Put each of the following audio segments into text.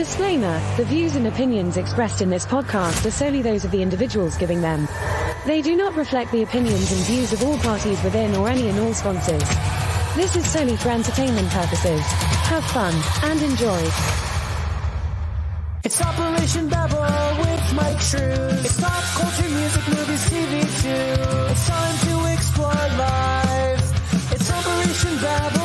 Disclaimer The views and opinions expressed in this podcast are solely those of the individuals giving them. They do not reflect the opinions and views of all parties within or any and all sponsors. This is solely for entertainment purposes. Have fun and enjoy. It's Operation Babble with Myke Shrews. It's pop culture, music, movies, TV too. It's time to explore life. It's Operation Babble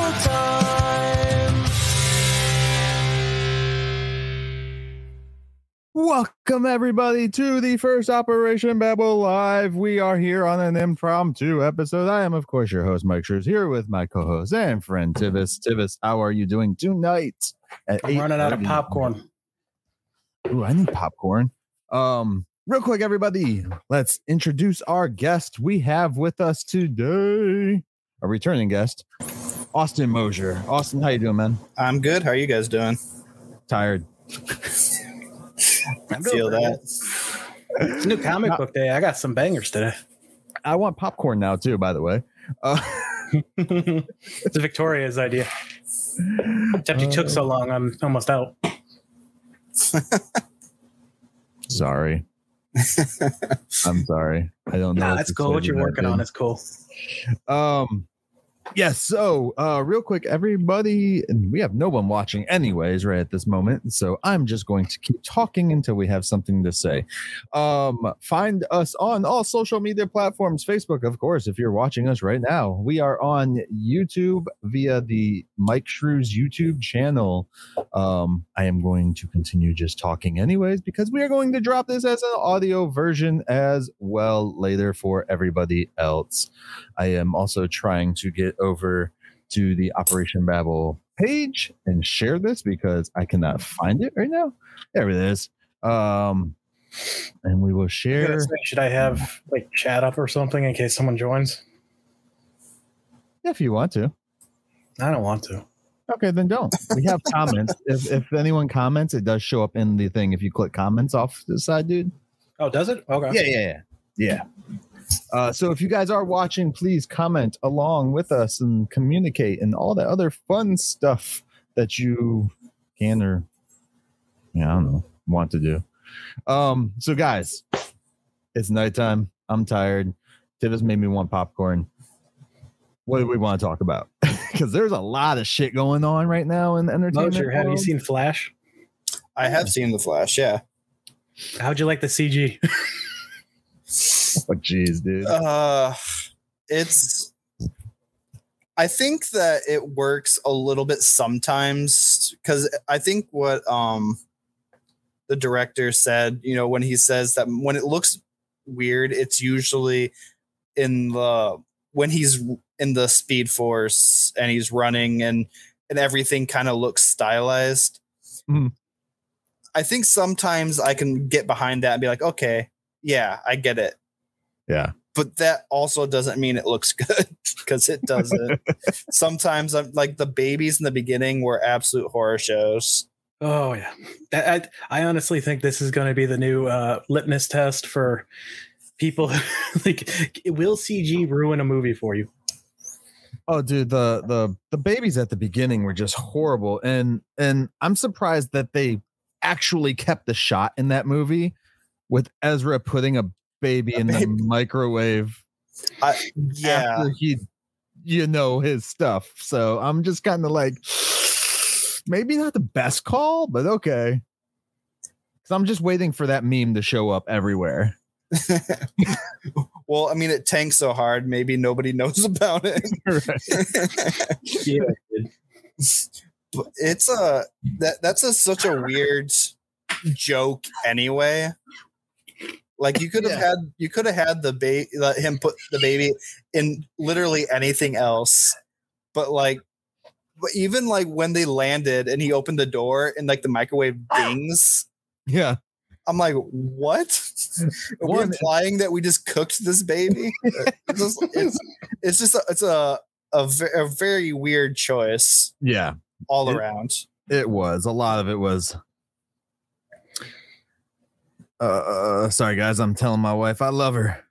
Welcome everybody to the first Operation Babble Live. We are here on an impromptu episode. I am, of course, your host, Myke Schurz, here with my co-host and friend Tivis. Tivis, how are you doing tonight? At I'm running out of popcorn. Ooh, I need popcorn. Um, real quick, everybody, let's introduce our guest. We have with us today a returning guest, Austin Mosier. Austin, how you doing, man? I'm good. How are you guys doing? Tired. I feel that. It's new comic book day. I got some bangers today. I want popcorn now too. By the way. Uh, it's Victoria's idea. Except you took so long, I'm almost out. Sorry. I'm sorry. I don't know. Nah, what that's cool. What you're working on dude. is cool. Um, yes. so, uh, real quick, everybody, we have no one watching, anyways, right at this moment. So, I'm just going to keep talking until we have something to say. Um, find us on all social media platforms. Facebook, of course, if you're watching us right now, we are on YouTube via the Myke Shrews YouTube channel. Um, I am going to continue just talking, anyways, because we are going to drop this as an audio version as well later for everybody else. I am also trying to get over to the Operation Babble page and share this because I cannot find it right now. There it is. Um, and we will I share. say, Should I have like chat up or something in case someone joins? if you want to. I don't want to. Okay, then don't. We have comments. If if anyone comments, it does show up in the thing. If you click comments off the side, dude. Oh, does it? Okay. Yeah, yeah, yeah. Yeah. Uh, so if you guys are watching, please comment along with us and communicate and all that other fun stuff that you can or yeah, I don't know, want to do. Um, so guys, it's nighttime. I'm tired. Tivis made me want popcorn. What do we want to talk about? Because there's a lot of shit going on right now in the entertainment. Mosier, have you seen Flash? I have seen the Flash. Yeah. How'd you like the CG? Oh, jeez, dude. Uh, it's. I think that it works a little bit sometimes because I think what um the director said, you know, when he says that when it looks weird, it's usually in the when he's in the speed force and he's running and and everything kind of looks stylized. Mhm. I think sometimes I can get behind that and be like, okay, yeah, I get it yeah. but that also doesn't mean it looks good because it doesn't. Sometimes I'm like the babies in the beginning were absolute horror shows. Oh yeah. That, I, I honestly think this is going to be the new uh, litmus test for people. like, will CG ruin a movie for you? Oh, dude, the the the babies at the beginning were just horrible, and and I'm surprised that they actually kept the shot in that movie with Ezra putting a baby A in baby. the microwave I, yeah, after he, you know, his stuff. So I'm just kind of like, maybe not the best call, but okay. Because I'm just waiting for that meme to show up everywhere. well, I mean, it tanks so hard, maybe nobody knows about it. Yeah. But it's a that that's a such a weird joke anyway. Like you could have Yeah. had you could have had the baby let him put the baby in literally anything else, but like, but even like when they landed and he opened the door and like the microwave dings, Yeah. I'm like, what? Are we One- implying that we just cooked this baby? it's, just, it's, it's just a, it's a a, a very weird choice Yeah. all It- around. It was. A lot of it was. Uh, sorry guys, I'm telling my wife I love her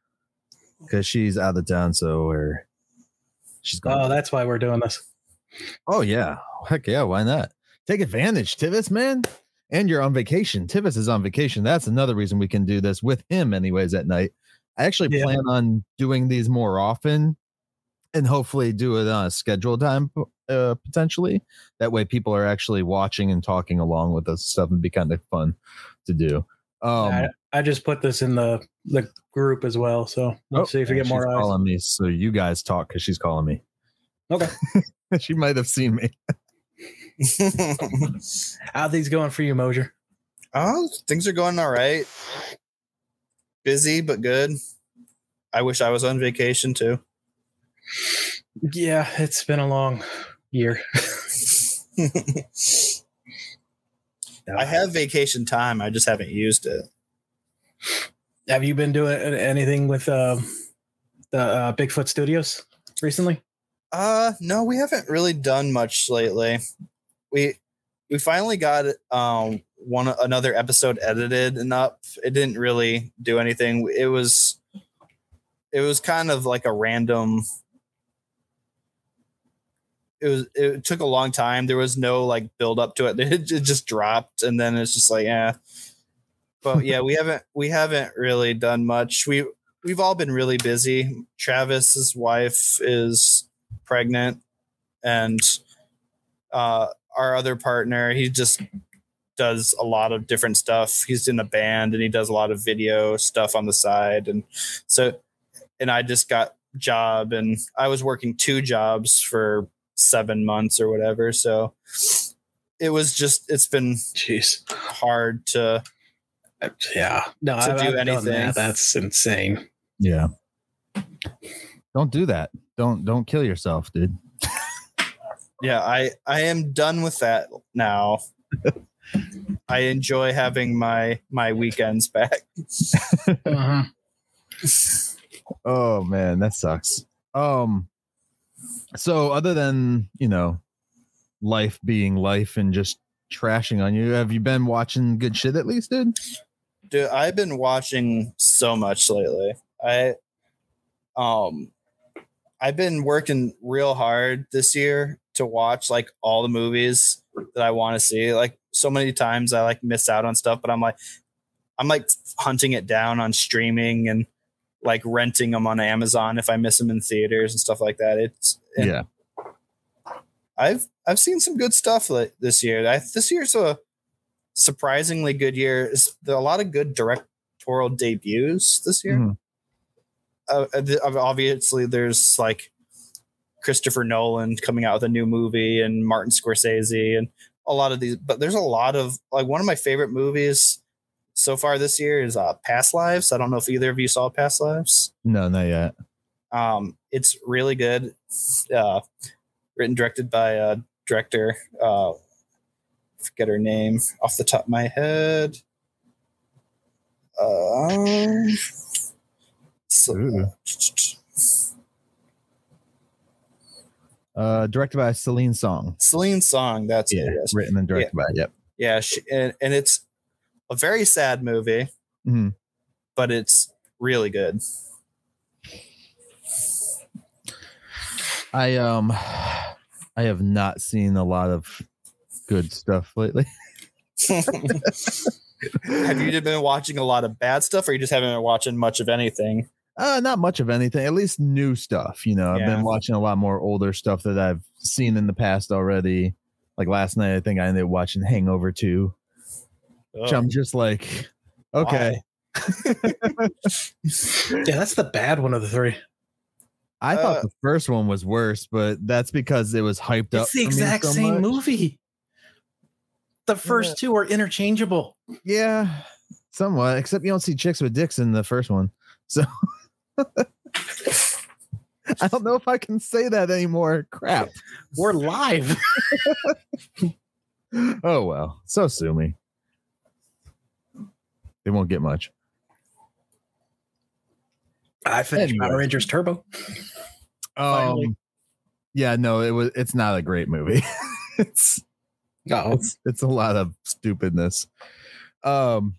because she's out of town, so we're she's going. Oh, that's why we're doing this. Oh yeah, heck yeah, why not? Take advantage, Tivis, man. and you're on vacation. Tivis is on vacation. That's another reason we can do this with him, anyways, at night. I actually Yeah. plan on doing these more often and hopefully do it on a scheduled time uh, potentially. That way, people are actually watching and talking along with us and stuff and be kind of fun to do. Um, I, I just put this in the the group as well, so let's oh, see if we get more she's eyes. calling me. So you guys talk because she's calling me. Okay, she might have seen me. how these going for you, Mosier? oh, things are going all right. Busy but good. I wish I was on vacation too. Yeah, it's been a long year. I have vacation time. I just haven't used it. Have you been doing anything with um, the uh, Bigfoot Studios recently? Uh no, we haven't really done much lately. We we finally got um one another episode edited and up. It didn't really do anything. It was it was kind of like a random it was it took a long time. There was no like build up to it. It ju- just dropped and then it's just like yeah. But yeah, we haven't we haven't really done much. We we've all been really busy. Travis's wife is pregnant and uh our other partner he just does a lot of different stuff he's in a band and he does a lot of video stuff on the side and so and i just got job and i was working two jobs for seven months or whatever so it was just it's been Jeez. hard to Yeah. No, To I've, do I've anything. that. That's insane. Yeah. Don't do that. Don't don't kill yourself, dude. yeah i i am done with that now i enjoy having my my weekends back Uh-huh. Oh man, that sucks. Um so other than, you know, life being life and just trashing on you, have you been watching good shit at least, dude? dude i've been watching so much lately i um i've been working real hard this year to watch like all the movies that i want to see like so many times i like miss out on stuff but i'm like i'm like hunting it down on streaming and like renting them on amazon if i miss them in theaters and stuff like that it's yeah. I've I've seen some good stuff like this year. I, this year's a surprisingly good year. There a lot of good directorial debuts this year. Mhm. Uh, uh, obviously, there's like Christopher Nolan coming out with a new movie and Martin Scorsese and a lot of these. But there's a lot of like one of my favorite movies so far this year is uh, Past Lives. I don't know if either of you saw Past Lives. No, not yet. Um, it's really good. Uh, written directed by a director. Uh, forget her name off the top of my head. Um, so, Ooh. Uh directed by Celine Song. Celine Song. That's Yeah, it. Yes. written and directed by yep. Yeah, she, and, and it's a very sad movie, Mhm. but it's really good. I um I have not seen a lot of good stuff lately. Have you been watching a lot of bad stuff, or you just haven't been watching much of anything? Uh, not much of anything. At least new stuff. You know, I've been watching a lot more older stuff that I've seen in the past already. Like last night, I think I ended up watching Hangover 2, which Ugh. I'm just like, okay. Yeah, that's the bad one of the three. I thought Uh, the first one was worse, but that's because it was hyped up. It's the exact so same much. movie. The first two are interchangeable. Yeah, somewhat. Except you don't see chicks with dicks in the first one, so I don't know if I can say that anymore. Crap. We're live. Oh well. So sue me. They won't get much. I finished Anyway. Power Rangers Turbo. Um, yeah, no, it was. It's not a great movie. it's Oh, it's it's a lot of stupidness. Um,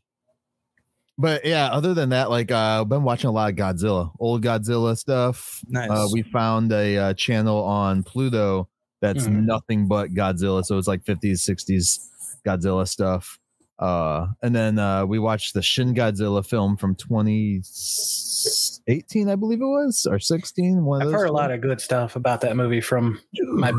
but yeah, other than that, like uh, I've been watching a lot of Godzilla, old Godzilla stuff. Nice. Uh, we found a uh, channel on Pluto that's Mhm. nothing but Godzilla. So it's like 50s, 60s Godzilla stuff. Uh, and then uh, we watched the Shin Godzilla film from 2018, I believe it was, or 16. One I've heard a lot of good stuff about that movie from my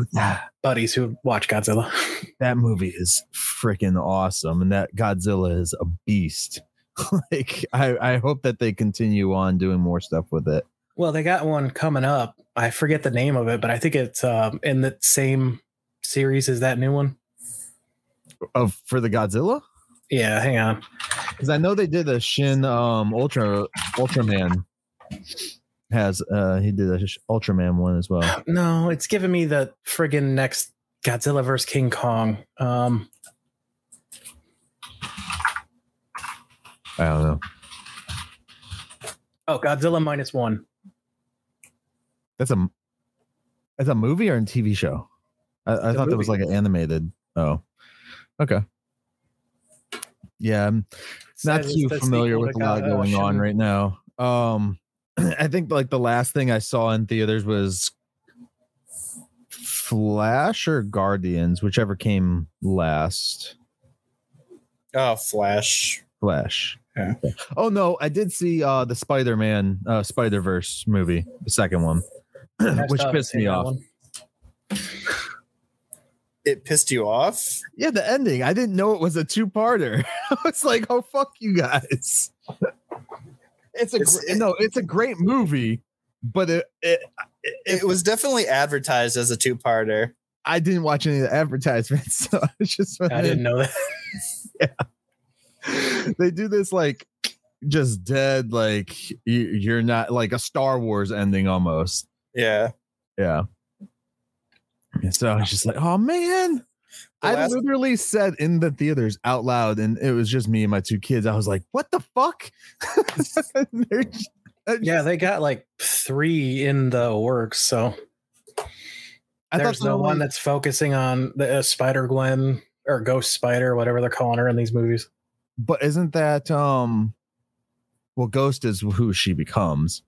buddies who watch Godzilla. that movie is freaking awesome, and that Godzilla is a beast. like, I, I hope that they continue on doing more stuff with it. Well, they got one coming up. I forget the name of it, but I think it's um, in the same series as that new one. Of for the Godzilla, Yeah, hang on. because I know they did a Shin um Ultra Ultraman has uh he did a Sh- Ultraman one as well. No, it's giving me the friggin' next Godzilla vs. King Kong. Um, I don't know. oh, Godzilla minus one. That's a that's a movie or a TV show. I thought that was like an animated. Oh, okay. Yeah, I'm not Says too it's familiar with a lot God- uh, going on right now. Um, I think like the last thing I saw in theaters was Flash or Guardians, whichever came last. Oh, Flash. Flash. Yeah. Oh no, I did see uh the Spider-Man uh Spider-Verse movie, the second one. Which pissed me that off. One. It pissed you off? Yeah, the ending. I didn't know it was a two-parter. I was like, "Oh fuck you guys." It's a It's- gr- no, it's a great movie, but it, it, it, It was definitely advertised as a two-parter. I didn't watch any of the advertisements, so I just I didn't know that. yeah. they do this like just dead, like you, you're not like a Star Wars ending almost. Yeah. Yeah. And so I was just like, oh man. The I last- literally said in the theaters out loud, and it was just me and my two kids. I was like, what the fuck? Just- Yeah, they got like three in the works. So I there's no the one that's focusing on the uh, Spider Gwen or Ghost Spider, whatever they're calling her in these movies. but isn't that um well ghost is who she becomes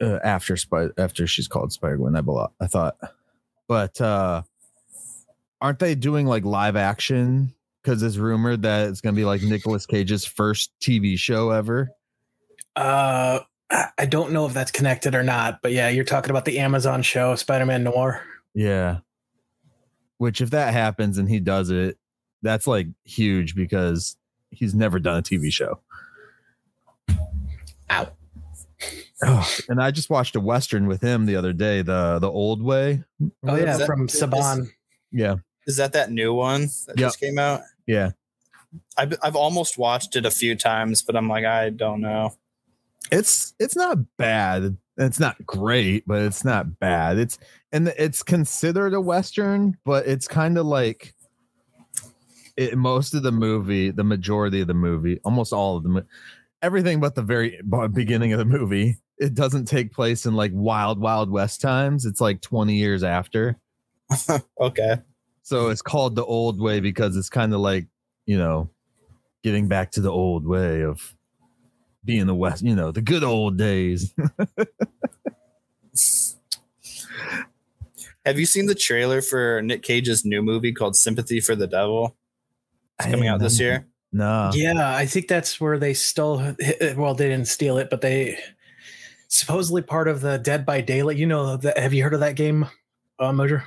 uh, after Spy- after she's called spider-gwen i believe i thought but uh aren't they doing like live action because it's rumored that it's gonna be like Nicolas cage's first tv show ever Uh, I I don't know if that's connected or not, but yeah, you're talking about the Amazon show Spider Man Noir. yeah which if that happens and he does it that's like huge because he's never done a tv show Ow. Oh, and I just watched a western with him the other day, the the old way. Oh yeah, that- from is- Saban. Yeah, Is that that new one that Yep. just came out? yeah. I've, I've almost watched it a few times, but I'm like, I don't know. It's it's not bad. It's not great, but it's not bad. It's and it's considered a western, but it's kind of like it, most of the movie, the majority of the movie, almost all of the everything but the very beginning of the movie. It doesn't take place in like wild wild west times. It's like 20 years after. Okay. So it's called the old way because it's kind of like, you know, getting back to the old way of being the West, you know, the good old days. Have you seen the trailer for Nick Cage's new movie called Sympathy for the Devil? It's coming out this year. No. Yeah, I think that's where they stole. Well, they didn't steal it, but they supposedly part of the Dead by Daylight. You know, the, have you heard of that game, uh, Mosier?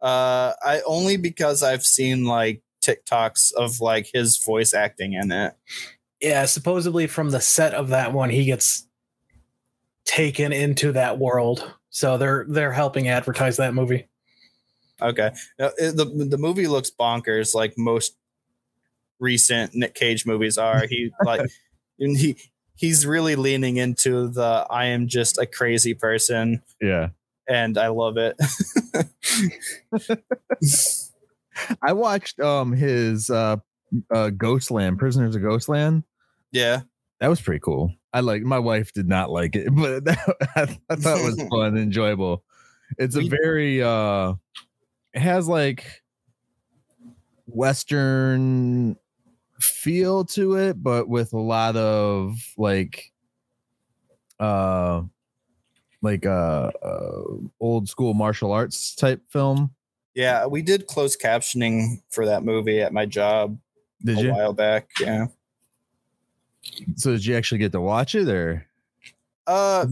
Uh, I only because I've seen like TikToks of like his voice acting in it. Yeah, supposedly from the set of that one, he gets taken into that world. So they're they're helping advertise that movie. Okay. Uh, it- the the movie looks bonkers, like most recent Nick Cage movies are. He like he he's really leaning into the I am just a crazy person, Yeah. and I love it. I watched um his uh uh Ghostland, Prisoners of Ghostland. yeah. That was pretty cool. I like my wife did not like it, but I, I thought it was fun and enjoyable. It's a very uh it has like western feel to it, but with a lot of like uh like uh, uh old school martial arts type film. Yeah, we did closed captioning for that movie at my job. Did a you? while back. Yeah. So did you actually get to watch it or Uh,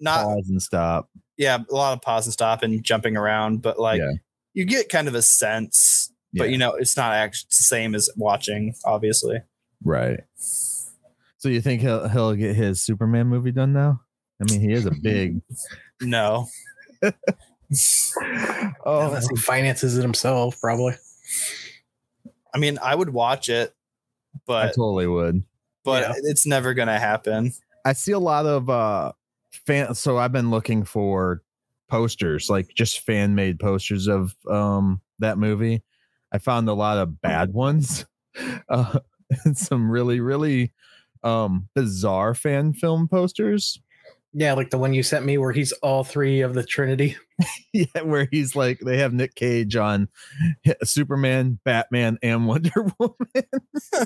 not pause and stop? yeah, a lot of pause and stop and jumping around, but like Yeah. you get kind of a sense, but you know, it's not actually the same as watching, obviously. Right. So you think he'll he'll get his Superman movie done now? I mean, he is a big. No. oh, Unless he finances it himself, probably. I mean, I would watch it, but I totally would. but Yeah. it's never gonna happen. I see a lot of uh fan. So I've been looking for posters, like just fan made posters of um that movie. I found a lot of bad ones, uh, and some really really um bizarre fan film posters. Yeah, like the one you sent me where he's all three of the Trinity. yeah, where he's like they have Nick Cage on Superman, Batman, and Wonder Woman.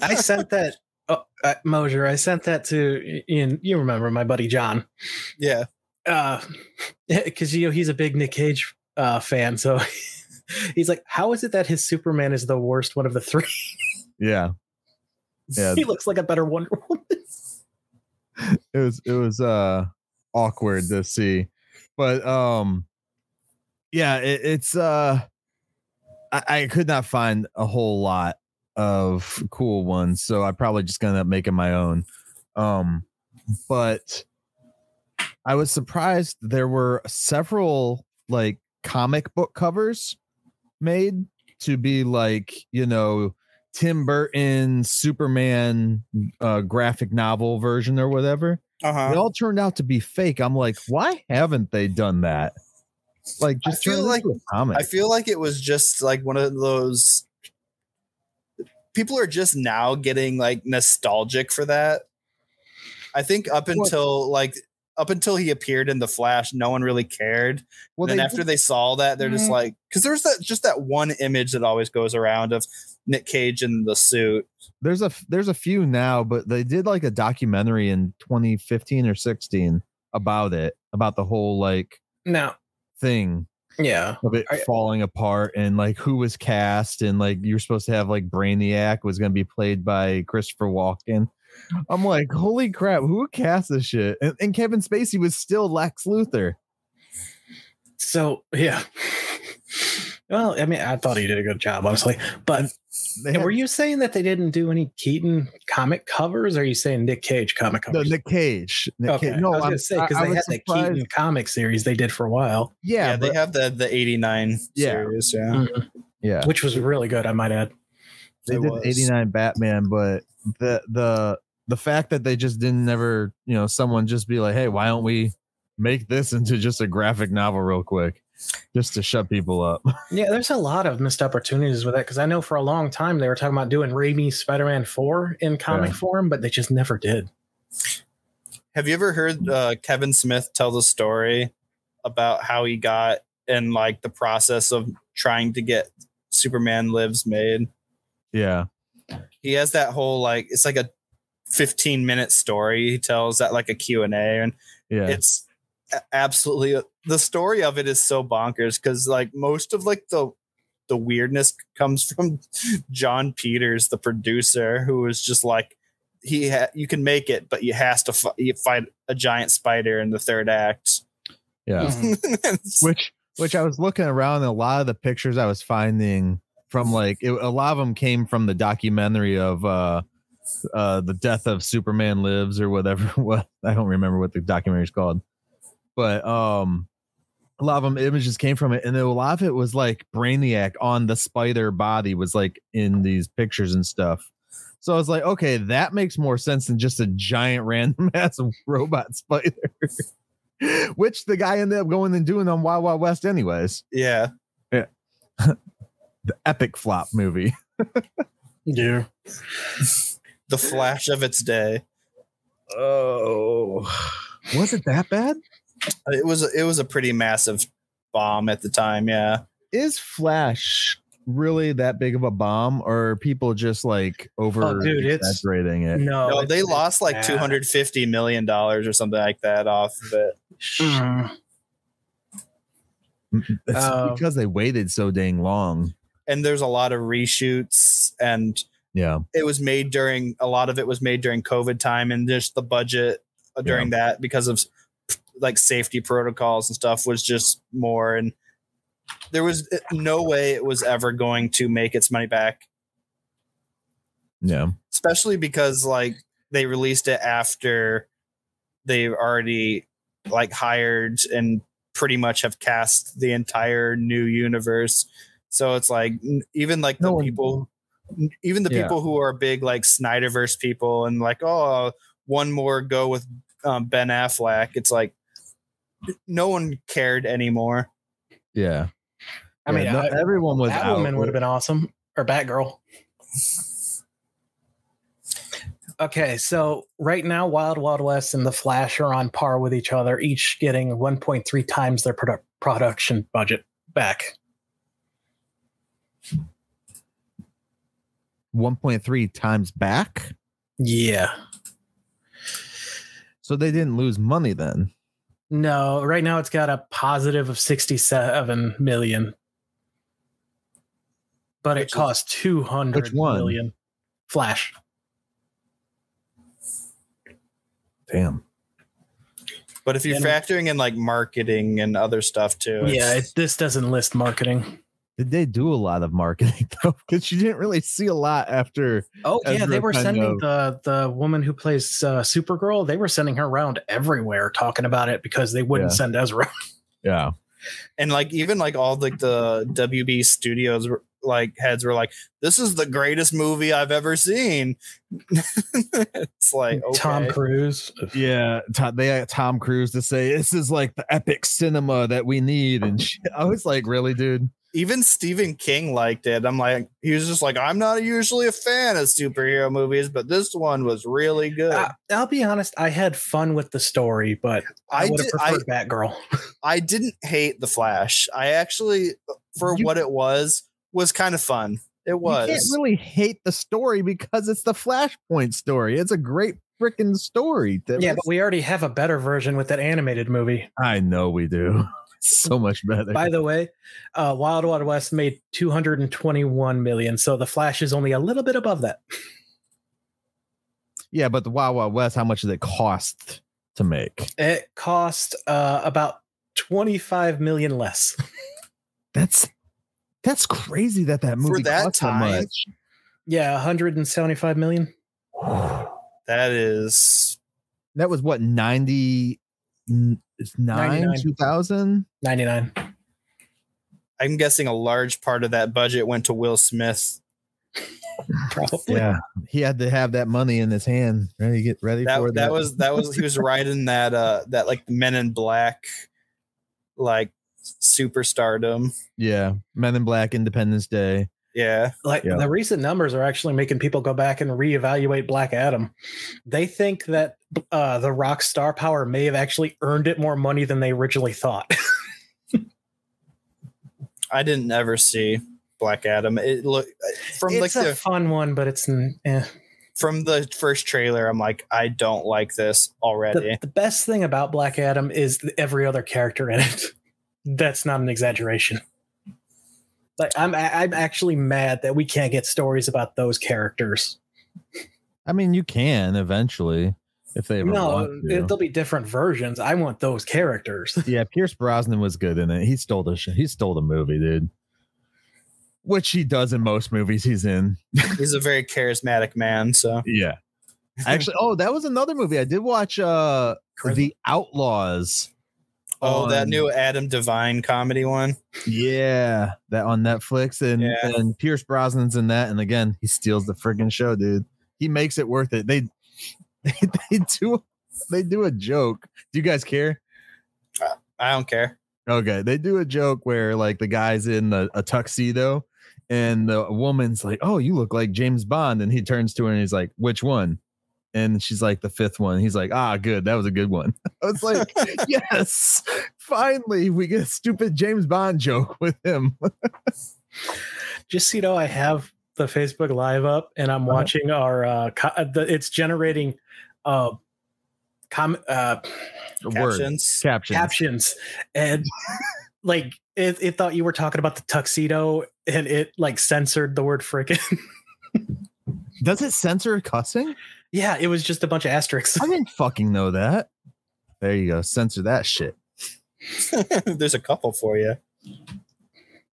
I sent that. Oh, uh, Mosier, I sent that to Ian. You remember my buddy John, Yeah. uh, because you know he's a big Nick Cage uh, fan. So he's like, "How is it that his Superman is the worst one of the three? yeah, Yeah. he looks like a better Wonder Woman." it was it was uh awkward to see but um yeah it, it's uh I, I could not find a whole lot of cool ones so i probably just gonna end up making my own um but i was surprised there were several like comic book covers made to be like you know tim burton superman uh graphic novel version or whatever Uh they huh. all turned out to be fake. I'm like, why haven't they done that? Like, just feel like- into a comic. I feel like it was just like one of those. People are just now getting like nostalgic for that. I think up until like up until he appeared in the Flash, no one really cared. well, and then they after did- they saw that, they're just Mm. like, because there's that just that one image that always goes around of Nick Cage in the suit. there's a there's a few now, but they did like a documentary in 2015 or 16 about it, about the whole like Now, thing yeah, of it I- falling apart and like who was cast and like you're supposed to have like Brainiac was going to be played by Christopher Walken. I'm like, holy crap, who cast this shit? And, and Kevin Spacey was still Lex Luthor. so yeah. Well, I mean, I thought he did a good job, honestly. But had- were you saying that they didn't do any Keaton comic covers? Or are you saying Nick Cage comic the covers? Nick Cage. Nick okay, Cage. No, I was I'm gonna say because they was had the Keaton comic series they did for a while, Yeah, Yeah, they have the the '89 Yeah. series. Yeah, mm-hmm. yeah. which was really good, I might add. They It did 89 Batman, but the the the fact that they just didn't never, you know, someone just be like, "Hey, why don't we make this into just a graphic novel real quick?" Just to shut people up. Yeah, there's a lot of missed opportunities with that because I know for a long time they were talking about doing Raimi's Spider-Man 4 in comic Yeah. form, but they just never did. Have you ever heard uh, Kevin Smith tell the story about how he got in like the process of trying to get Superman Lives made? Yeah. He has that whole like it's like a 15 minute story he tells that like a Q&A and Yeah. it's absolutely the story of it is so bonkers because like most of like the the weirdness comes from Jon Peters, the producer, who was just like he ha- you can make it, but you has to fi- you fight a giant spider in the third act. yeah. Which which I was looking around and a lot of the pictures I was finding from like it, a lot of them came from the documentary of uh uh the death of Superman lives or whatever what I don't remember what the documentary is called but um a lot of them images came from it and a lot of it was like brainiac on the spider body was like in these pictures and stuff so I was like okay that makes more sense than just a giant random ass of robot spider which the guy ended up going and doing on Wild Wild West anyways. yeah. The epic flop movie. Yeah. The flash of its day. Oh, was it that bad? It was it was a pretty massive bomb at the time, yeah. Is Flash really that big of a bomb, or are people just like over Oh, dude, it's- exaggerating it? No, no, it's- they it's lost like 250 million dollars or something like that off of it. Mm. It's Uh, because they waited so dang long. and there's a lot of reshoots and Yeah. it was made during a lot of it was made during COVID time, and just the budget uh, during that because of like safety protocols and stuff was just more, and there was uh, no way it was ever going to make its money back, Yeah. especially because like they released it after they've already like hired and pretty much have cast the entire new universe. So it's like even like the No people, even the Yeah. people who are big like Snyderverse people and like oh one more go with um, Ben Affleck. It's like no one cared anymore. Yeah. I mean, Yeah, no- I- everyone was. Batwoman would have been awesome, or Batgirl. Okay, so right now, Wild Wild West and The Flash are on par with each other, each getting 1.3 times their produ- production budget back. 1.3 times back. Yeah. So they didn't lose money then. No, right now it's got a positive of 67 million. But Which it is- cost two hundred Which one? million. Flash. Damn. But if you're And- factoring in like marketing and other stuff too, Yeah, it, this doesn't list marketing. Did they do a lot of marketing though? Because you didn't really see a lot after. Oh yeah, they were sending of- the the woman who plays uh, Supergirl. They were sending her around everywhere talking about it because they wouldn't Yeah. send Ezra. Yeah. and like even like all like the WB studios were- like heads were like, "This is the greatest movie I've ever seen." it's like okay. Tom Cruise. Yeah. To- they had Tom Cruise to say this is like the epic cinema that we need. And shit. I was like, really, dude? Even Stephen King liked it. I'm like, he was just like, I'm not usually a fan of superhero movies, but this one was really good. I, I'll be honest, I had fun with the story, but I, I would did, have I, preferred Batgirl. I didn't hate the Flash. I actually, for You- what it was, was kind of fun. It was. You can't really hate the story because it's the Flashpoint story. It's a great freaking story. That yeah, was- but we already have a better version with that animated movie. I know we do. so much better. By the way, uh, Wild Wild West made 221 million, so the Flash is only a little bit above that. yeah, but the Wild Wild West, how much did it cost to make? It cost uh, about 25 million less. That's that's crazy that that movie that cost that time, much. Yeah, 175 million. that is That was what 90 n- it's 9 99. 2000 99. I'm guessing a large part of that budget went to Will Smith. Probably. yeah he had to have that money in his hand ready to get ready That for that was that was he was riding that uh that like Men in Black like superstardom. yeah men in black independence day Yeah. Like Yeah. the recent numbers are actually making people go back and reevaluate Black Adam. They think that uh, the rock star power may have actually earned it more money than they originally thought. I didn't ever see Black Adam. It look from like a the fun one, but it's eh. from the first trailer, I'm like, I don't like this already. the, the best thing about Black Adam is every other character in it. That's not an exaggeration. Like I'm, I'm actually mad that we can't get stories about those characters. i mean you can eventually if they ever No, want to. it, there'll be different versions. I want those characters. yeah pierce brosnan was good in it he stole the sh- he stole the movie dude which he does in most movies he's in He's a very charismatic man. So yeah actually oh that was another movie i did watch uh the outlaws oh, that new Adam Devine comedy one. Yeah, that on Netflix, and Yeah. and Pierce Brosnan's in that, and again, he steals the friggin' show, dude. He makes it worth it. They they, they do they do a joke. Do you guys care? Uh, I don't care. Okay, they do a joke where like the guy's in a, a tuxedo, and the woman's like, "Oh, you look like James Bond," and he turns to her and he's like, "Which one?" And she's like, "The fifth one." He's like, "Ah, good, that was a good one." I was like, "Yes, finally, we get a stupid James Bond joke with him." Just so you know, I have the Facebook Live up, and I'm Uh-huh. watching our. Uh, co- uh, the, it's generating uh, com- uh, Captions. captions. captions, and like it, it thought you were talking about the tuxedo, and it like censored the word "frickin." Does it censor cussing? Yeah, it was just a bunch of asterisks. I didn't fucking know that. There you go. Censor that shit. There's a couple for you.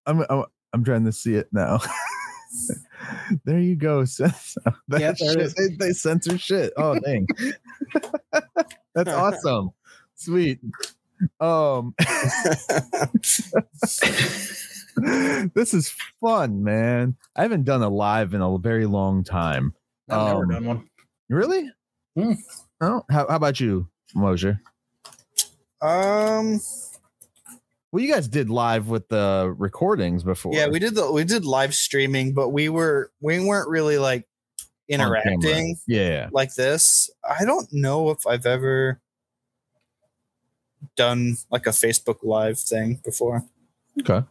I'm I'm, I'm trying to see it now. there you go. Censor that Yeah, there shit. They, they censor shit. Oh dang. That's awesome. Sweet. Um this is fun, man. I haven't done a live in a very long time. I've never Um, done one. Really? Hmm. Oh, how, how about you, Mosier? um Well, you guys did live with the recordings before. yeah, we did the we did live streaming, but we were we weren't really like interacting Yeah. like this. I don't know if I've ever done like a Facebook live thing before. Okay.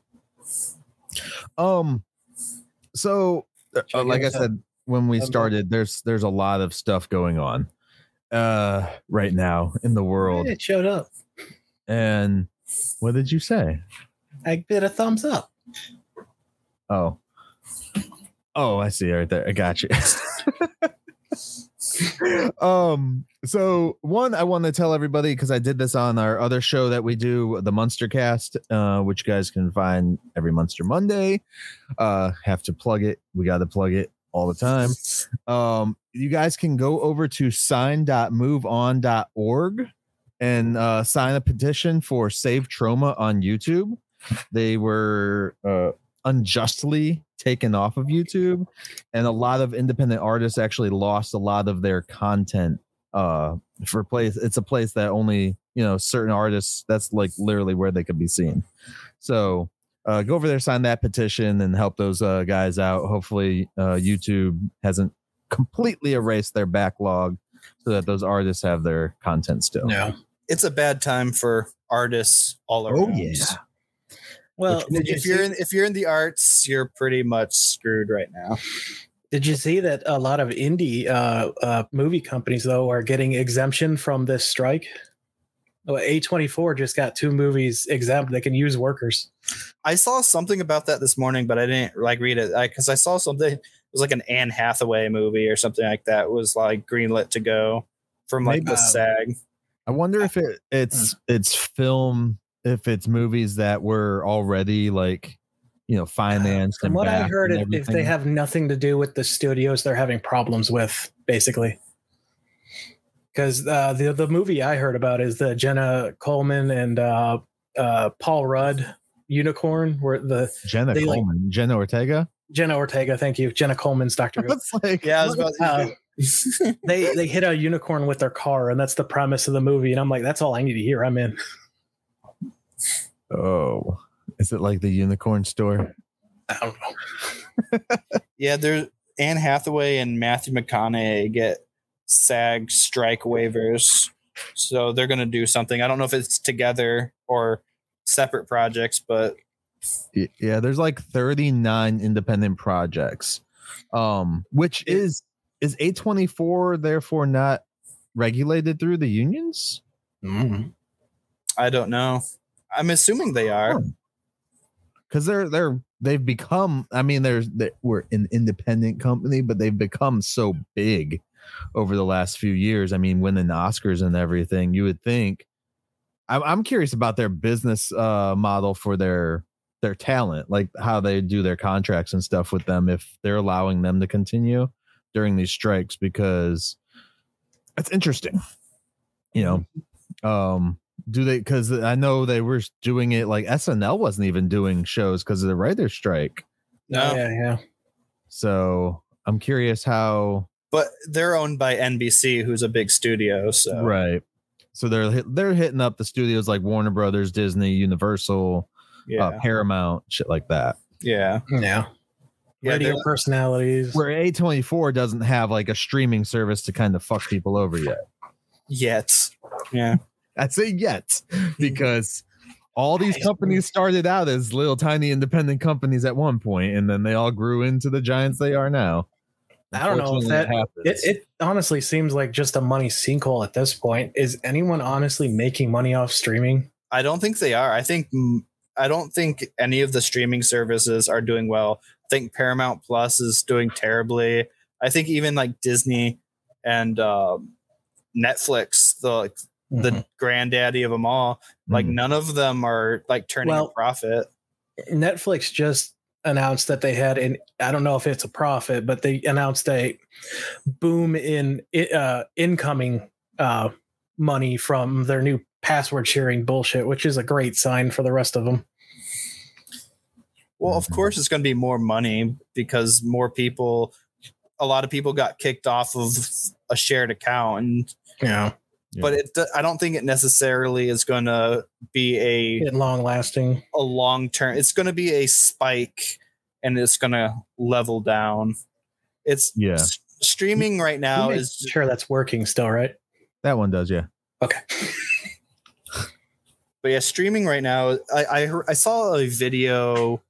Um. So, uh, like I said when we started, there's there's a lot of stuff going on, uh, right now in the world. It showed up. And what did you say? I did a thumbs up. Oh. Oh, I see right there. I got you. um so one i want to tell everybody because i did this on our other show that we do the monster cast uh which you guys can find every monster monday uh have to plug it we got to plug it all the time. Um you guys can go over to sign.moveon.org and uh sign a petition for save Troma on youtube. They were uh unjustly taken off of YouTube and a lot of independent artists actually lost a lot of their content uh for place it's a place that only you know certain artists that's like literally where they could be seen. So uh go over there sign that petition and help those uh guys out hopefully uh youtube hasn't completely erased their backlog so that those artists have their content still No. It's a bad time for artists all around. Oh, around. yeah. Well, did you if you're in if you're in the arts, you're pretty much screwed right now. did you see that a lot of indie uh, uh, movie companies though are getting exemption from this strike? Oh, A24 just got two movies exempt. They can use workers. I saw something about that this morning, but I didn't like read it because I, saw something. It was like an Anne Hathaway movie or something like that. Was like greenlit to go from like Maybe- the SAG. I wonder if it it's hmm. it's film if it's movies that were already like you know uh, financed From and what I heard, and if, if they have nothing to do with the studios they're having problems with, basically. Because uh, the the movie I heard about is the Jenna Coleman and uh, uh, Paul Rudd Unicorn, where the Jenna they, like- Coleman, Jenna Ortega. Jenna Ortega, thank you, Jenna Coleman's Doctor Who. Like Yeah, I was about Uh, they they hit a unicorn with their car, and that's the premise of the movie. And I'm like, that's all I need to hear. I'm in. oh, is it like the unicorn store? I don't know. yeah, there's Anne Hathaway and Matthew McConaughey get SAG strike waivers, so they're gonna do something. I don't know if it's together or separate projects, but Yeah, there's like 39 independent projects. Um, which is is A24 therefore not regulated through the unions? I don't know. I'm assuming they are. Because they're they're they've become i mean there's they, we're an independent company but they've become so big over the last few years i mean winning oscars and everything you would think i'm, I'm curious about their business uh model for their their talent like how they do their contracts and stuff with them if they're allowing them to continue during these strikes because that's interesting you know um do they because i know they were doing it like snl wasn't even doing shows because of the writer strike No. Yeah, yeah. so i'm curious how But they're owned by NBC, who's a big studio. So. Right. So they're hit, they're hitting up the studios like warner brothers disney universal yeah, uh, paramount shit like that. Yeah, Yeah. Yeah, Radio they're- personalities. where a24 doesn't have like a streaming service to kind of fuck people over yet. Yet, yeah, i say yet because all these companies started out as little tiny independent companies at one point and then they all grew into the giants they are now I don't know if Unfortunately, that- happens. It, it honestly seems like just a money sinkhole at this point. Is anyone honestly making money off streaming? I don't think they are. I think I don't think any of the streaming services are doing well. I think Paramount Plus is doing terribly. I think even like Disney and um, Netflix, the like, the granddaddy of them all, like Mm. none of them are like turning Well- a profit. Netflix just announced that they had an I don't know if it's a profit, but they announced a boom in uh, incoming uh, money from their new password sharing bullshit, which is a great sign for the rest of them. Well, of course, it's going to be more money because more people, a lot of people got kicked off of a shared account, and Yeah, but it, I don't think it necessarily is going to be a long lasting. a long term. It's going to be a spike, and it's going to level down. It's Yeah. s- streaming right now is sure that's working still, right? That one does, yeah. Okay. but yeah, streaming right now. I I, I saw a video.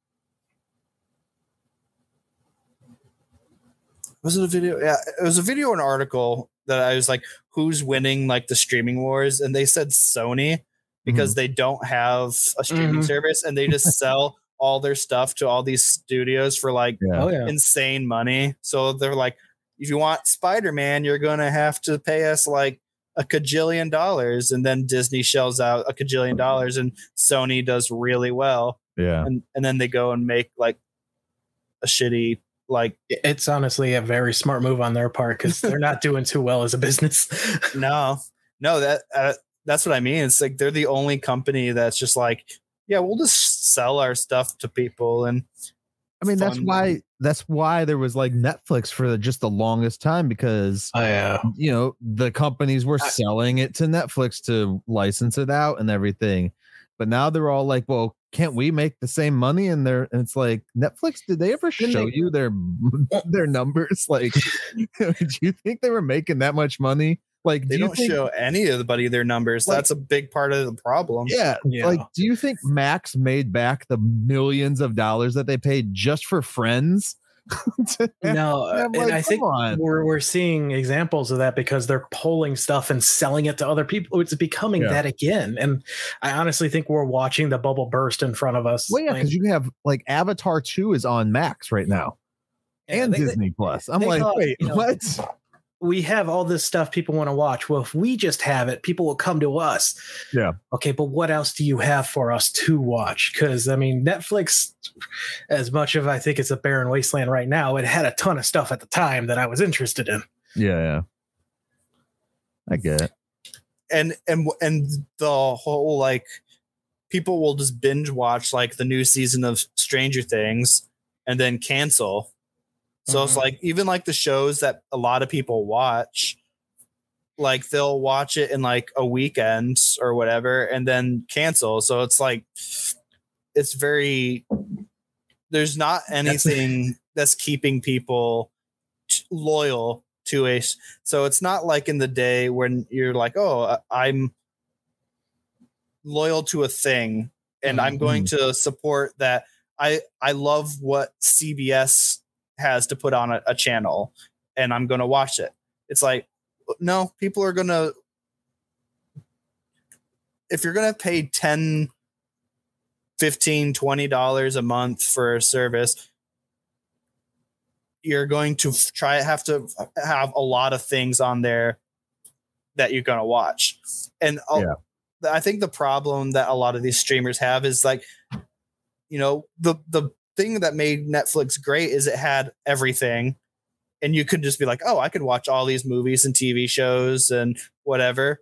Was it a video? Yeah, it was a video or an article that I was like, "Who's winning like the streaming wars?" And they said Sony because they don't have a streaming Mhm. service and they just sell all their stuff to all these studios for like Yeah. Oh yeah. insane money. So they're like, if you want Spider Man, you're going to have to pay us like a cajillion dollars. And then Disney shells out a cajillion dollars and Sony does really well. Yeah. And, and then they go and make like a shitty, like, It's honestly a very smart move on their part because they're not doing too well as a business. no, no, that, uh, that's what I mean. It's like they're the only company that's just like, yeah, we'll just sell our stuff to people. And I mean, that's fun. why that's why there was like Netflix for the, just the longest time because Oh yeah. you know the companies were I- selling it to Netflix to license it out and everything. But now they're all like, well, can't we make the same money? And they're and it's like Netflix, did they ever Didn't show they- you their their numbers? Like, do you think they were making that much money? Like, they do you don't think, show anybody their numbers. Like- that's a big part of the problem. Yeah, Yeah. like, do you think Max made back the millions of dollars that they paid just for Friends? No, uh, I'm and I think on. we're we're seeing examples of that because they're pulling stuff and selling it to other people. It's becoming Yeah. that again, and I honestly think we're watching the bubble burst in front of us. Well, yeah, Like, because you have like Avatar 2 is on Max right now and they- they- Disney Plus. I'm like, thought, wait, you know, what? We have all this stuff people want to watch. Well, if we just have it, people will come to us. Yeah. Okay, but what else do you have for us to watch? Because I mean, Netflix, as much of I think it's a barren wasteland right now, it had a ton of stuff at the time that I was interested in. Yeah, yeah. I get it. and and and the whole like people will just binge watch like the new season of Stranger Things and then cancel. So it's Mhm. like even like the shows that a lot of people watch, like they'll watch it in like a weekend or whatever and then cancel. So it's like it's very there's not anything that's keeping people t- loyal to a so it's not like in the day when you're like oh I- i'm loyal to a thing and i'm going to support that i i love what cbs has to put on a, a channel and i'm going to watch it it's like no people are going to if you're going to pay 10 15 20 dollars a month for a service you're going to try have to have a lot of things on there that you're going to watch and Yeah. i think the problem that a lot of these streamers have is like you know the the thing that made netflix great is it had everything and you could just be like oh i could watch all these movies and tv shows and whatever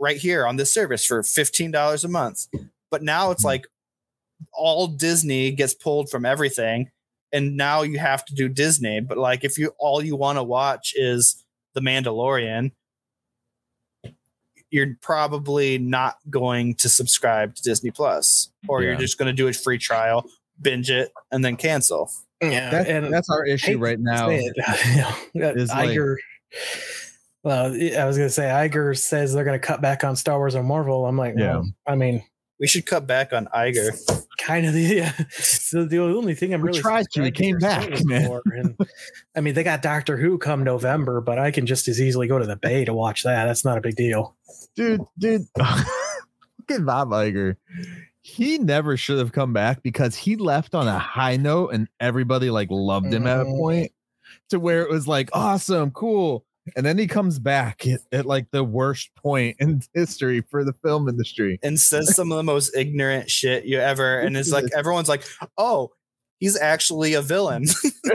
right here on this service for $15 a month but now it's Mhm. like all disney gets pulled from everything and now you have to do Disney. But like, if you all you want to watch is The Mandalorian, you're probably not going to subscribe to Disney Plus, or you're just going to do a free trial, binge it, and then cancel. Yeah, That's, and that's our issue right now. say it. Yeah, is like- Iger. well, I was gonna say Iger says they're gonna cut back on Star Wars and Marvel. I'm like, Yeah. well, I mean, We should cut back on Iger. kind of the yeah. So the only thing I'm We really tried to, it came back, man. and, I mean, they got Doctor Who come November, but I can just as easily go to the Bay to watch that. That's not a big deal. Dude, dude, look at Bob Iger. He never should have come back because he left on a high note and everybody like loved him at a Mhm. point. to where it was like awesome, cool. And then he comes back at, at like the worst point in history for the film industry. and says some of the most ignorant shit you ever and it's like everyone's like oh he's actually a villain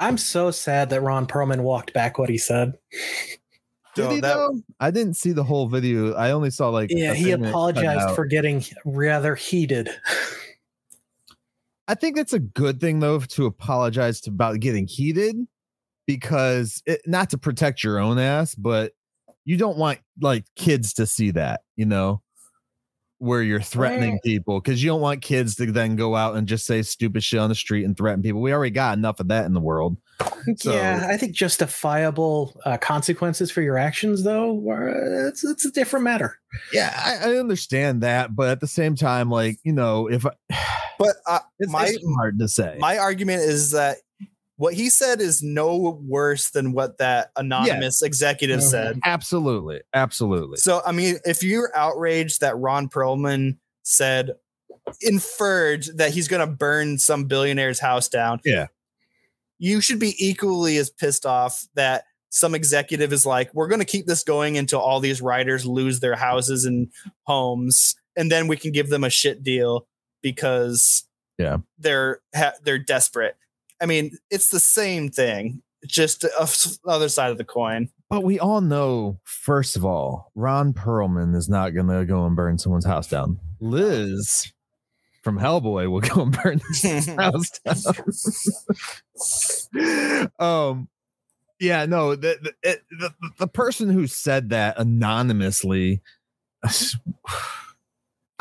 I'm so sad that Ron Perlman walked back what he said. Did So he that- though? I didn't see the whole video. I only saw like Yeah, he thing that cut apologized for getting rather heated. I think that's a good thing though to apologize to, about getting heated because it, not to protect your own ass, but you don't want like kids to see that, you know, where you're threatening people because you don't want kids to then go out and just say stupid shit on the street and threaten people. We already got enough of that in the world. So- yeah, I think justifiable uh, consequences for your actions, though, are, it's it's a different matter. Yeah, I, I understand that, but at the same time, like you know, if I, but uh, it's, My- it's hard to say. my argument is that what he said is no worse than what that anonymous executive Mhm. said absolutely, absolutely. so i mean if you're outraged that ron perlman said inferred that he's going to burn some billionaire's house down Yeah. you should be equally as pissed off that some executive is like we're going to keep this going until all these writers lose their houses and homes and then we can give them a shit deal because Yeah. they're ha- they're desperate i mean it's the same thing just f- other side of the coin But we all know, first of all, Ron Perlman is not going to go and burn someone's house down. Liz from Hellboy will go and burn his house down. um, yeah, no, the the, it, the the person who said that anonymously,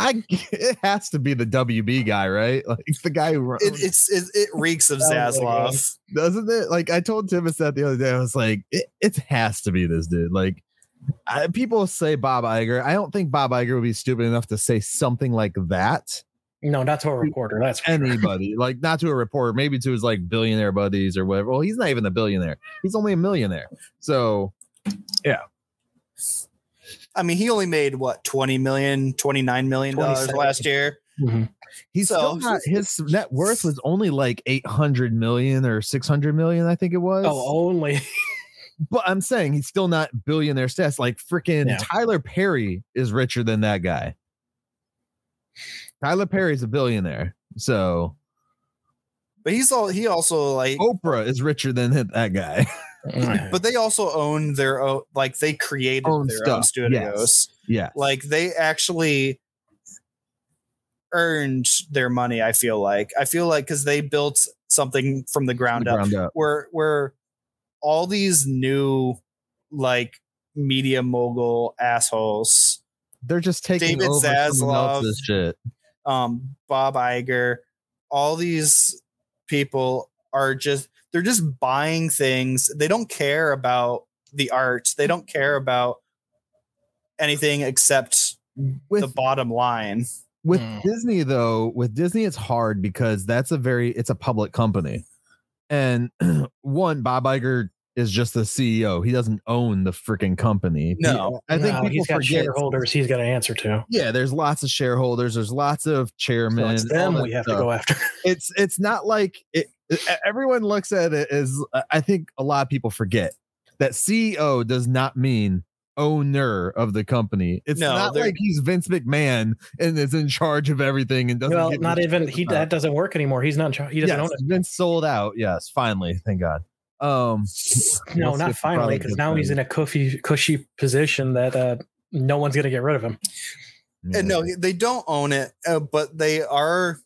I it has to be the WB guy, right? Like the guy who runs. it, it's it, it reeks of oh Sounds Zaslav. doesn't it? Like I told Tivis that the other day. I was like, it, it has to be this dude. Like I, people say Bob Iger. I don't think Bob Iger would be stupid enough to say something like that. No, not to a reporter. That's for sure. Anybody, like not to a reporter, maybe to his like billionaire buddies or whatever. Well, he's not even a billionaire. He's only a millionaire. So I mean, he only made what 20 million, 29 million dollars last year. Mhm. he's So- still not. His net worth was only like eight hundred million or six hundred million. I think it was. Oh, only. But I'm saying he's still not billionaire stats. Like freaking Yeah. Tyler Perry is richer than that guy. Tyler Perry's a billionaire. So But he's all he also like Oprah is richer than that guy. but they also own their own like they created Own their stuff, own studios. yeah. Like they actually earned their money, I feel like. I feel like cuz they built something from the ground up Ground up. where where all these new like media mogul assholes They're just taking David over someone Zaslav. else's shit. um Bob Iger, all these people are just they're just buying things. They don't care about the art. They don't care about anything except the bottom line. with Hmm. Disney though, with Disney it's hard because that's a very it's a public company. And one, Bob Iger is just the CEO. He doesn't own the freaking company. No. I think No, people he's got forget. shareholders he's got to answer to. Yeah, there's lots of shareholders. There's lots of So chairmen. it's them we have to go after. It's it's not like it, everyone looks at it as uh, I think a lot of people forget that CEO does not mean owner of the company. It's No, not like he's Vince McMahon and is in charge of everything and doesn't. Well, not even he. That doesn't work anymore. He's not. He doesn't yes, own it. Vince sold out. Yes, finally, thank God. Um, No, not finally, because now he's in a cushy, cushy position that uh, no one's gonna get rid of him. And no, they don't own it, uh, but they are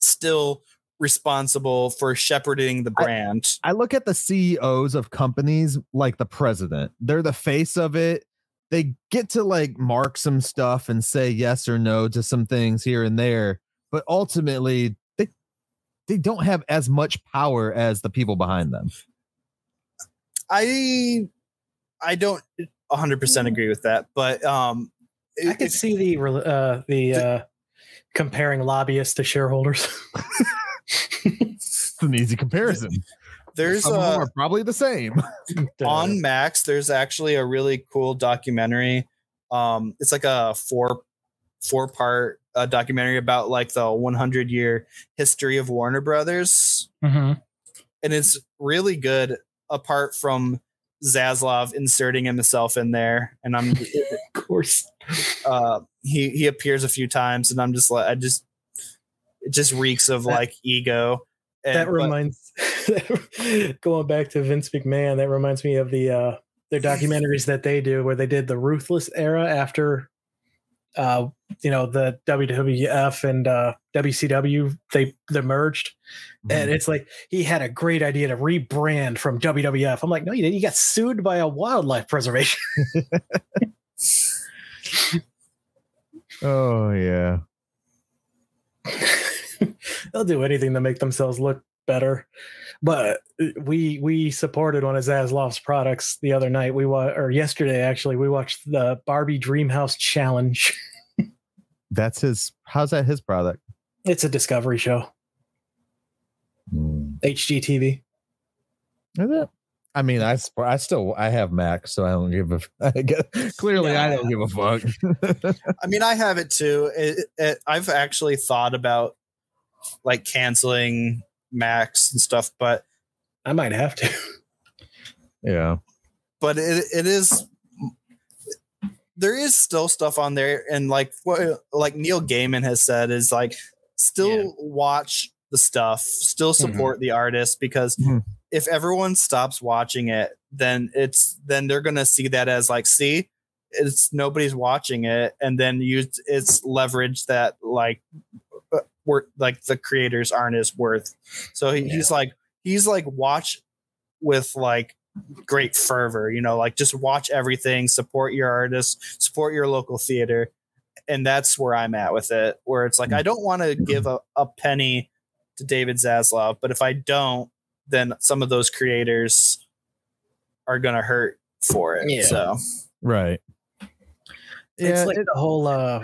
still responsible for shepherding the I- brand. I look at the CEOs of companies like the president. They're the face of it. They get to like mark some stuff and say yes or no to some things here and there, but ultimately they they don't have as much power as the people behind them. I I don't 100% agree with that, but um I could if- see the uh, the uh, comparing lobbyists to shareholders. It's an easy comparison. there's Some of them are probably the same. on Max there's actually a really cool documentary. Um it's like a four four part a documentary about like the 100 year history of Warner Brothers, Mm-hmm. and it's really good. Apart from Zaslav inserting himself in there, and I'm Of course. uh, he he appears a few times, and I'm just like I just it just reeks of That- like ego. And, that reminds going back to Vince McMahon, that reminds me of the uh their documentaries that they do where they did the ruthless era after uh you know the WWF and uh WCW they they merged and it's like he had a great idea to rebrand from WWF. I'm like, no, you didn't. You got sued by a wildlife preservation. oh yeah. They'll do anything to make themselves look better. But uh, we we supported one of Zaslav's products the other night. We wa- or yesterday actually. We watched the Barbie Dreamhouse Challenge. That's his. How's that his product? It's a Discovery show, Hmm. HGTV. Is it? I mean, I I still I have Mac, so I don't give a. I guess, clearly, I don't give a fuck. I mean, I have it too. It, it, I've actually thought about like canceling Max and stuff, but I might have to. yeah. but it it is there is still stuff on there, and like what like Neil Gaiman has said is like still Yeah. watch the stuff, still support the artist because Mhm. if everyone stops watching it, then it's then they're gonna see that as like see it's nobody's watching it and then you it's leverage that like worth like the creators aren't as worth so he, he's like he's like watch with like great fervor you know like just watch everything support your artists support your local theater and that's where i'm at with it where it's like i mm. don't want to give a, a penny to david zaslav but if i don't then some of those creators are gonna hurt for it Yeah. so Right. It's Yeah, like it- the whole uh,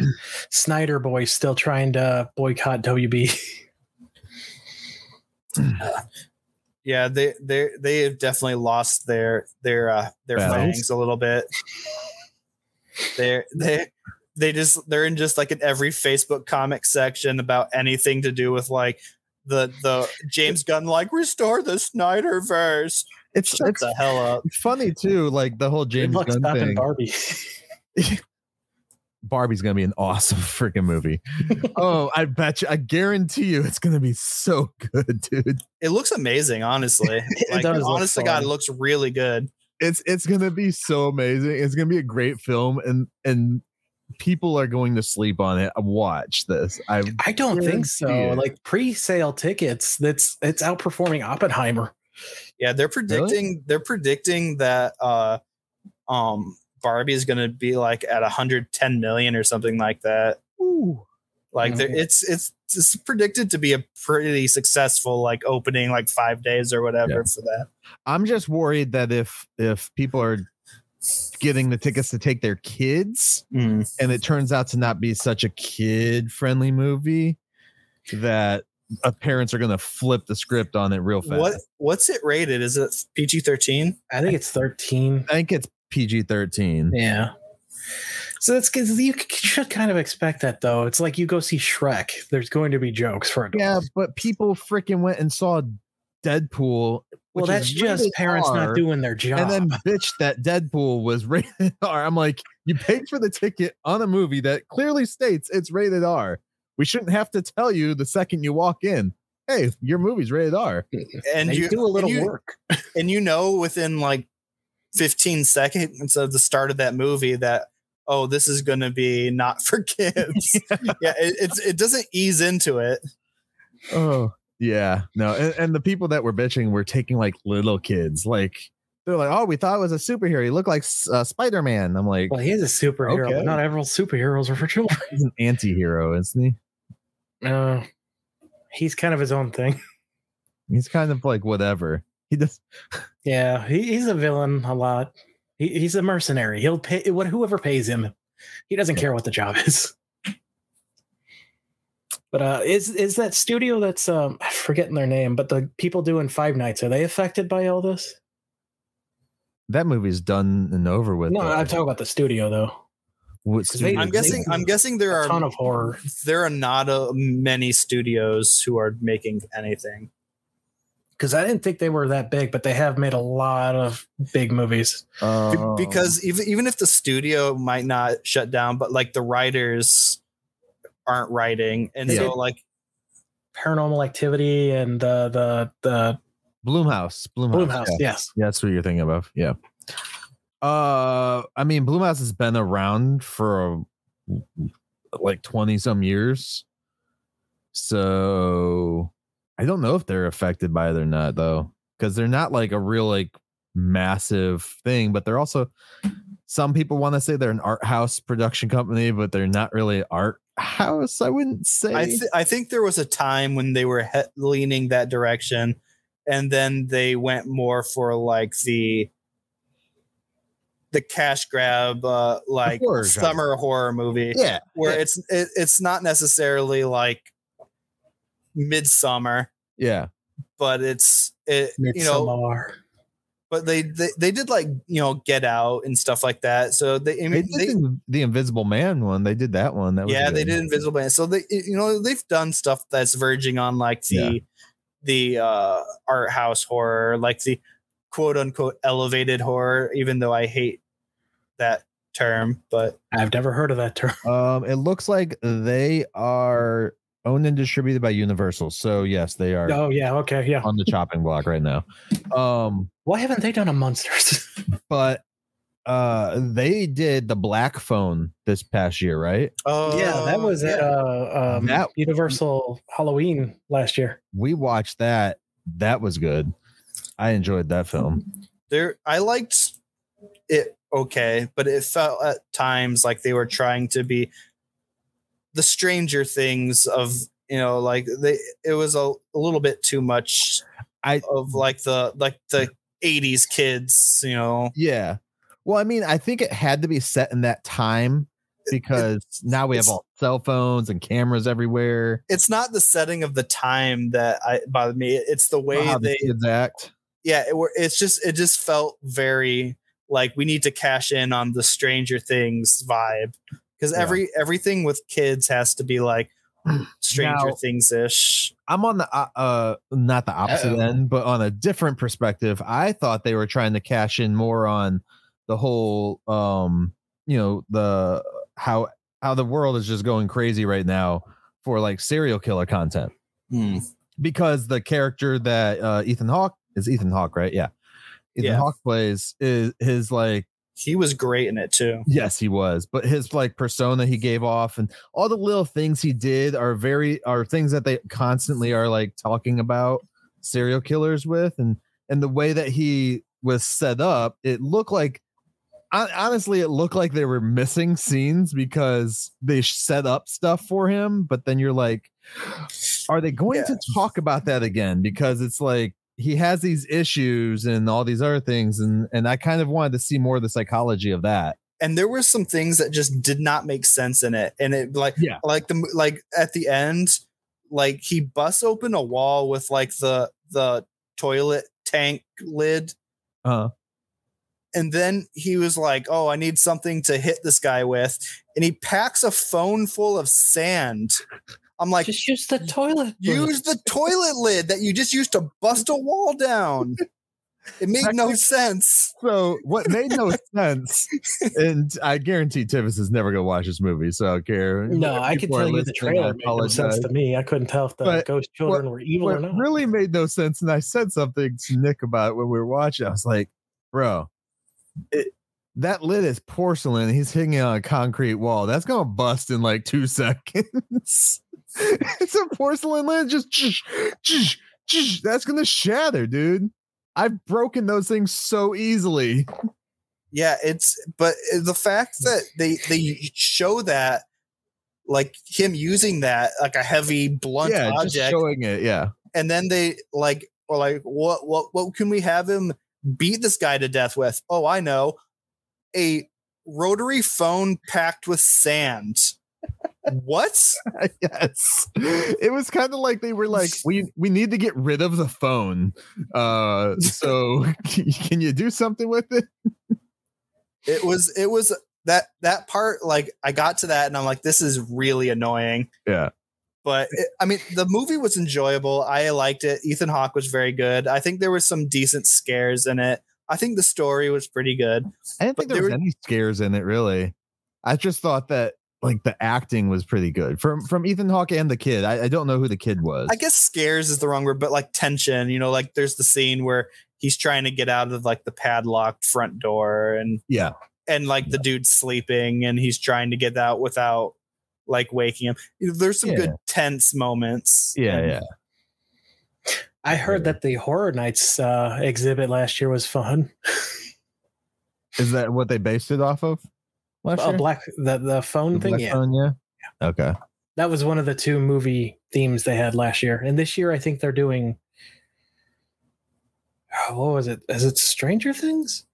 Snyder boys still trying to boycott WB. yeah they they they have definitely lost their their uh their Balance. fangs a little bit they're they they just they're in just like in every facebook comic section about anything to do with like the the james gunn like restore the snyder verse it's shut it's the hell up funny too. Like the whole Good James Gunn thing. Barbie. Barbie's gonna be an awesome freaking movie. oh, I bet you, I guarantee you, it's gonna be so good, dude. it looks amazing honestly It like does look god it looks really good It's it's gonna be so amazing. It's gonna be a great film, and and people are going to sleep on it. Watch this. I I don't think so. It. Like pre-sale tickets, that's it's outperforming Oppenheimer. Yeah, they're predicting they're predicting that uh um Barbie is going to be like at 110 million or something like that. Ooh. Like there it's it's it's predicted to be a pretty successful like opening like 5 days or whatever Yeah. for that. I'm just worried that if if people are getting the tickets to take their kids, and it turns out to not be such a kid friendly movie, that uh, parents are gonna flip the script on it real fast. What what's it rated? Is it PG-13? I think it's 13. I think it's PG thirteen. Yeah. So that's good. You should kind of expect that though. It's like you go see Shrek. There's going to be jokes for adults. Yeah, but people freaking went and saw Deadpool. well, that's just parents R, not doing their job. And then bitch that Deadpool was rated R. I'm like, you paid for the ticket on a movie that clearly states it's rated R. We shouldn't have to tell you the second you walk in. Hey, your movie's rated R. And They you do a little and you, work. and you know within like 15 seconds of the start of that movie that oh this is going to be not for kids yeah, it, it's it doesn't ease into it Oh, yeah. No, and, and the people that were bitching were taking like little kids. Like they're like, oh, we thought it was a superhero. He looked like uh, Spider Man. I'm like, Well, he is a superhero, Okay. but not every superheroes are for children. he's an anti-hero, isn't he? Uh, he's kind of his own thing. He's kind of like whatever. He just Yeah, he, he's a villain a lot. He, he's a mercenary. He'll pay what whoever pays him. He doesn't care what the job is. But uh, is is that studio that's um I'm forgetting their name? But the people doing Five Nights are they affected by all this? that movie's done and over with. No, though. I'm talking about the studio though. What 'Cause they- I'm guessing. I'm guessing there a ton are of horror. there are not a, many studios who are making anything. Because I didn't think they were that big, but they have made a lot of big movies. Be- Um, because even even if the studio might not shut down, but like the writers aren't writing, and They so like Paranormal Activity and the the the Blumhouse, Blumhouse, Blumhouse. yeah. Yes. Yeah, that's what you're thinking of. Yeah. Uh, I mean, Blumhouse has been around for uh, like 20 some years. So I don't know if they're affected by it or not, though, because they're not like a real, like, massive thing, but they're also some people want to say they're an art house production company, but they're not really art house. I wouldn't say. I th- I think there was a time when they were he- leaning that direction, and then they went more for like the the cash grab, uh, like horror genre. summer horror movie, yeah. where yeah, it's it, it's not necessarily like midsummer, yeah. but it's it you know but they, they they did like you know get out and stuff like that so they I They mean, did they, the, the Invisible Man one. They did that one. That was yeah they good. did invisible man so they you know they've done stuff that's verging on like the Yeah. the uh art house horror like the quote unquote elevated horror even though i hate that term but I've never heard of that term. Um, it looks like they are owned and distributed by Universal. So yes, they are Oh yeah, okay, yeah. on the chopping block right now. Um, Why haven't they done a monsters? but uh, they did the Black Phone this past year, right? oh yeah, that was at uh, um, That- Universal Halloween last year. We watched that. That was good. I enjoyed that film. there i liked it okay but it felt at times like they were trying to be the stranger things of you know like they it was a, a little bit too much I of like the like the 80s kids you know yeah. Well, I mean, I think it had to be set in that time because now we have all cell phones and cameras everywhere. it's not the setting of the time that i bothered me it's the way the they kids act. yeah it, it's just it just felt very like we need to cash in on the stranger things vibe because Yeah. every everything with kids has to be like stranger things ish I'm on the uh, uh not the opposite Uh-oh. end, but on a different perspective. I thought they were trying to cash in more on the whole um you know the how how the world is just going crazy right now for like serial killer content because the character that uh Ethan Hawke is Ethan Hawke, right? Yeah. Ethan Yeah. Hawke plays is his like he was great in it too Yes, he was. But his like persona he gave off and all the little things he did are very are things that they constantly are like talking about serial killers with and and the way that he was set up, it looked like honestly it looked like they were missing scenes because they set up stuff for him, but then you're like are they going to talk about that again because it's like he has these issues and all these other things and and I kind of wanted to see more of the psychology of that. and there were some things that just did not make sense in it and it like Yeah. like the like at the end like he busts open a wall with like the the toilet tank lid Uh, and then he was like oh i need something to hit this guy with and he packs a phone full of sand i'm like Just use the toilet. use the toilet lid that you just used to bust a wall down it made no sense so what made no sense, and I guarantee Tivis is never gonna watch this movie, so I don't care. No, I could people are tell you the trailer made no sense to me. I couldn't tell if the But ghost children were evil What or not. really made no sense, and I said something to Nick about it when we were watching. I was like, "Bro, it, that lid is porcelain. He's hitting it on a concrete wall. That's gonna bust in like two seconds. it's a porcelain lid. Just that's gonna shatter, dude. I've broken those things so easily. yeah it's but uh, the fact mm. that they they show that like him using that like a heavy blunt yeah, just object showing it. Yeah, and then they like or like what what what can we have him beat this guy to death with oh i know a rotary phone packed with sand what yes. It was kind of like they were like, we we need to get rid of the phone. Uh, so can you do something with it? it was it was that that part like I got to that and I'm like this is really annoying. Yeah. But it, I mean the movie was enjoyable. I liked it. Ethan Hawke was very good. I think there was some decent scares in it. I think the story was pretty good. I didn't think there there was were- any scares in it really. I just thought that like the acting was pretty good from from Ethan Hawke and the kid. I, I don't know who the kid was. I guess scares is the wrong word, but like tension, you know, like there's the scene where he's trying to get out of like the padlocked front door and yeah, and like the dude's sleeping and he's trying to get out without like waking him. There's some Yeah. good tense moments. yeah, and yeah. I heard that the Horror Nights uh, exhibit last year was fun. Is that what they based it off of? Last Oh, year? black the the phone The thing. Black Yeah, Phone, yeah. Okay. that was one of the two movie themes they had last year, and this year I think they're doing. Oh, what was it? Is it Stranger Things?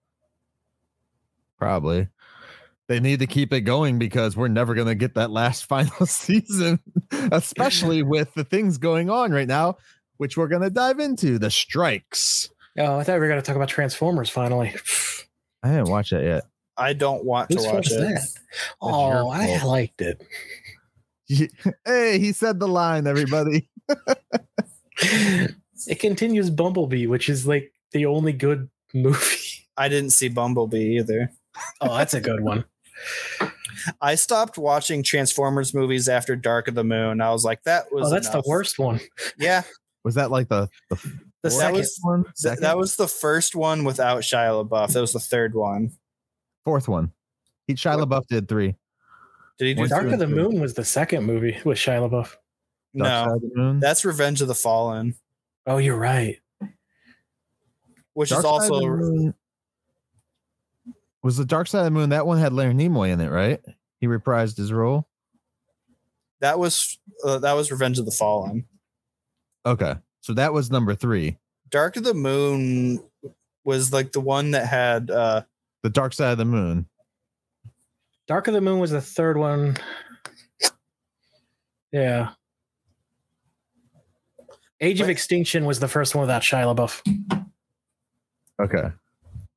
Probably. They need to keep it going because we're never going to get that last final season, especially with the things going on right now, which we're going to dive into the strikes. Oh, I thought we were going to talk about Transformers finally. I didn't watch that yet. I don't want Whose to watch it. that? Oh, I fault. liked it. hey, he said the line, everybody. it continues Bumblebee, which is like the only good movie. I didn't see Bumblebee either. Oh, that's a good one. I stopped watching Transformers movies after Dark of the Moon. I was like, that was Oh, that's enough. the worst one. Yeah, Was that like the the The That second. was- one? th- Second? that was the first one without Shia LaBeouf. That was the third one. Fourth one. He Shia LaBeouf did three. Did he do One, Dark three? of the Moon was the second movie with Shia LaBeouf. No, Dark Side of the Moon. that's Revenge of the Fallen, Oh, you're right. which Dark is Side the also was the Dark Side of the Moon. That one had Leonard Nimoy in it, right? He reprised his role. that was uh, that was Revenge of the Fallen. Okay, so that was number three. Dark of the Moon was like the one that had uh The Dark Side of the Moon. Dark of the Moon was the third one. Yeah. Age of Extinction was the first one without Shia LaBeouf. Okay.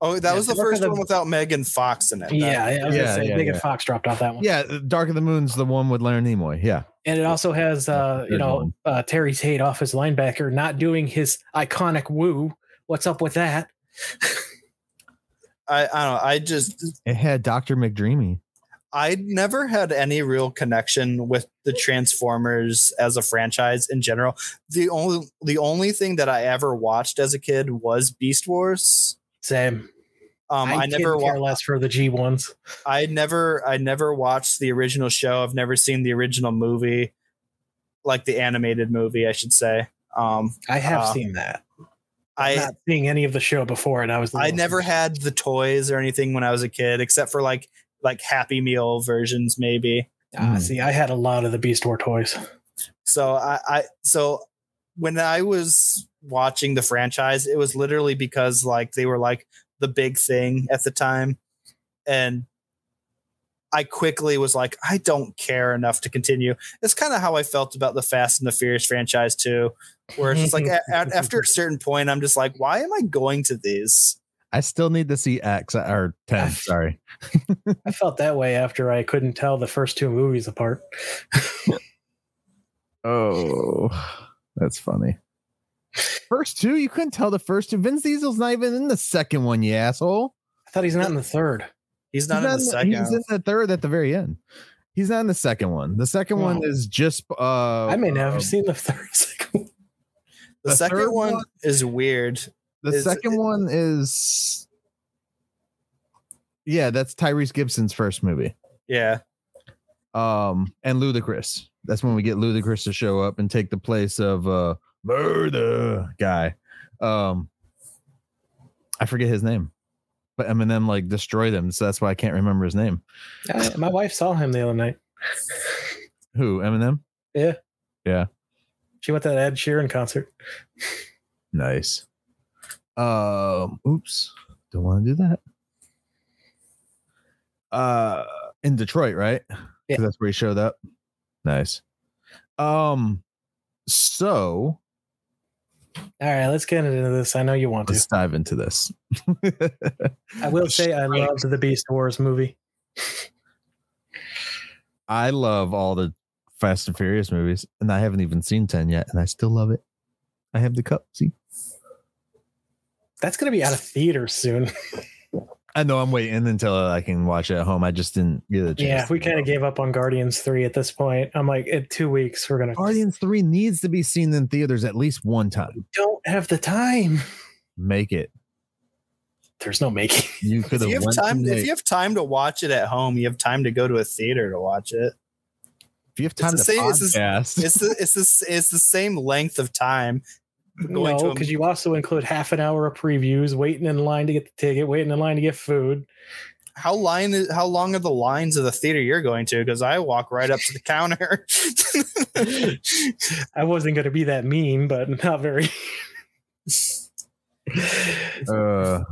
oh that Yeah, was the Dark first the- one without Megan Fox in it. That- Yeah, I was Yeah, gonna say yeah, Megan yeah. Fox dropped off that one. Yeah, Dark of the Moon's the one with Leonard Nimoy. Yeah. And it also has uh, you know, uh, Terry Tate Office Linebacker not doing his iconic woo. What's up with that? I I don't know. I just It had Dr. McDreamy. I never had any real connection with the Transformers as a franchise in general. The only the only thing that I ever watched as a kid was Beast Wars. Same. Um, I, I, never never care less for the G ones. I never I never watched the original show. I've never seen the original movie, like the animated movie, I should say. Um, I have Uh, seen that. I not seeing any of the show before, and I was. the I little- never had the toys or anything when I was a kid, except for like like Happy Meal versions, maybe. Mm. see, I had a lot of the Beast War toys. So I, I so when I was watching the franchise, it was literally because like they were like the big thing at the time, and I quickly was like, I don't care enough to continue. It's kind of how I felt about the Fast and the Furious franchise too, where it's just like a, a- after a certain point, I'm just like, why am I going to these? I still need to see X uh, or 10. Sorry. I felt that way after I couldn't tell the first two movies apart. Oh, that's funny. First two, you couldn't tell the first two. Vin Diesel's not even in the second one, you asshole. I thought he's not in the third. He's not he's in the second. He's in the third at the very end. He's not in the second one. The second one is just uh I may never uh, have seen the third. second one. the, the second one, one- is weird. the is- second one is yeah, that's Tyrese Gibson's first movie. Yeah. Um and Ludacris. That's when we get Ludacris to show up and take the place of uh murder guy. Um I forget his name. But Eminem like destroyed him, so that's why I can't remember his name. I- my wife saw him the other night. Who? Eminem? Yeah. Yeah. She went to that Ed Sheeran concert. Nice. Um, oops, don't want to do that. Uh, in Detroit, right? Yeah. that's where he showed up. Nice. Um, so All right, let's get into this. I know you want to. let's dive into this. I will say I loved the Beast Wars movie. I love all the Fast and Furious movies, and I haven't even seen 10 yet, and I still love it. I have the cup. See, That's gonna be out of theaters soon. I know I'm waiting until I can watch it at home. I just didn't get a chance. yeah, we kind of gave up on Guardians three at this point. I'm like, in two weeks we're gonna. Guardians 3 needs to be seen in theaters at least one time. We Don't have the time. Make it. There's no making. You could have you have went time, too if you have time to watch it at home, you have time to go to a theater to watch it. If you have time the to same- it's the- podcast, It's the it's the it's the same length of time. Going No, a- because you also include half an hour of previews, waiting in line to get the ticket, waiting in line to get food. How line is how long are the lines of the theater you're going to? Because I walk right up to the counter. I wasn't going to be that mean, but not very. uh,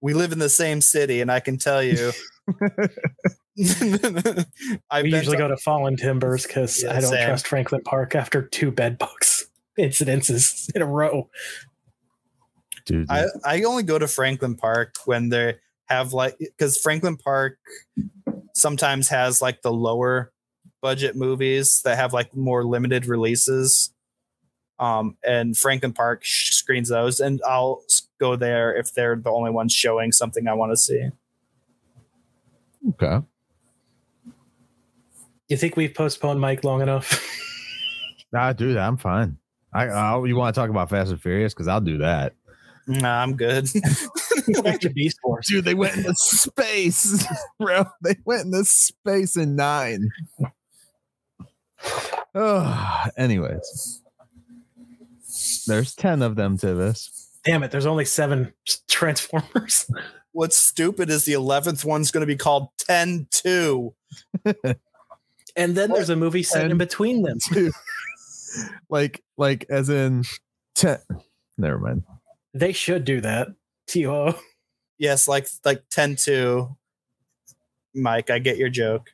we live in the same city, and I can tell you. I we usually go to Fallen Timbers because Yeah, I don't same. trust Franklin Park after two bed bugs incidences in a row. dude. I, I only go to Franklin Park when they have like because Franklin Park sometimes has like the lower budget movies that have like more limited releases. Um, and Franklin Park screens those, and I'll go there if they're the only ones showing something I want to see. okay. You think we've postponed Myke long enough? Nah, dude, I'm fine. I, I'll, you want to talk about Fast and Furious? Because I'll do that. Nah, I'm good. Go back to Beast Wars. Dude, they went into space, bro. They went into space in nine. Oh, anyways, there's 10 of them to this. Damn it! There's only seven Transformers. What's stupid is the eleventh one's going to be called 10-2. And then there's a movie set in between them. Like, like, as in 10. Never mind. They should do that. T.O. Yes, like like 10-2. Myke, I get your joke.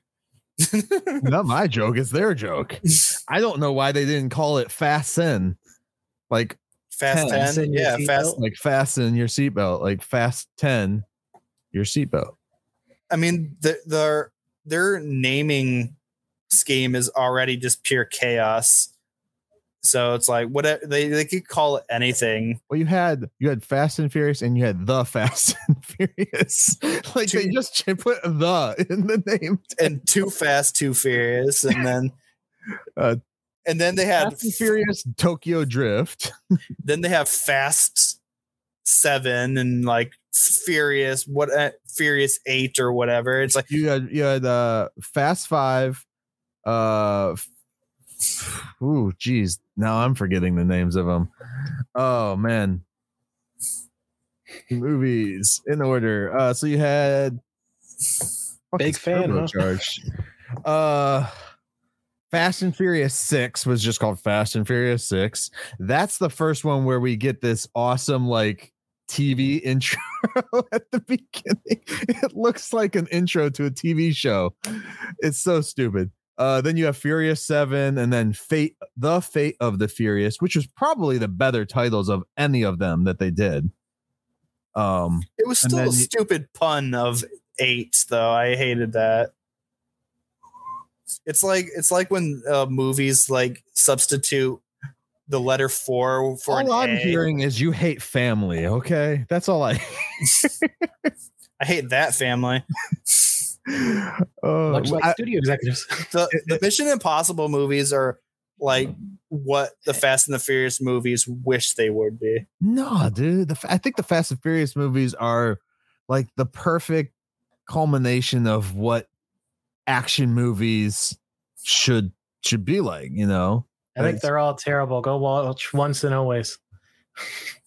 Not my joke, it's their joke. I don't know why they didn't call it Fasten. Like, Fast 10. Fasten your Yeah, fast. like fasten your seatbelt, like fast 10 your seatbelt. I mean, the, their their naming scheme is already just pure chaos. So it's like whatever they, they could call it anything. Well, you had you had Fast and Furious, and you had the Fast and Furious. like they just put the in the name. And too fast, too furious. And then Uh, and then they had Fast and Furious Tokyo Drift. then they have fast seven and like furious what uh, furious eight or whatever. It's like You had you had uh Fast Five. Uh, ooh, geez, now I'm forgetting the names of them. Oh man, movies in order. Uh, so you had Big fan, huh? Turbocharged. Uh, Fast and Furious Six was just called Fast and Furious Six. That's the first one where we get this awesome like TV intro at the beginning. It looks like an intro to a TV show. It's so stupid. Uh, then you have Furious Seven, and then Fate, the Fate of the Furious, which was probably the better titles of any of them that they did. Um, it was still a you- stupid pun of eight though. I hated that. It's like it's like when uh, movies like substitute the letter four for all I'm A. hearing is you hate family. Okay, that's all I. I hate that family. Uh, Much like I- studio executives. The, the Mission Impossible movies are like what the Fast and the Furious movies wish they would be. no, dude. The, I think the Fast and Furious movies are like the perfect culmination of what action movies should should be like. You know, I think they're all terrible. Go watch once and always.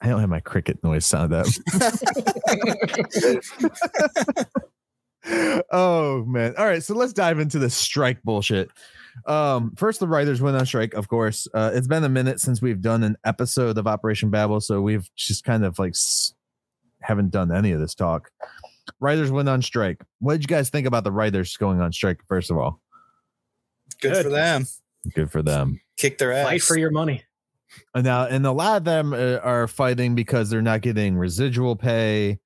I don't have my cricket noise sound up. oh man. All right, so let's dive into the strike bullshit. Um, first the writers went on strike, of course. Uh, it's been a minute since we've done an episode of Operation Babble, so we've just kind of like s- haven't done any of this talk. Writers went on strike. What did you guys think about the writers going on strike? First of all, Good, Good. for them. good for them. Kick their ass. Fight for your money. And now, and a lot of them uh, are fighting because they're not getting residual pay,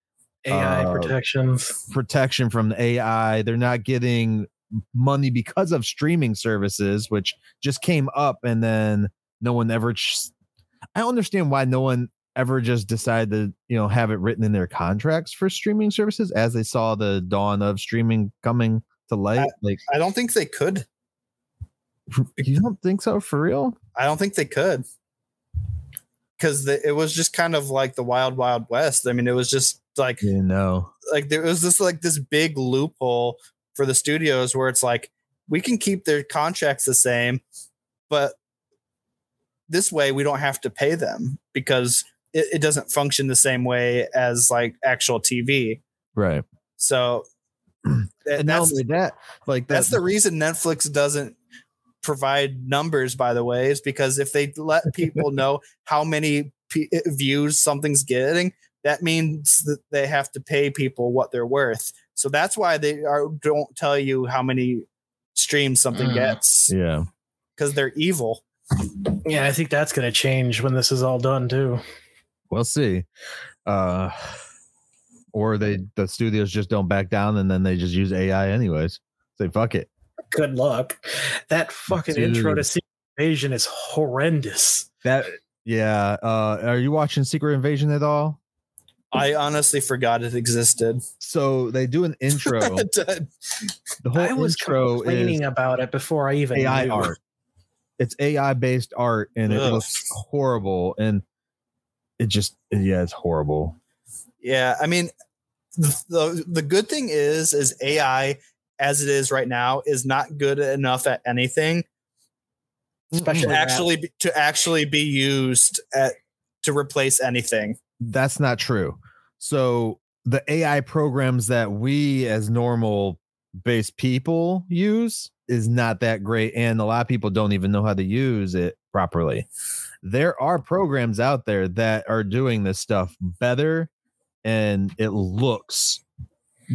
AI Uh, protections. protection from the AI. They're not getting money because of streaming services, which just came up, and then no one ever. ch- I don't understand why no one ever just decided to, you know, have it written in their contracts for streaming services as they saw the dawn of streaming coming to light. like, I don't think they could. you don't think so for real? I don't think they could. Because it was just kind of like the wild, wild west. I mean, it was just like You know, like there was this like this big loophole for the studios where it's like we can keep their contracts the same, but this way we don't have to pay them because it, it doesn't function the same way as like actual TV. right? So that- And not only that, like that's the reason Netflix doesn't provide numbers by the way is because if they let people know how many p- views something's getting that means that they have to pay people what they're worth so that's why they are don't tell you how many streams something Mm. gets yeah. because they're evil Yeah, I think that's going to change when this is all done too. We'll see. Uh or they the studios just don't back down and then they just use AI anyways. Say fuck it. Good luck. That fucking intro to Secret Invasion is horrendous. That yeah. Uh are you watching Secret Invasion at all? i honestly forgot it existed So they do an intro. the whole I was intro complaining is about it before I even AI knew. art. It's AI based art and it Ugh. looks horrible and it just yeah, it's horrible. Yeah, I mean, the, the the good thing is, is AI as it is right now is not good enough at anything Especially to actually be, to actually be used at to replace anything. that's not true. So the AI programs that we as normal based people use is not that great and a lot of people don't even know how to use it properly. There are programs out there that are doing this stuff better and it looks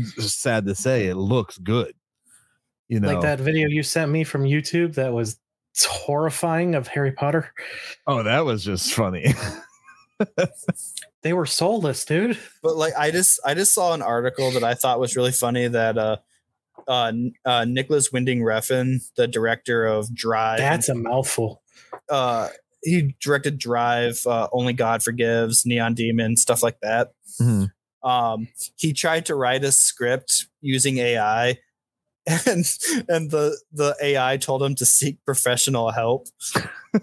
sad to say it looks good. You know. like that video you sent me from YouTube that was horrifying of Harry Potter. Oh, that was just funny. They were soulless, dude. But like, I just I just saw an article that I thought was really funny that uh uh, uh Nicolas Winding Refn, the director of Drive, That's a mouthful. uh he directed Drive, uh, Only God Forgives, Neon Demon, stuff like that. Mhm. Um he tried to write a script using AI and and the the AI told him to seek professional help.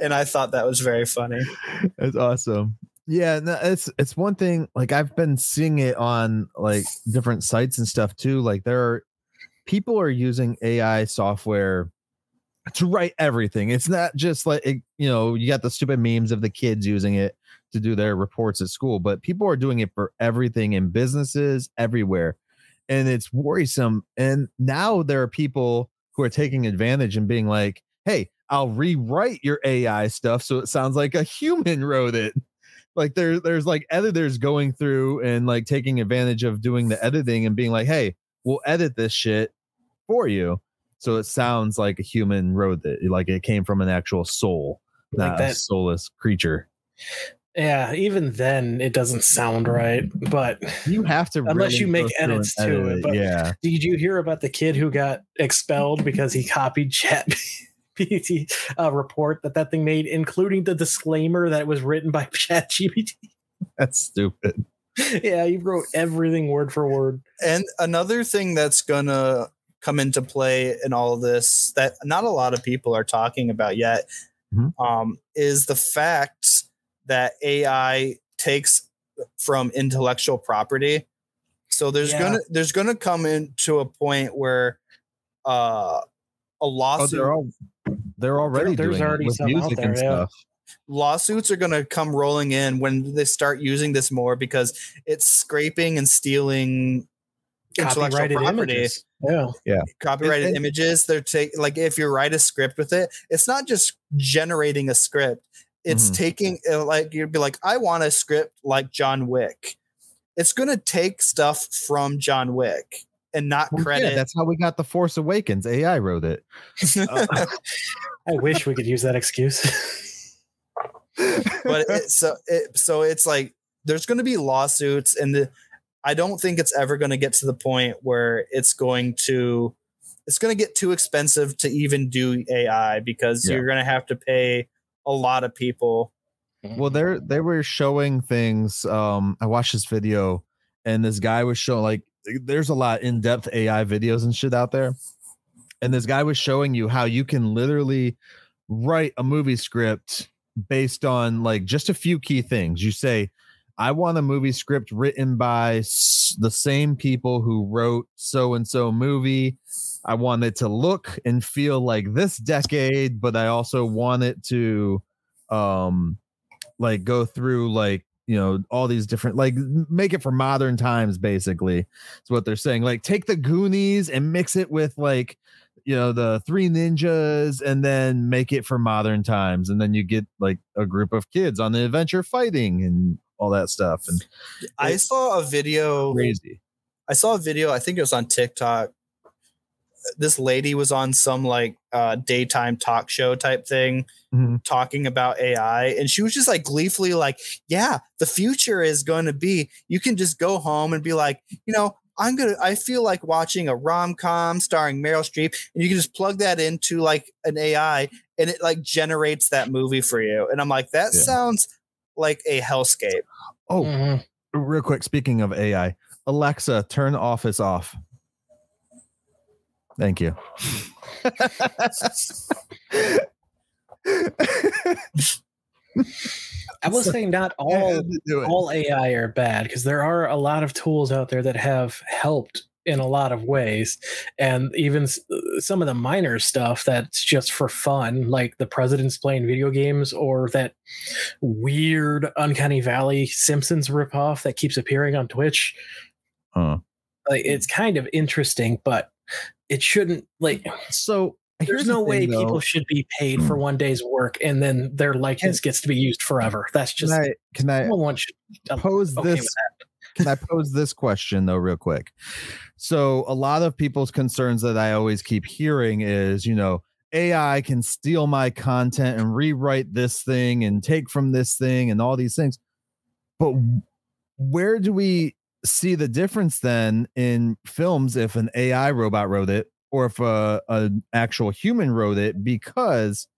and I thought that was very funny. That's awesome. Yeah, no, it's it's one thing. Like I've been seeing it on like different sites and stuff too. Like there are people are using AI software to write everything. It's not just like it, you know you got the stupid memes of the kids using it to do their reports at school, but people are doing it for everything in businesses everywhere, and it's worrisome. And now there are people who are taking advantage and being like, "Hey, I'll rewrite your AI stuff so it sounds like a human wrote it." like there there's like editors going through and like taking advantage of doing the editing and being like hey we'll edit this shit for you so it sounds like a human wrote it like it came from an actual soul Like not a soulless creature Yeah, even then it doesn't sound right. But you have to Unless really you make go through and edits to edit it, but- yeah did you hear about the kid who got expelled because he copied Chat GPT uh, report that that thing made, including the disclaimer that it was written by Chat GPT? that's stupid yeah, you wrote everything word for word. And another thing that's gonna come into play in all of this that not a lot of people are talking about yet Mhm. um, is the fact that AI takes from intellectual property. So there's Yeah. gonna there's gonna come into a point where uh, a oh lawsuit they're all they're already there's doing it already with some out music there, and yeah. stuff lawsuits are going to come rolling in when they start using this more because it's scraping and stealing intellectual Copyrighted property images. Yeah. copyrighted And- and- images they're taking like if you write a script with it it's not just generating a script it's Mhm. taking uh, like you'd be like i want a script like john wick it's going to take stuff from john wick and not Well, credit. Yeah, that's how we got the Force Awakens. AI wrote it. I wish we could use that excuse. but it, so it, so it's like there's going to be lawsuits and the I don't think it's ever going to get to the point where it's going to it's going to get too expensive to even do AI because Yeah. you're going to have to pay a lot of people. Well, they're they were showing things. Um, I watched this video, and this guy was showing like there's a lot in depth AI videos and shit out there, and this guy was showing you how you can literally write a movie script based on like just a few key things. You say, "I want a movie script written by the same people who wrote so and so movie." I want it to look and feel like this decade, but I also want it to um like go through like you know all these different like make it for modern times basically is what they're saying like take the goonies and mix it with like you know the three ninjas and then make it for modern times and then you get like a group of kids on the adventure fighting and all that stuff and I saw a video crazy I saw a video, I think it was on TikTok. This lady was on some like uh daytime talk show type thing Mhm. talking about AI and she was just like gleefully like, "Yeah, the future is going to be you can just go home and be like, you know, I'm going to I feel like watching a rom-com starring Meryl Streep and you can just plug that into like an AI and it like generates that movie for you." And I'm like, "That Yeah. sounds like a hellscape." oh Mhm. real quick speaking of ai alexa turn office off thank you I will say not all had to do it. all AI are bad because there are a lot of tools out there that have helped in a lot of ways, and even uh, some of the minor stuff that's just for fun, like the president's playing video games or that weird Uncanny Valley Simpsons ripoff that keeps appearing on Twitch. Huh. Like it's kind of interesting, but it shouldn't like. so There's here's the no way though. people should be paid for mm. one day's work and then their likeness gets to be used forever. That's just can I, can I no pose okay this can I pose this question though real quick? So a lot of people's concerns that I always keep hearing is, you know, AI can steal my content and rewrite this thing and take from this thing and all these things. But where do we see the difference then in films if an AI robot wrote it or if a, an actual human wrote it? Because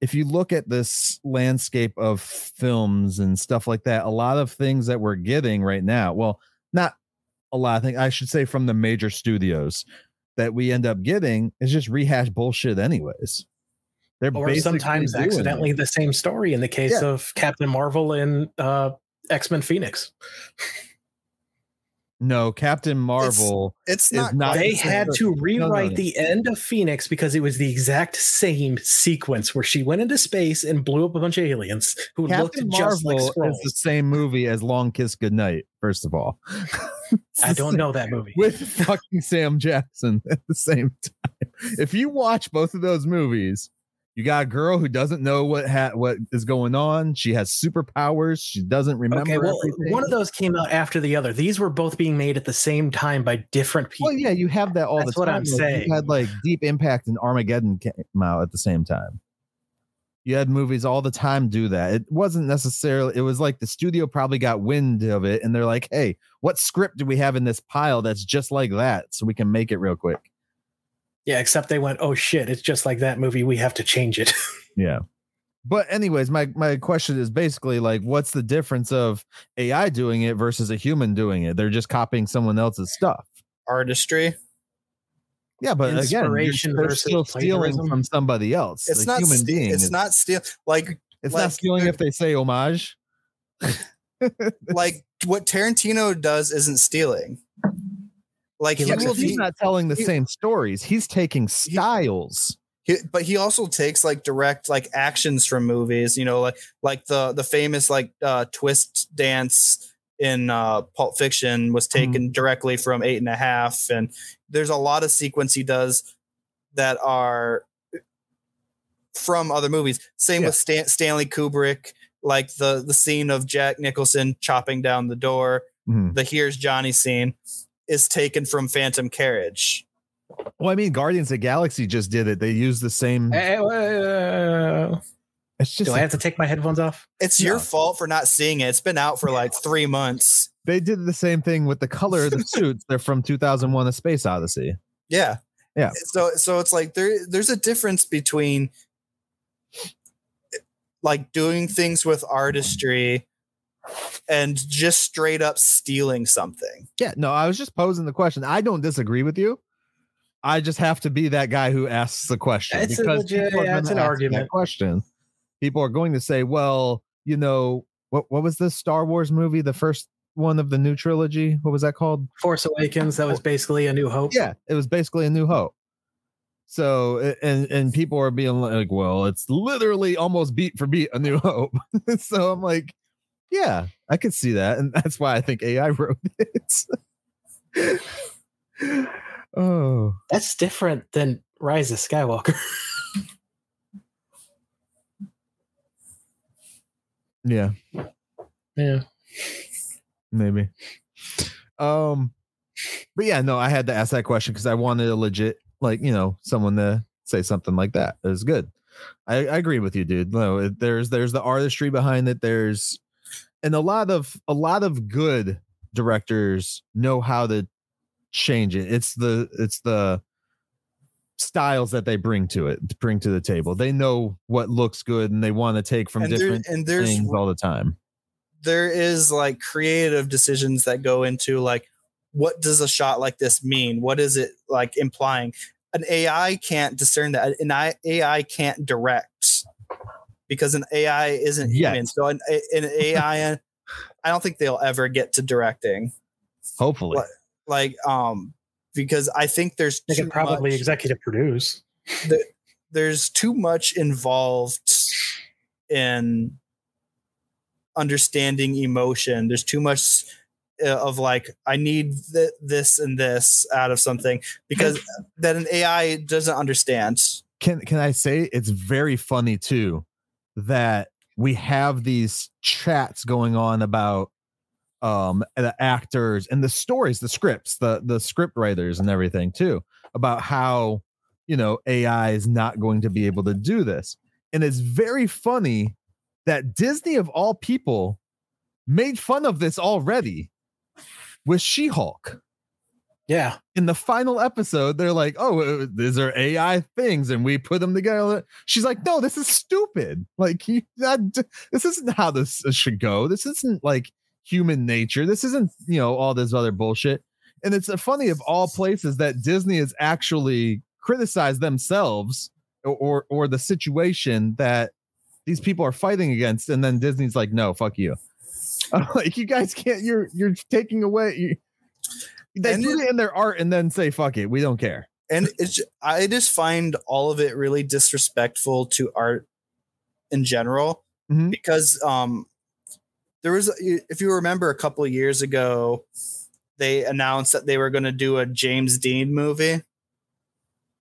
if you look at this landscape of films and stuff like that, a lot of things that we're getting right now, well, not a lot of things, I should say from the major studios that we end up getting is just rehash bullshit, anyways. They're or sometimes doing it. accidentally the same story in the case Yeah. of Captain Marvel and uh, X Men Phoenix. No, Captain Marvel. It's Is not, not- they the had to rewrite no. the end of Phoenix because it was the exact same sequence where she went into space and blew up a bunch of aliens who Captain looked just like Marvel is the same movie as Long Kiss Goodnight. First of all, I don't know that movie. with fucking Sam Jackson at the same time. If you watch both of those movies, you got a girl who doesn't know what ha- what is going on. She has superpowers. She doesn't remember Okay, well, everything. one of those came out after the other. These were both being made at the same time by different people. Well, yeah, you have that all That's the what. I'm though. saying. You had like Deep Impact and Armageddon came out at the same time. You had movies all the time do that. It wasn't necessarily. It was like the studio probably got wind of it, and they're like, "Hey, what script do we have in this pile that's just like that, so we can make it real quick?" Yeah, except they went, oh shit, it's just like that movie. We have to change it. Yeah. But anyways, my my question is basically like, what's the difference of AI doing it versus a human doing it? They're just copying someone else's stuff. artistry. Yeah, but again, you're- Inspiration they're versus still stealing from somebody else. It's The not human ste- being. It's is- not steal like It's like not stealing if they say homage. like what Tarantino does isn't stealing. Like He he will he's not telling the he- same stories. He's taking styles. he, but he also takes like direct like actions from movies. You know, like like the the famous like uh, twist dance in uh, Pulp Fiction was Mm-hmm. taken directly from Eight and a Half, and there's a lot of sequence he does that are from other movies. Same Yeah. with Stan- Stanley Kubrick, like the the scene of Jack Nicholson chopping down the door. Mhm. the here's Johnny scene. Is taken from Phantom Carriage. Well, I mean, Guardians of the Galaxy just did it. They used the same. Uh, It's just do I have to take my headphones off? It's your fault for not seeing it. It's been out for like three months. they did the same thing with the color of the suits. They're from 2001: A Space Odyssey. Yeah. Yeah. So so it's like there there's a difference between like doing things with artistry and just straight up stealing something. Yeah, no, I was just posing the question. I don't disagree with you. I just have to be that guy who asks the question. It's a because legit- people are yeah, it's gonna an ask that argument. Question. People are going to say, "Well, you know, what what was this Star Wars movie? The first one of the new trilogy. What was that called? Force Awakens. That was oh, basically a New Hope. Yeah, it was basically a New Hope. So and and people are being like, "Well, it's literally almost beat for beat a New Hope." so I'm like, "Yeah, I could see that," and that's why I think AI wrote it. oh. That's different than Rise of Skywalker. Yeah, yeah. maybe. Um, but yeah, no, I had to ask that question because I wanted a legit, like you know, someone to say something like that. It was good. I, I agree with you, dude. No, it, there's there's the artistry behind it. There's and a lot of a lot of good directors know how to change it. It's the it's the styles that they bring to it, bring to the table. They know what looks good and they want to take from and there, different and there's things all the time. there is like creative decisions that go into like what does a shot like this mean? What is it like implying? An AI can't discern that. An I- AI can't direct because an AI isn't Yet. human. So an, an AI, I don't think they'll ever get to directing. Hopefully. What? Like, um, because I think there's They too could probably much- executive produce. there's too much involved in understanding emotion. There's too much uh, of like I need th- this and this out of something because that an AI doesn't understand. can can I say it's very funny too that we have these chats going on about um the actors and the stories, the scripts, the the script writers and everything too about how you know AI is not going to be able to do this. And it's very funny that Disney of all people made fun of this already with She-Hulk Yeah. in the final episode, they're like, "Oh, uh, these are AI things," and we put them together. She's like, "No, this is stupid. Like, you, that, this isn't how this uh, should go. This isn't like human nature. This isn't, you know, all this other bullshit." And it's uh, funny of all places that Disney has actually criticized themselves or, or or the situation that these people are fighting against, and then Disney's like, "No, fuck you." Like, you guys can't. You're you're taking away. You, they And put it in their art and then say fuck it we don't care. And it's I just find all of it really disrespectful to art in general Mhm. because um there was if you remember a couple of years ago they announced that they were going to do a James Dean movie.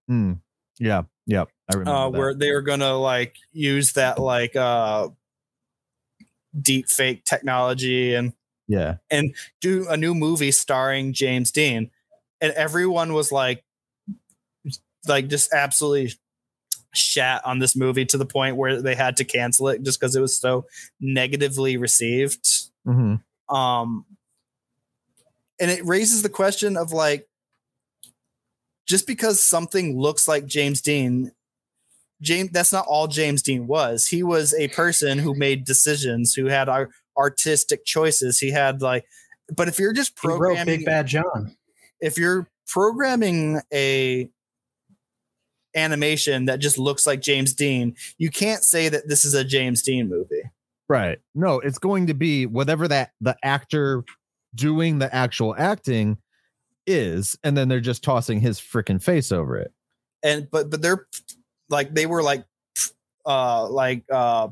Hmm. yeah. Yep. I remember uh, where they were gonna like use that like uh deep fake technology and yeah And do a new movie starring James Dean. And everyone was like like just absolutely shat on this movie to the point where they had to cancel it just because it was so negatively received. Mhm. Um and it raises the question of like just because something looks like James Dean James that's not all James Dean was. He was a person who made decisions, who had our artistic choices. He had like but if you're just He wrote programming Big Bad John. if you're programming a animation that just looks like James Dean, you can't say that this is a James Dean movie. right no it's going to be whatever that the actor doing the actual acting is and then they're just tossing his freaking face over it And but but they're like they were like uh like uh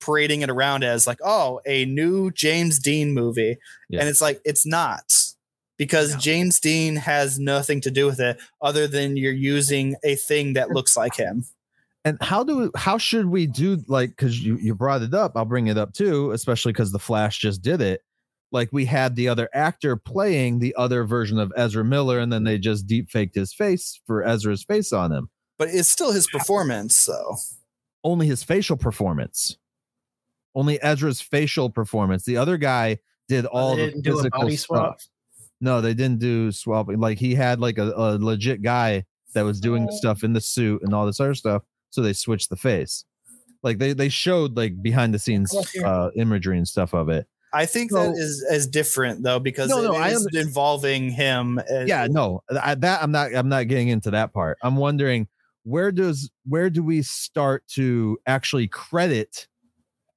parading it around as like oh a new James Dean movie Yeah. and it's like it's not because No. James Dean has nothing to do with it other than you're using a thing that looks like him. and how do we, how should we do like because you you brought it up i'll bring it up too especially because the flash just did it like we had the other actor playing the other version of Ezra Miller, and then they just deep faked his face for Ezra's face on him. But it's still his performance, so Only his facial performance, only Ezra's facial performance. The other guy did all the didn't do a physical stuff. No, they didn't do swapping. Like he had like a, a legit guy that was doing Oh. stuff in the suit and all this other stuff. So they switched the face. Like they they showed like behind the scenes uh imagery and stuff of it. I think So- that is is different though because No, no, it I involving him. as- yeah no I, that i'm not i'm not getting into that part i'm wondering where does where do we start to actually credit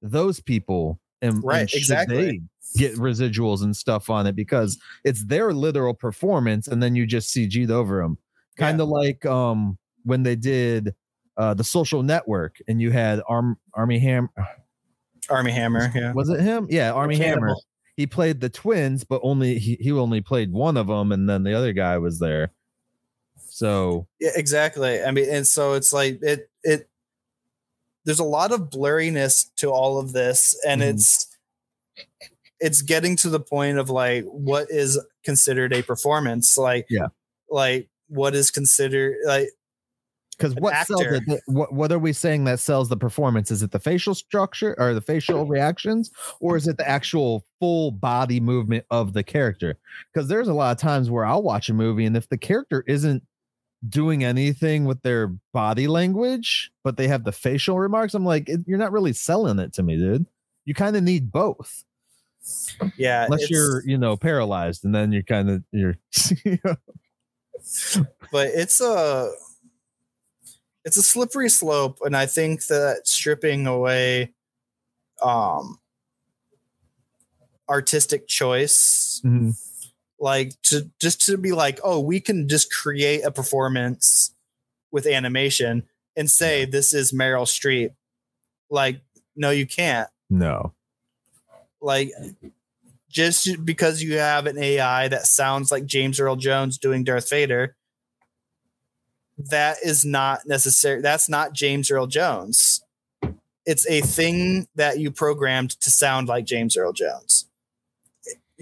those people and, Right, and exactly. they get residuals and stuff on it because it's their literal performance and then you just cg'd over them kind of like um when they did uh the social network and you had arm army ham Armie Hammer. Yeah. was it him yeah Armie Hammer Cannibal. he played the twins, but only he, he only played one of them, and then the other guy was there. So Yeah, exactly. I mean, and so it's like it it there's a lot of blurriness to all of this, and Mhm. it's it's getting to the point of like what is considered a performance, like Yeah. like what is considered like because what sells it? What what are we saying that sells the performance? Is it the facial structure or the facial reactions, or is it the actual full body movement of the character? Because there's a lot of times where I'll watch a movie, and if the character isn't doing anything with their body language, but they have the facial remarks, I'm like, it- you're not really selling it to me, dude. You kind of need both. yeah, unless you're you know paralyzed and then you're kind of you're but it's a it's a slippery slope and i think that stripping away um artistic choice Mhm. Like to just to be like oh we can just create a performance with animation and say this is meryl streep like no you can't no like just because you have an AI that sounds like James Earl Jones doing Darth Vader, that is not necessary. That's not James Earl Jones. It's a thing that you programmed to sound like James Earl Jones.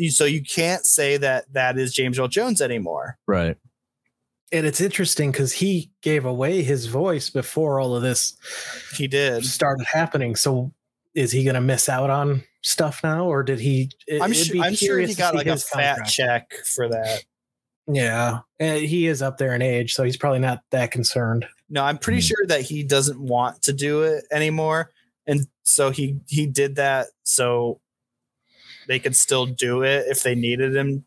You- So you can't say that that is James Earl Jones anymore. right And it's interesting because he gave away his voice before all of this He did. started happening. So is he going to miss out on stuff now, or did he? it- I'm sure. I'm sure curious he got like a his fat contract. check for that. Yeah, and he is up there in age, so he's probably not that concerned. No, I'm pretty Hmm. sure that he doesn't want to do it anymore, and so he he did that so they could still do it if they needed him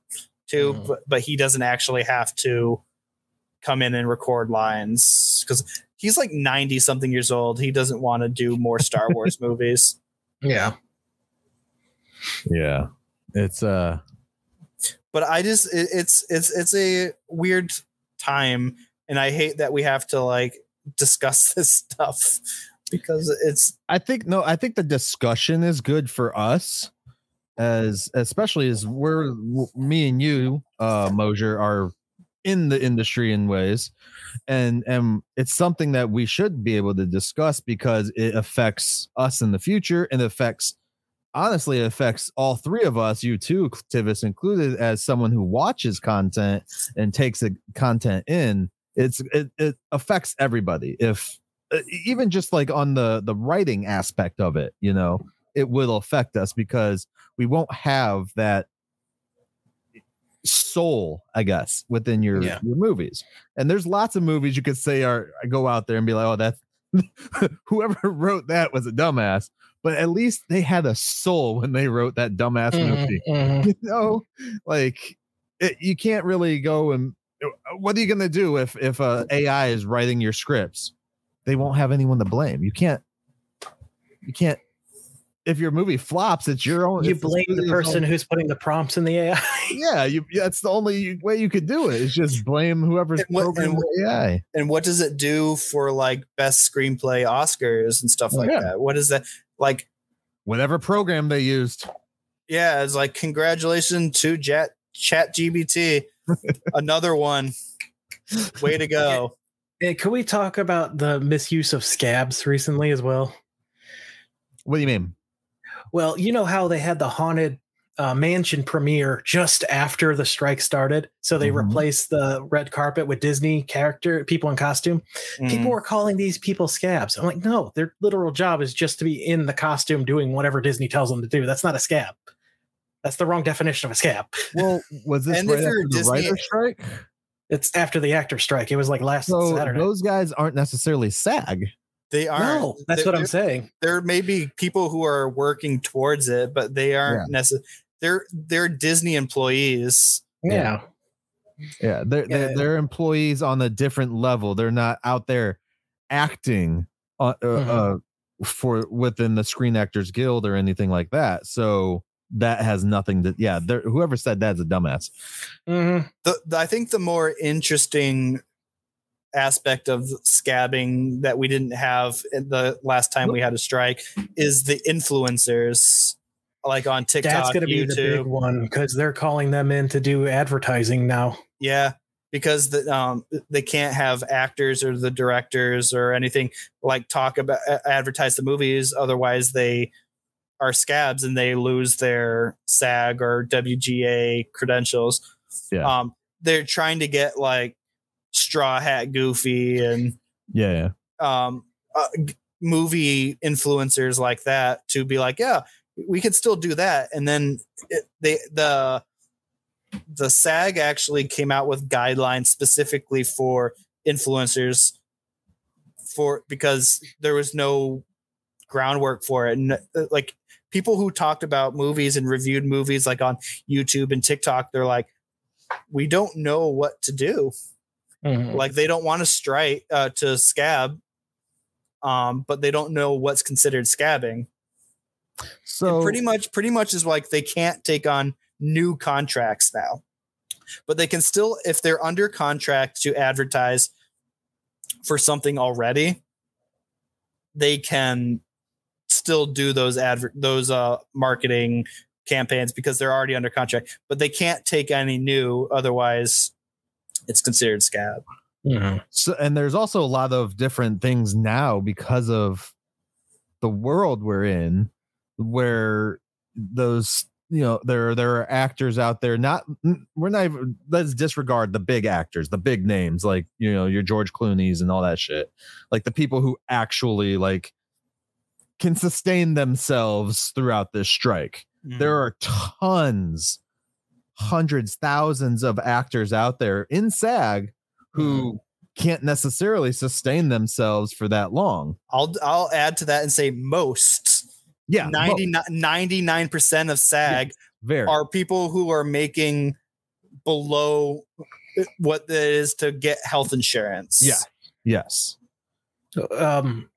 to, Mhm. but but he doesn't actually have to come in and record lines because he's like 90 something years old. He doesn't want to do more Star Wars movies. Yeah, yeah it's uh But I just it, it's it's it's a weird time, and I hate that we have to like discuss this stuff because it's i think no i think the discussion is good for us as especially as we're me and you uh mosier are in the industry in ways and and it's something that we should be able to discuss because it affects us in the future and affects honestly it affects all three of us you too tivis included as someone who watches content and takes the content in. It's it, it affects everybody if even just like on the the writing aspect of it you know it will affect us because we won't have that soul i guess within your Yeah. your movies. And there's lots of movies you could say are go out there and be like oh that's whoever wrote that was a dumbass. But at least they had a soul when they wrote that dumbass movie. Mhm. you know? Like it, you can't really go and what are you going to do if if uh, ai is writing your scripts? They won't have anyone to blame. You can't you can't if your movie flops it's your own you blame the person own- who's putting the prompts in the AI. yeah you that's the only way you could do it is just blame whoever's And what- and programming the ai and what does it do for like best screenplay Oscars and stuff like Yeah. that? What is that like? whatever program they used Yeah, it's like congratulations to Chat Chat GBT, another one. Way to go! Hey, can we talk about the misuse of scabs recently as well? what do you mean Well, you know how they had the haunted uh, mansion premiere just after the strike started. So they Mhm. replaced the red carpet with Disney character people in costume. Mm. People were calling these people scabs. I'm like, no, their literal job is just to be in the costume doing whatever Disney tells them to do. That's not a scab. That's the wrong definition of a scab. Well, was this right after the Disney- writer strike? It's after the actor strike. It was like last So Saturday. those guys aren't necessarily SAG. They are no, that's what I'm saying. there may be people who are working towards it, but they aren't necessarily. They're they're Disney employees. Yeah. Yeah, they're, they're they're employees on a different level. They're not out there acting uh, uh, Mhm. uh, for within the Screen Actors Guild or anything like that. So that has nothing to. Yeah, whoever said that's a dumbass. Mhm. The, the I think the more interesting aspect of scabbing that we didn't have the last time we had a strike is the influencers like on TikTok, That's going to be the big YouTube. one because they're calling them in to do advertising now. Yeah, because the, um, they can't have actors or the directors or anything like talk about advertise the movies. Otherwise, they are scabs and they lose their SAG or WGA credentials. Yeah. Um, they're trying to get like Straw Hat Goofy and Yeah, yeah. um, uh, movie influencers like that to be like, yeah, we can still do that. And then it, they the the SAG actually came out with guidelines specifically for influencers for because there was no groundwork for it and uh, like people who talked about movies and reviewed movies like on YouTube and TikTok they're like we don't know what to do Mhm. like they don't want to strike uh, to scab um but they don't know what's considered scabbing. So And pretty much pretty much is like they can't take on new contracts now. But they can still if they're under contract to advertise for something already they can still do those adver- those uh marketing campaigns because they're already under contract. But they can't take any new otherwise it's considered scab. Mhm. so and there's also a lot of different things now because of the world we're in where those you know there there are actors out there not we're not even let's disregard the big actors the big names like you know your george clooney's and all that shit. Like the people who actually like can sustain themselves throughout this strike. There are tons hundreds thousands of actors out there in sag who can't necessarily sustain themselves for that long I'll I'll add to that and say most yeah mo- 99 percent of SAG very are people who are making below what it is to get health insurance. Yeah. yes um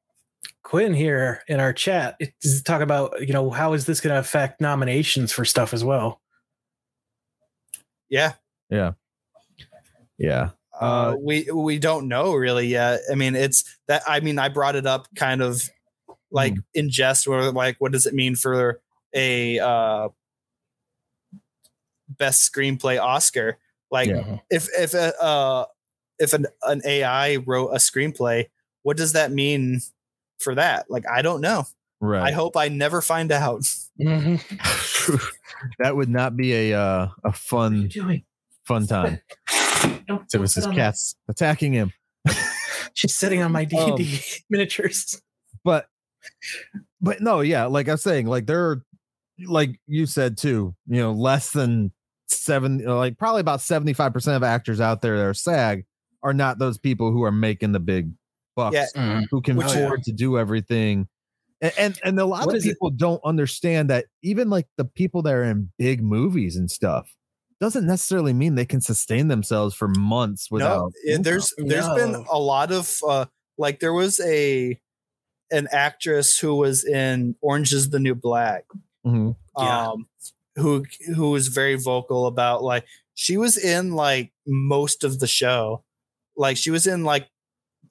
Quinn here in our chat is talk about you know how is this going to affect nominations for stuff as well. Yeah. yeah yeah Uh, Uh, we we don't know really yet. I mean, it's that. I mean, I brought it up kind of like Hmm. in jest, where like, what does it mean for a uh, best screenplay Oscar? Like, Yeah. if if a uh, if an an AI wrote a screenplay, what does that mean for that? Like, I don't know. Right. I hope I never find out. Mhm. that would not be a uh, a fun doing? fun time Don't so it's his cats attacking him She's sitting on my D and D miniatures. but but no yeah like i was saying like there are like you said too you know less than seven like probably about 75% of actors out there that are sag are not those people who are making the big bucks Yeah. who can Which- afford to do everything and, and and a lot What of is it? people don't understand that even like the people that are in big movies and stuff doesn't necessarily mean they can sustain themselves for months without no, it- income. there's there's been a lot of uh like there was a an actress who was in Orange is the New Black. Mhm. Yeah. Um who who was very vocal about like she was in like most of the show. Like she was in like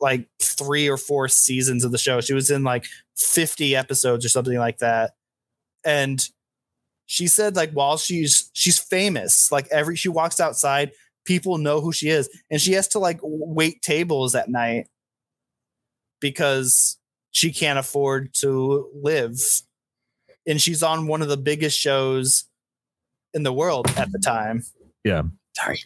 like three or four seasons of the show. She was in like 50 episodes or something like that. And she said like while she's she's famous, like every she walks outside, people know who she is, and she has to like wait tables at night because she can't afford to live. And she's on one of the biggest shows in the world at the time. Yeah. Sorry.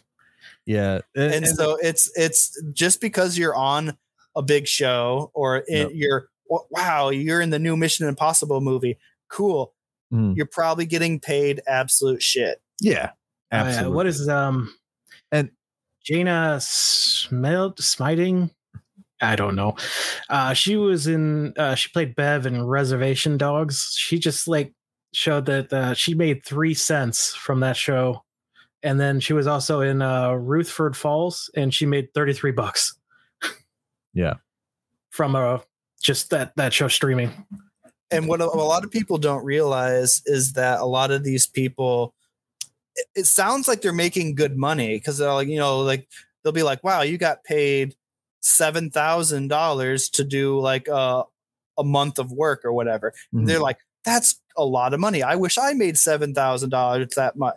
Yeah. And, and and- so it's it's just because you're on a big show or in, Yep. you're wow you're in the new mission impossible movie cool Mhm. you're probably getting paid absolute shit yeah. Uh, Absolutely. what is um And- Jana Smelt Schmieding? I don't know. Uh she was in uh she played Bev in Reservation Dogs. She just like showed that uh, she made three cents from that show. And then she was also in uh Rutherford Falls and she made 33 bucks. Yeah. From uh just that that show streaming. and what a, a lot of people don't realize is that a lot of these people it, it sounds like they're making good money because they're like you know like they'll be like wow you got paid seven thousand dollars to do like a, a month of work or whatever Mhm. they're like that's a lot of money i wish i made seven thousand dollars that much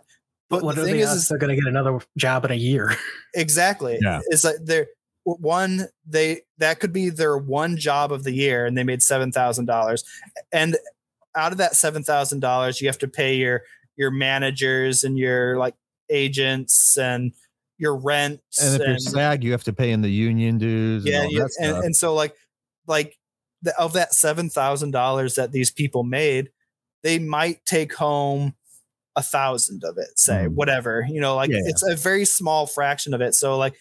but what the are thing the is, is they're gonna get another job in a year? exactly Yeah. it's like they're one they that could be their one job of the year and they made seven thousand dollars and out of that seven thousand dollars you have to pay your your managers and your like agents and your rent and if you're SAG, you have to pay in the union dues. yeah, and, all yeah that and, stuff. and so like like the, of that seven thousand dollars that these people made, they might take home a thousand of it, say Mm. whatever you know, like Yeah. it's a very small fraction of it. So like,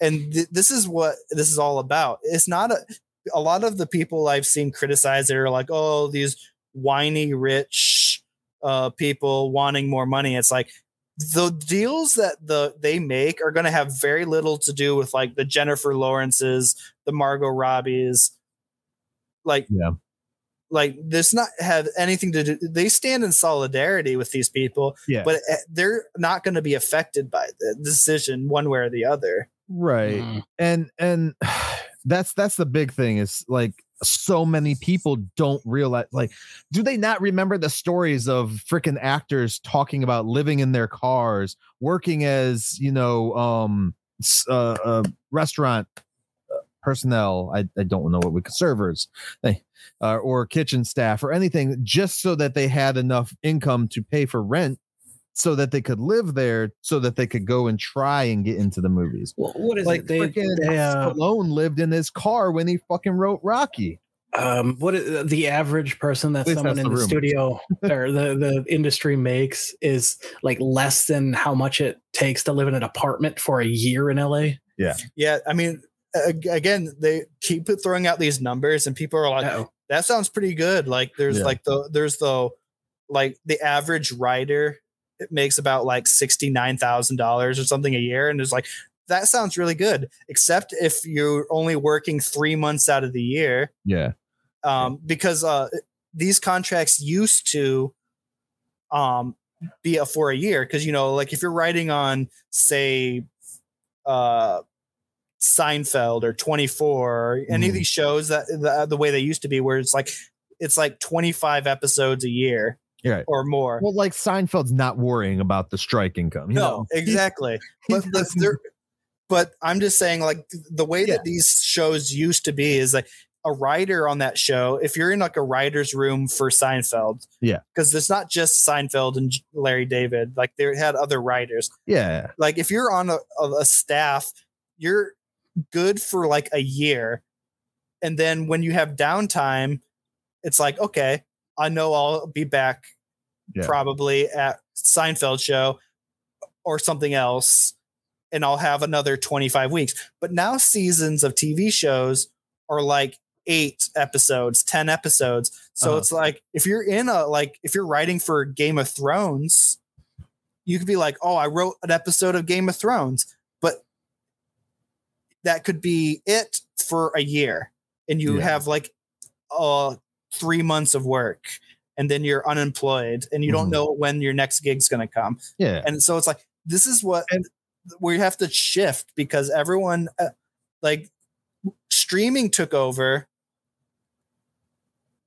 and th- this is what this is all about. It's not a a lot of the people I've seen criticize it are like, oh, these whiny rich uh, people wanting more money. It's like the deals that the they make are going to have very little to do with like the Jennifer Lawrences, the Margot Robbies, like Yeah. Like this not have anything to do. They stand in solidarity with these people, yeah. but uh, they're not going to be affected by the decision one way or the other. right. Mm. and and that's that's the big thing is like so many people don't realize like do they not remember the stories of freaking actors talking about living in their cars working as you know um s- uh, uh restaurant personnel I, I don't know what we could servers they, uh, or kitchen staff or anything just so that they had enough income to pay for rent so that they could live there so that they could go and try and get into the movies Well, what is like it? They, freaking they, uh, Stallone lived in his car when he fucking wrote Rocky. um what is the average person that someone that's in the the studio or the the industry makes is like less than how much it takes to live in an apartment for a year in LA. Yeah, Yeah. I mean, a- again, they keep throwing out these numbers, and people are like, Uh-oh. that sounds pretty good. Like there's Yeah. like the there's the like the average writer it makes about like sixty nine thousand dollars or something a year, and it's like that sounds really good. Except if you're only working three months out of the year, Yeah. um, because uh, these contracts used to um be a for a year because you know like if you're writing on say uh Seinfeld or 24 or any of hmm. these shows that the, the way they used to be where it's like it's like 25 episodes a year right. or more. Well, like Seinfeld's not worrying about the strike income. You no, know? exactly. but, they're- but I'm just saying like the way Yeah. that these shows used to be is like a writer on that show, if you're in like a writer's room for Seinfeld, Yeah. because it's not just Seinfeld and Larry David, like they had other writers. Yeah. Like if you're on a, a staff, you're good for like a year. And then when you have downtime, it's like, okay, I know I'll be back Yeah. probably at Seinfeld show or something else, and I'll have another 25 weeks. But now seasons of TV shows are like eight episodes, 10 episodes. So Uh-huh. it's like if you're in a like if you're writing for Game of Thrones, you could be like, oh, I wrote an episode of Game of Thrones, that could be it for a year. And you Yeah. have like uh three months of work and then you're unemployed and you don't Mhm. know when your next gig's going to come Yeah. and so it's like this is what and, we have to shift because everyone uh, like streaming took over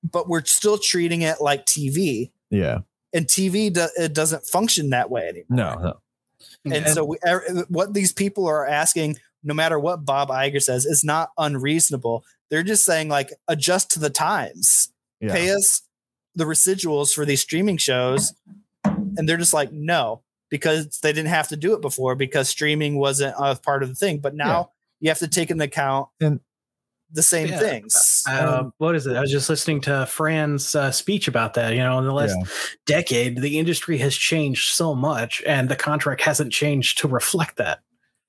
but we're still treating it like tv Yeah. and tv do, it doesn't function that way anymore No. No. and, so we, er, what these people are asking no matter what bob Iger says is not unreasonable they're just saying like adjust to the times Yeah. pay us the residuals for these streaming shows and they're just like no because they didn't have to do it before because streaming wasn't a part of the thing but now you have to take into account And- the same Yeah. things Uh, what is it? I was just listening to Fran's uh, speech about that. You know, in the last Yeah. decade, the industry has changed so much, and the contract hasn't changed to reflect that.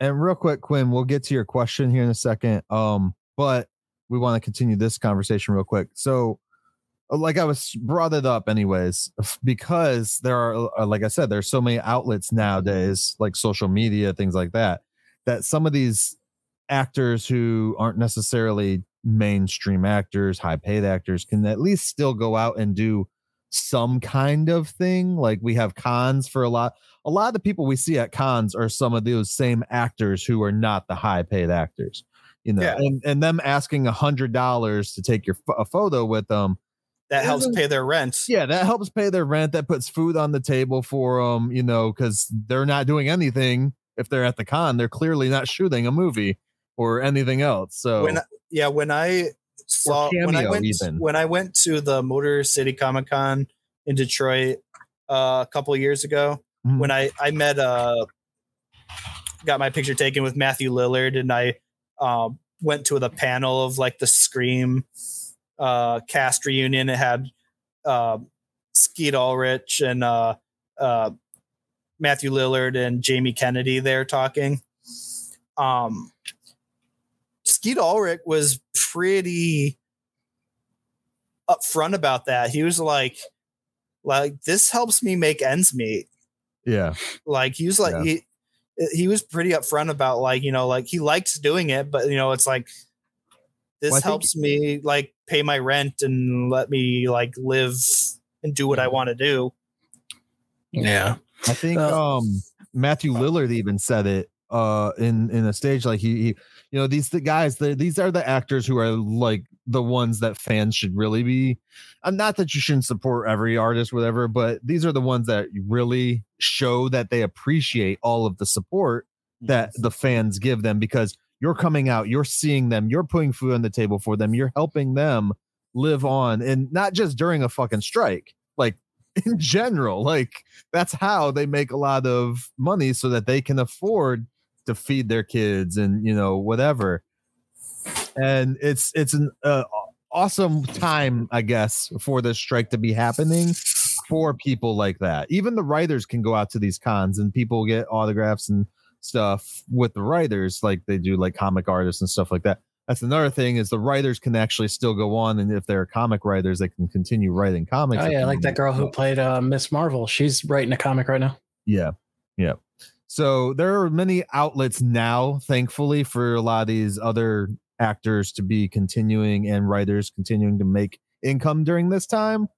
And real quick, Quinn, we'll get to your question here in a second. Um, but we want to continue this conversation real quick. So, uh, like I was brought it up anyways, because there are, uh, like I said, there's so many outlets nowadays, like social media, things like that, that some of these actors who aren't necessarily mainstream actors, high paid actors, can at least still go out and do some kind of thing. Like we have cons for a lot a lot of the people we see at cons are some of those same actors who are not the high paid actors you know Yeah. and, and them asking a hundred dollars to take your a photo with them that helps pay their rent yeah that helps pay their rent that puts food on the table for them you know because they're not doing anything if they're at the con they're clearly not shooting a movie or anything else so when yeah when i saw when i went even. when i went to the motor city comic con in detroit uh, a couple years ago Mhm. when i i met uh got my picture taken with matthew lillard and i um went to the panel of like the scream uh cast reunion it had uh skeet ulrich and uh uh matthew lillard and jamie kennedy there talking um Skeet Ulrich was pretty upfront about that. He was like, like this helps me make ends meet. yeah Like he was like Yeah. he he was pretty upfront about like you know like he likes doing it, but you know it's like this Well, I think- helps me like pay my rent and let me like live and do what I want to do. Yeah. I think um Matthew Lillard even said it uh in in a stage like he, he you know these the guys the, these are the actors who are like the ones that fans should really be and not that you shouldn't support every artist whatever but these are the ones that really show that they appreciate all of the support that the fans give them because you're coming out you're seeing them you're putting food on the table for them you're helping them live on and not just during a fucking strike like in general like that's how they make a lot of money so that they can afford to feed their kids and you know whatever and it's it's an uh, awesome time i guess for this strike to be happening for people like that even the writers can go out to these cons and people get autographs and stuff with the writers like they do like comic artists and stuff like that that's another thing is the writers can actually still go on and if they're comic writers they can continue writing comics Oh yeah, like that girl who played uh, Miss Marvel. She's writing a comic right now. Yeah. Yeah. So there are many outlets now, thankfully, for a lot of these other actors to be continuing and writers continuing to make income during this time.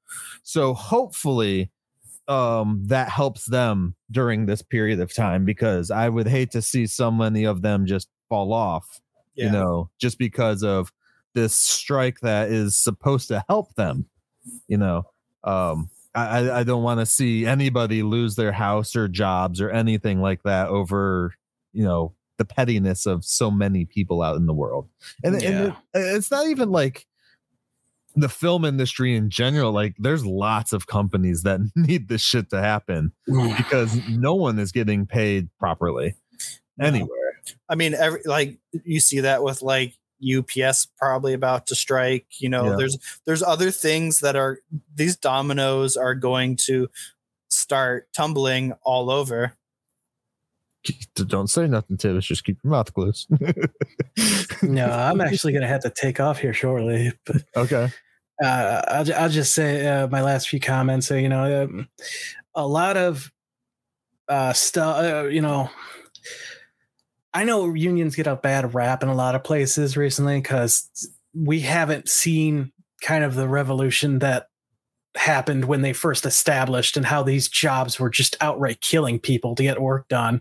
So hopefully um that helps them during this period of time because I would hate to see so many of them just fall off, Yeah. you know, just because of this strike that is supposed to help them, you know. Um I, I- don't want to see anybody lose their house or jobs or anything like that over, you know, the pettiness of so many people out in the world. And, and it- it's not even like the film industry in general. Like, there's lots of companies that need this shit to happen mm. because no one is getting paid properly anywhere. I mean, every like you see that with like UPS probably about to strike. You know, Yeah. there's there's other things that are these dominoes are going to start tumbling all over. Don't say nothing, Tibbs. Just keep your mouth closed. no, I'm actually gonna have to take off here shortly. But okay. uh, I'll, I'll just say uh, my last few comments. So you know, um, a lot of uh, stuff. Uh, you know, I know unions get a bad rap in a lot of places recently because we haven't seen kind of the revolution that happened when they first established and how these jobs were just outright killing people to get work done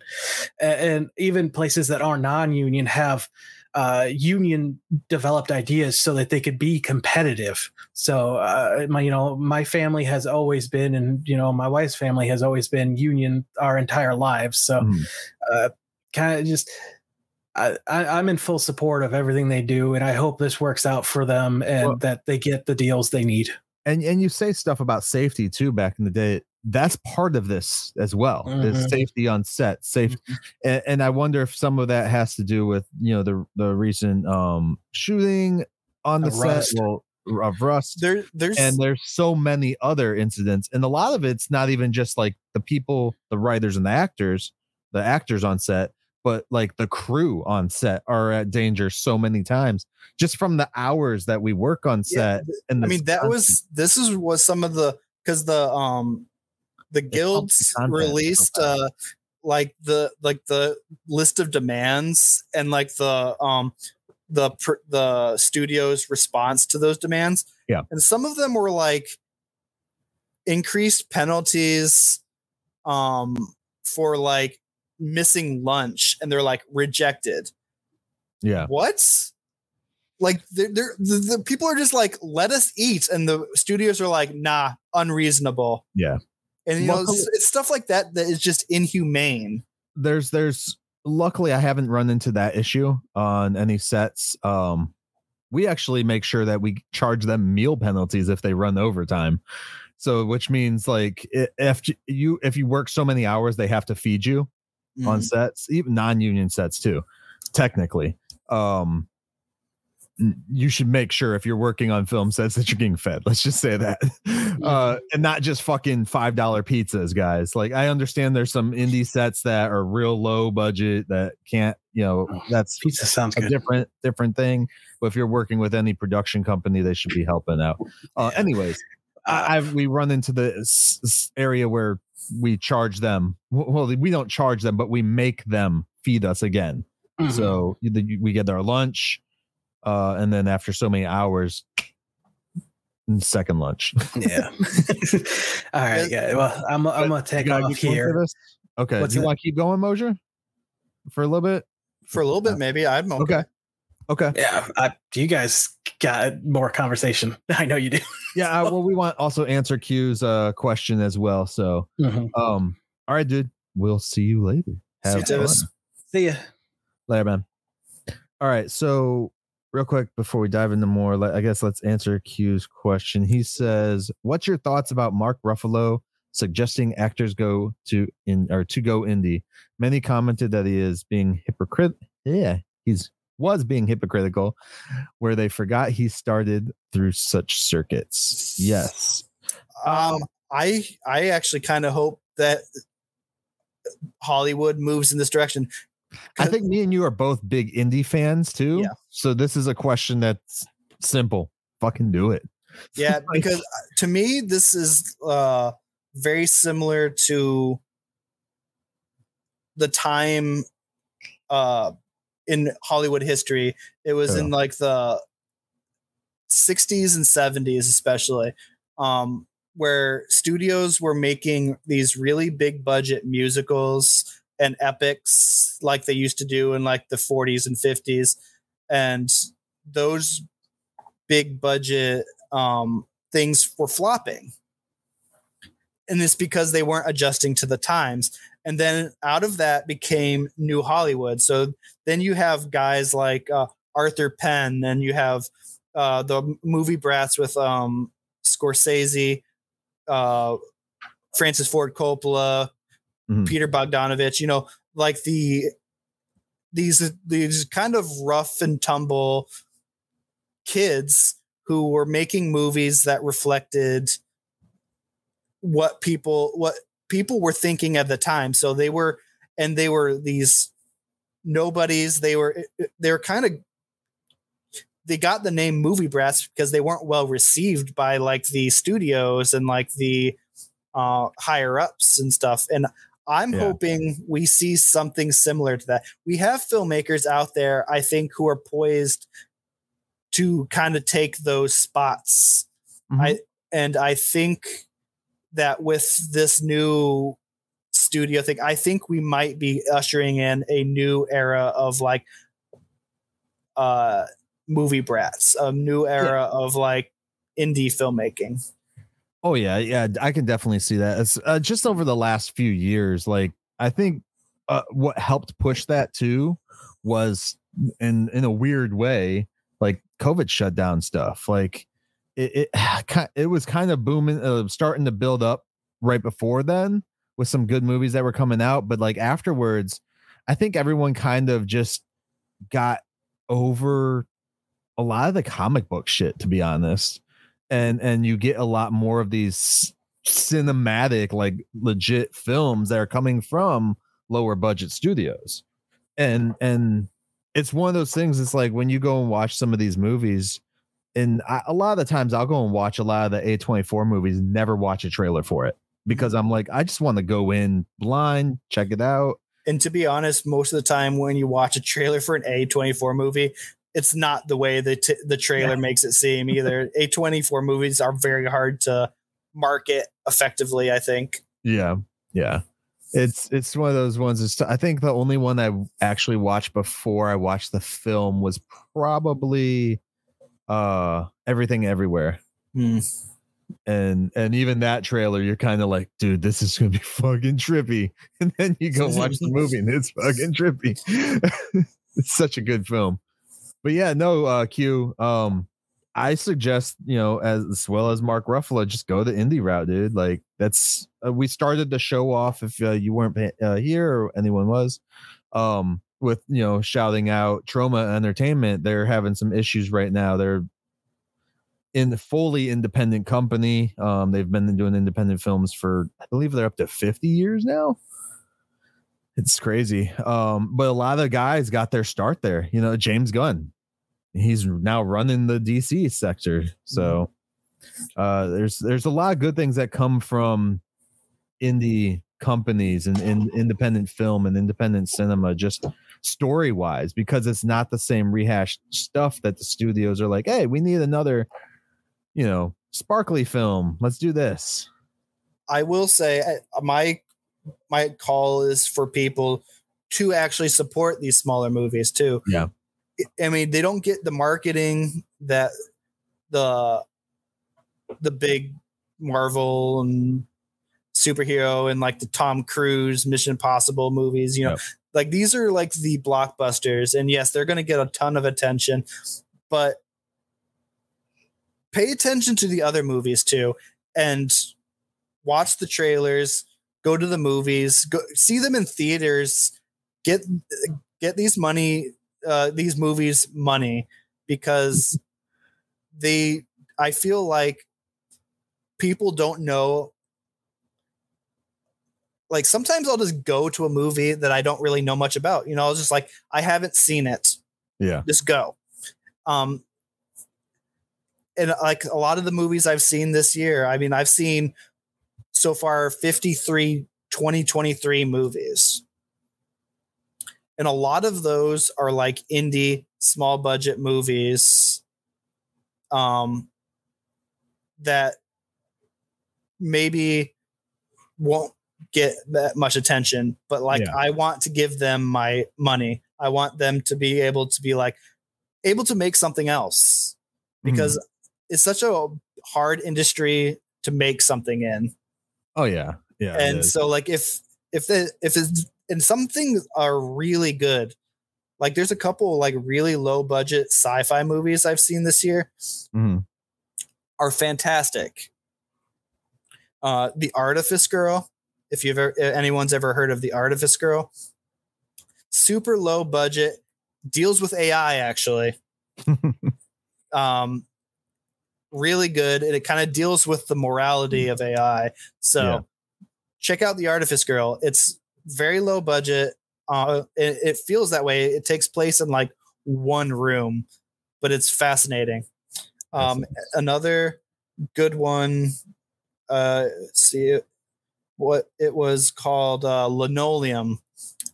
and even places that are non-union have uh, union developed ideas so that they could be competitive. So uh, my you know my family has always been, and you know my wife's family has always been union our entire lives. So Mhm. uh, kind of just. I, I, I'm in full support of everything they do, and I hope this works out for them and Well- that they get the deals they need. and and you say stuff about safety too back in the day that's part of this as well is Mhm. safety on set safe and, and i wonder if some of that has to do with you know the the recent um shooting on the set Rust. well, of rust There, there's and there's so many other incidents and a lot of it's not even just like the people the writers and the actors the actors on set but like the crew on set are at danger so many times just from the hours that we work on Yeah, set and I mean, that was this is was some of the because the um the guilds released uh like the like the list of demands and like the um the pr- the studio's response to those demands. Yeah. and some of them were like increased penalties um for like missing lunch and they're like rejected yeah what? Like they're, they're, the, the people are just like, let us eat, and the studios are like, nah, unreasonable. Yeah. and you know Luckily- it's, it's stuff like that that is just inhumane. there's there's luckily I haven't run into that issue on any sets. Um we actually make sure that we charge them meal penalties if they run overtime. So which means like if you if you work so many hours they have to feed you on Mhm. sets, even non-union sets too, technically. Um you should make sure if you're working on film sets that you're getting fed. Let's just say that. Uh and not just fucking five dollar pizzas, guys. Like I understand there's some indie sets that are real low budget that can't, you know, that's Pizza sounds a good. different different thing. But if you're working with any production company, they should be helping out. Uh, anyways, I, I've we run into the s- s- area where we charge them. Well, we don't charge them, but we make them feed us again. Mhm. So we get our lunch, uh, and then after so many hours, second lunch. yeah. All right. Yeah. Well, I'm I'm gonna take off keep going for here. Okay. What's Do you want to keep going, Mosier? For a little bit? for a little bit, maybe. I'm okay. Okay. Okay. Yeah. I, do you guys got more conversation. I know you do. Yeah. uh, well, we want also answer Q's uh, question as well. So, Mhm. um, all right, dude. We'll see you later. See you, Tivis. See ya. Later, man. All right. So, real quick before we dive into more, let- I guess let's answer Q's question. He says, "What's your thoughts about Mark Ruffalo suggesting actors go to in or to go indie?" Many commented that he is being hypocrite. Yeah, he's was being hypocritical, where they forgot he started through such circuits. Yes. Um, I I actually kind of hope that Hollywood moves in this direction. I think me and you are both big indie fans too. Yeah. So this is a question that's simple. Fucking do it. Yeah, because uh, to me, this is uh, very similar to the time uh, in Hollywood history. It was in like the 60s and 70s, especially, um, where studios were making these really big budget musicals and epics like they used to do in like the 40s and 50s. And those big budget um, things were flopping. And it's because they weren't adjusting to the times. And then out of that became New Hollywood. So then you have guys like uh, Arthur Penn, and you have uh, the movie brats with um, Scorsese, uh, Francis Ford Coppola, Mhm. Peter Bogdanovich. You know, like the these these kind of rough and tumble kids who were making movies that reflected what people what people were thinking at the time so they were and they were these nobodies. They were eh, eh, they were kind of they got the name movie brats because they weren't well received by like the studios and like the uh higher ups and stuff. And i'm Yeah. hoping we see something similar to that. We have filmmakers out there i think who are poised to kind of take those spots. I mm-hmm. and I think that with this new studio thing, I think we might be ushering in a new era of like uh movie brats, a new era of like indie filmmaking. Oh yeah, yeah, I can definitely see that. It's uh, just over the last few years. Like I think uh, what helped push that too was in in a weird way, like COVID shut down stuff. Like it it, it was kind of booming, uh, starting to build up right before then with some good movies that were coming out, but like afterwards, I think everyone kind of just got over a lot of the comic book shit to be honest. And and you get a lot more of these cinematic like legit films that are coming from lower budget studios. And and it's one of those things it's like when you go and watch some of these movies and I, a lot of the times I'll go and watch a lot of the A24 movies, never watch a trailer for it because I'm like, I just want to go in blind, check it out. And to be honest, most of the time when you watch a trailer for an A24 movie, it's not the way the t- the trailer Yeah. makes it seem either. A24 movies are very hard to market effectively, I think. Yeah, yeah. It's it's one of those ones. It's, I think the only one I actually watched before I watched the film was probably uh Everything Everywhere. Hmm. And and even that trailer, you're kind of like, dude, this is gonna be fucking trippy. And then you go watch the movie and it's fucking trippy. it's such a good film. But yeah, no, uh Q. Um, I suggest, you know, as, as well as Mark Ruffalo, just go the indie route, dude. Like that's uh, we started the show off if uh, you weren't uh, here or anyone was, um, with you know shouting out Troma Entertainment. They're having some issues right now. They're in the fully independent company. Um, they've been doing independent films for I believe they're up to fifty years now. It's crazy. Um, but a lot of the guys got their start there. You know, James Gunn, he's now running the DC sector. So uh there's there's a lot of good things that come from indie companies and, and independent film and independent cinema just story wise because it's not the same rehashed stuff that the studios are like hey we need another you know sparkly film let's do this I will say uh, my my call is for people to actually support these smaller movies too. Yeah. I mean, they don't get the marketing that the the big Marvel and superhero and like the Tom Cruise Mission Impossible movies, you know. Yep. Like these are like the blockbusters and yes, they're going to get a ton of attention, but pay attention to the other movies too and watch the trailers, go to the movies, go see them in theaters, get get these money uh these movies money because they I feel like people don't know like sometimes I'll just go to a movie that I don't really know much about. You know, I was just like I haven't seen it yeah just go. Um, and like a lot of the movies I've seen this year, I mean, I've seen so far 53 2023 movies. And a lot of those are like indie, small budget movies um, that maybe won't get that much attention, but like Yeah. I want to give them my money. I want them to be able to be like able to make something else because it's such a hard industry to make something in. oh yeah yeah and so like if if the if it's and some things are really good. Like there's a couple like really low budget sci-fi movies I've seen this year Mhm. are fantastic. Uh The Artifice Girl, if you've ever anyone's ever heard of The Artifice Girl, super low budget, deals with AI actually. um really good and it kind of deals with the morality of AI. So Yeah. check out The Artifice Girl. It's very low budget. Uh it, it feels that way. It takes place in like one room, but it's fascinating. Um another good one uh see what it was called uh linoleum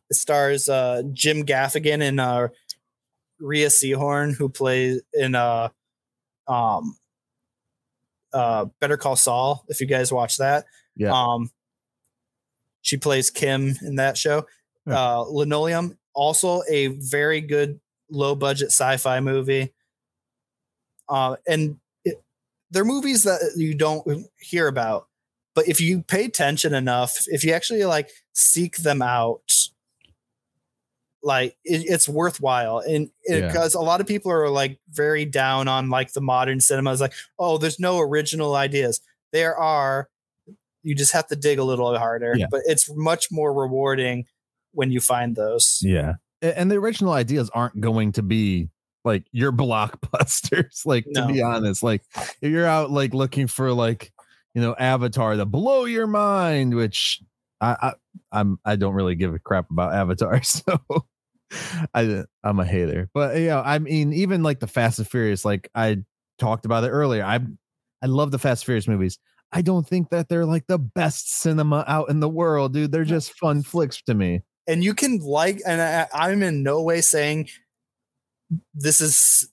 it stars uh jim gaffigan and uh Rhea Seehorn, who plays in uh um uh Better Call Saul, if you guys watch that. Yeah. Um she plays Kim in that show. Yeah. Uh Linoleum, also a very good low budget sci-fi movie. Uh and it, they're movies that you don't hear about. But if you pay attention enough, if you actually like seek them out, like it, it's worthwhile and Yeah. because a lot of people are like very down on like the modern cinemas like oh there's no original ideas there are you just have to dig a little harder. Yeah. But it's much more rewarding when you find those. Yeah. And the original ideas aren't going to be like your blockbusters. Like to be honest, like if you're out like looking for like you know Avatar to blow your mind, which I, I I'm I don't really give a crap about Avatar, so I I'm a hater. But yeah, I mean even like the Fast and Furious, like I talked about it earlier. I I love the Fast and Furious movies. I don't think that they're like the best cinema out in the world, dude. They're just fun flicks to me. and you can like and I, i'm in no way saying this is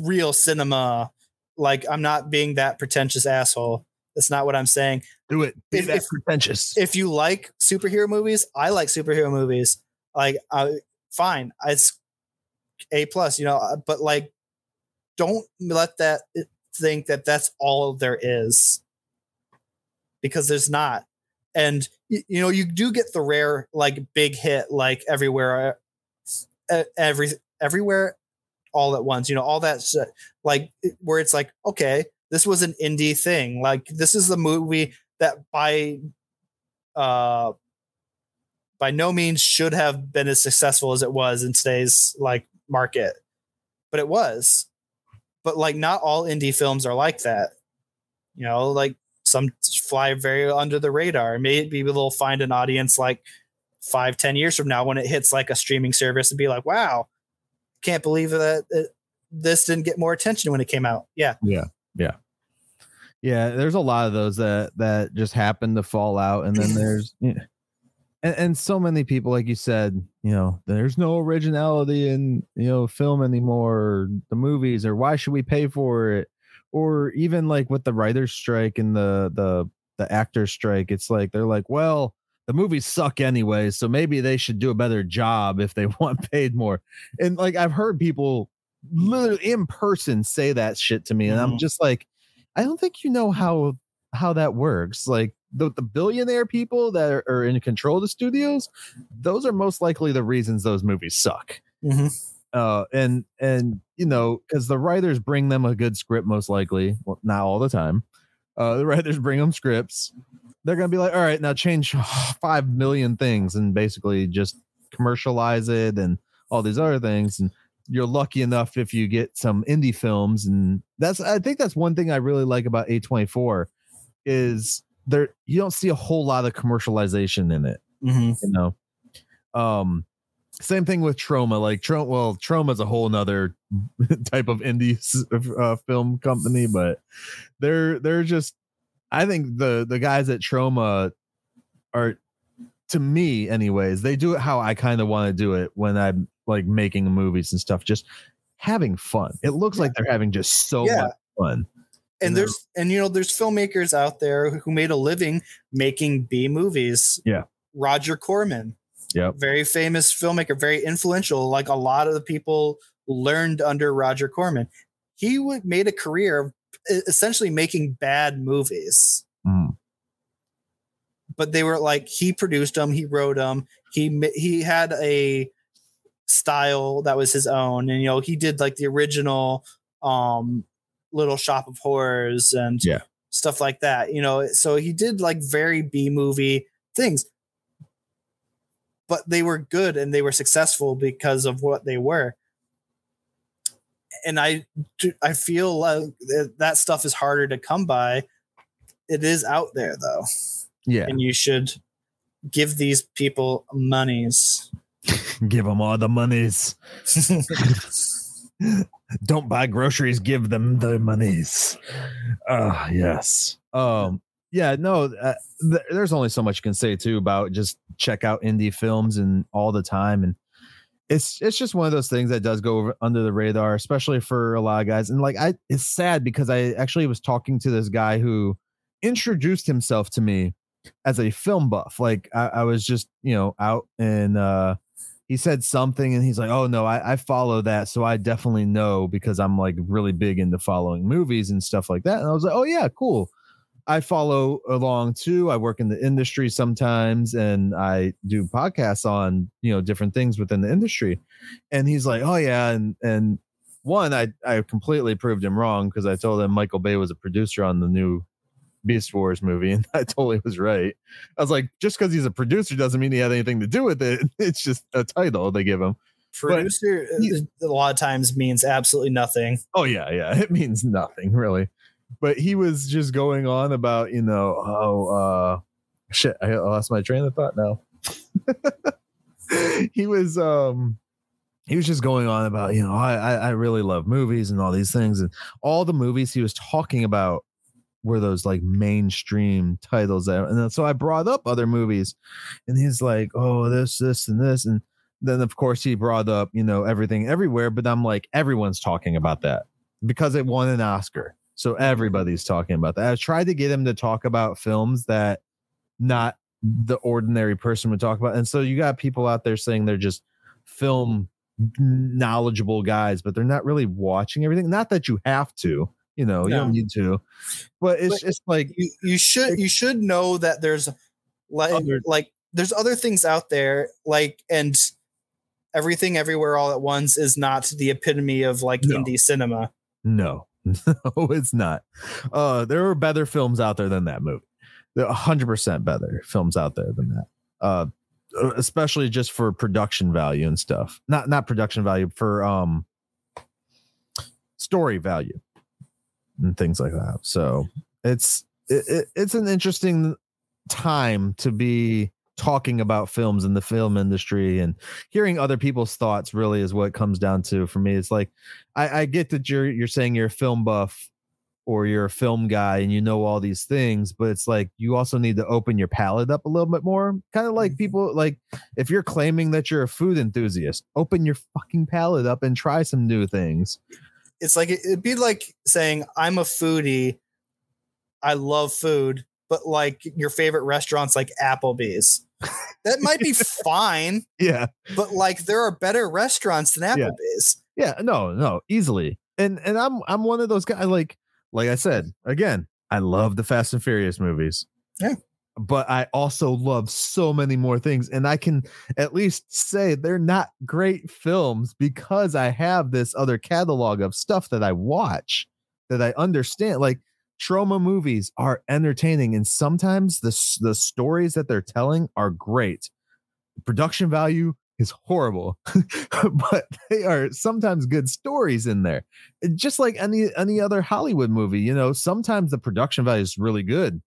real cinema like i'm not being that pretentious asshole that's not what i'm saying Do it. Be If- that if- pretentious. if you like superhero movies i like superhero movies like I, fine it's a plus you know uh, but like don't let that uh, think that that's all there is because there's not and y- you know you do get the rare like big hit like everywhere uh, every everywhere all at once you know all that shit, like where it's like okay this was an indie thing. Like this is the movie that by uh by no means should have been as successful as it was in today's like market. But it was. But like not all indie films are like that. You know like some fly very under the radar. Maybe they'll find an audience like five ten years from now when it hits like a streaming service and be like wow can't believe that it, this didn't get more attention when it came out. Yeah. Yeah, there's a lot of those that that just happen to fall out, and then there's yeah. and, and so many people, like you said, you know, there's no originality in you know film anymore, or the movies, or why should we pay for it, or even like with the writers' strike and the the the actors' strike, it's like they're like, well, the movies suck anyway, so maybe they should do a better job if they want paid more, and like I've heard people literally in person say that shit to me, and I'm Mhm. just like. I don't think you know how how that works. Like the, the billionaire people that are, are in control of the studios, those are most likely the reasons those movies suck. Mhm. Uh, and and you know because the writers bring them a good script most likely, well, not all the time. Uh, the writers bring them scripts. They're gonna be like, all right, now change five million things and basically just commercialize it and all these other things and you're lucky enough if you get some indie films and that's i think that's one thing i really like about a24 is there you don't see a whole lot of commercialization in it Mhm. you know um same thing with Troma like Troma well Troma's a whole nother type of indie uh, film company but they're they're just i think the the guys at Troma are to me anyways they do it how i kind of want to do it when i'm like making movies and stuff just having fun it looks like they're having just so Yeah. much fun and there's and you know there's filmmakers out there who made a living making B movies. Yeah. Roger Corman, Yeah. very famous filmmaker, very influential. Like a lot of the people learned under Roger Corman. He would made a career of essentially making bad movies, Mm. but they were like he produced them, he wrote them, he he had a style that was his own, and you know he did like the original um Little Shop of Horrors and Yeah. stuff like that. You know, so he did like very B movie things, but they were good and they were successful because of what they were. And I, I feel like that- that stuff is harder to come by. It is out there though, yeah and you should give these people monies. give them all the monies. Don't buy groceries give them the monies. Uh yes. Um yeah no uh, th- there's only so much you can say too about just check out indie films and all the time and it's it's just one of those things that does go over, under the radar especially for a lot of guys and like i it's sad because i actually was talking to this guy who introduced himself to me as a film buff like i, I was just you know out in uh he said something and he's like, Oh no, I, I follow that. So I definitely know because I'm like really big into following movies and stuff like that. And I was like, Oh yeah, cool. I follow along too. I work in the industry sometimes and I do podcasts on, you know, different things within the industry. And he's like, Oh yeah. And and one, I I completely proved him wrong because I told him Michael Bay was a producer on the new Beast Wars movie, and I totally was right. I was like, just because he's a producer doesn't mean he had anything to do with it. It's just a title they give him. Producer uh, he- a lot of times means absolutely nothing. Oh yeah, yeah. It means nothing really. But he was just going on about, you know, oh uh shit, I lost my train of thought now. he was um he was just going on about, you know, I, I I really love movies and all these things. And all the movies he was talking about were those like mainstream titles that and so I brought up other movies and he's like, Oh, this, this, and this. And then of course he brought up, you know, everything everywhere. But I'm like, everyone's talking about that because it won an Oscar. So everybody's talking about that. I tried to get him to talk about films that not the ordinary person would talk about. And so you got people out there saying they're just film knowledgeable guys, but they're not really watching everything. Not that you have to, you know, you don't need to, but it's But just like You you should you should know that there's like Other- like there's other things out there like and everything everywhere all at once is not the epitome of like No. indie cinema. No, no, it's not. Uh, there are better films out there than that movie. There are hundred percent better films out there than that. Uh, especially just for production value and stuff. Not not production value for um story value and things like that. So it's it, it, it's an interesting time to be talking about films in the film industry and hearing other people's thoughts really is what it comes down to for me it's like I, I get that you're you're saying you're a film buff or you're a film guy and you know all these things, but it's like you also need to open your palate up a little bit more. Kind of like mm-hmm. people like if you're claiming that you're a food enthusiast, open your fucking palate up and try some new things. It's like it'd be like saying I'm a foodie. I love food, but like your favorite restaurants like Applebee's. That might be fine, Yeah. but like there are better restaurants than Yeah. Applebee's. Yeah, no, no, easily. And and I'm I'm one of those guys like like I said, again, I love the Fast and Furious movies. Yeah. But I also love so many more things and I can at least say they're not great films because I have this other catalog of stuff that I watch that I understand like Troma movies are entertaining and sometimes the the stories that they're telling are great. Production value is horrible, but they are sometimes good stories in there. Just like any any other Hollywood movie, you know, sometimes the production value is really good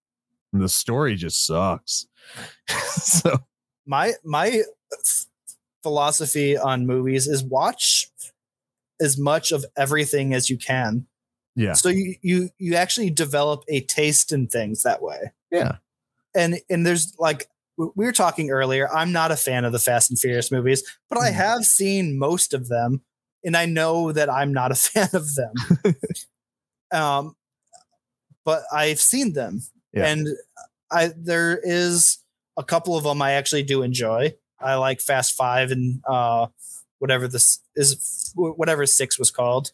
and the story just sucks. so My my philosophy on movies is watch as much of everything as you can. yeah, So you you you actually develop a taste in things that way. yeah, and and there's like we we were talking earlier i'm not a fan of the fast and furious movies but i Mhm. have seen most of them and i know that i'm not a fan of them um but i've seen them Yeah. and i there is a couple of them i actually do enjoy i like fast five and uh whatever this is whatever six was called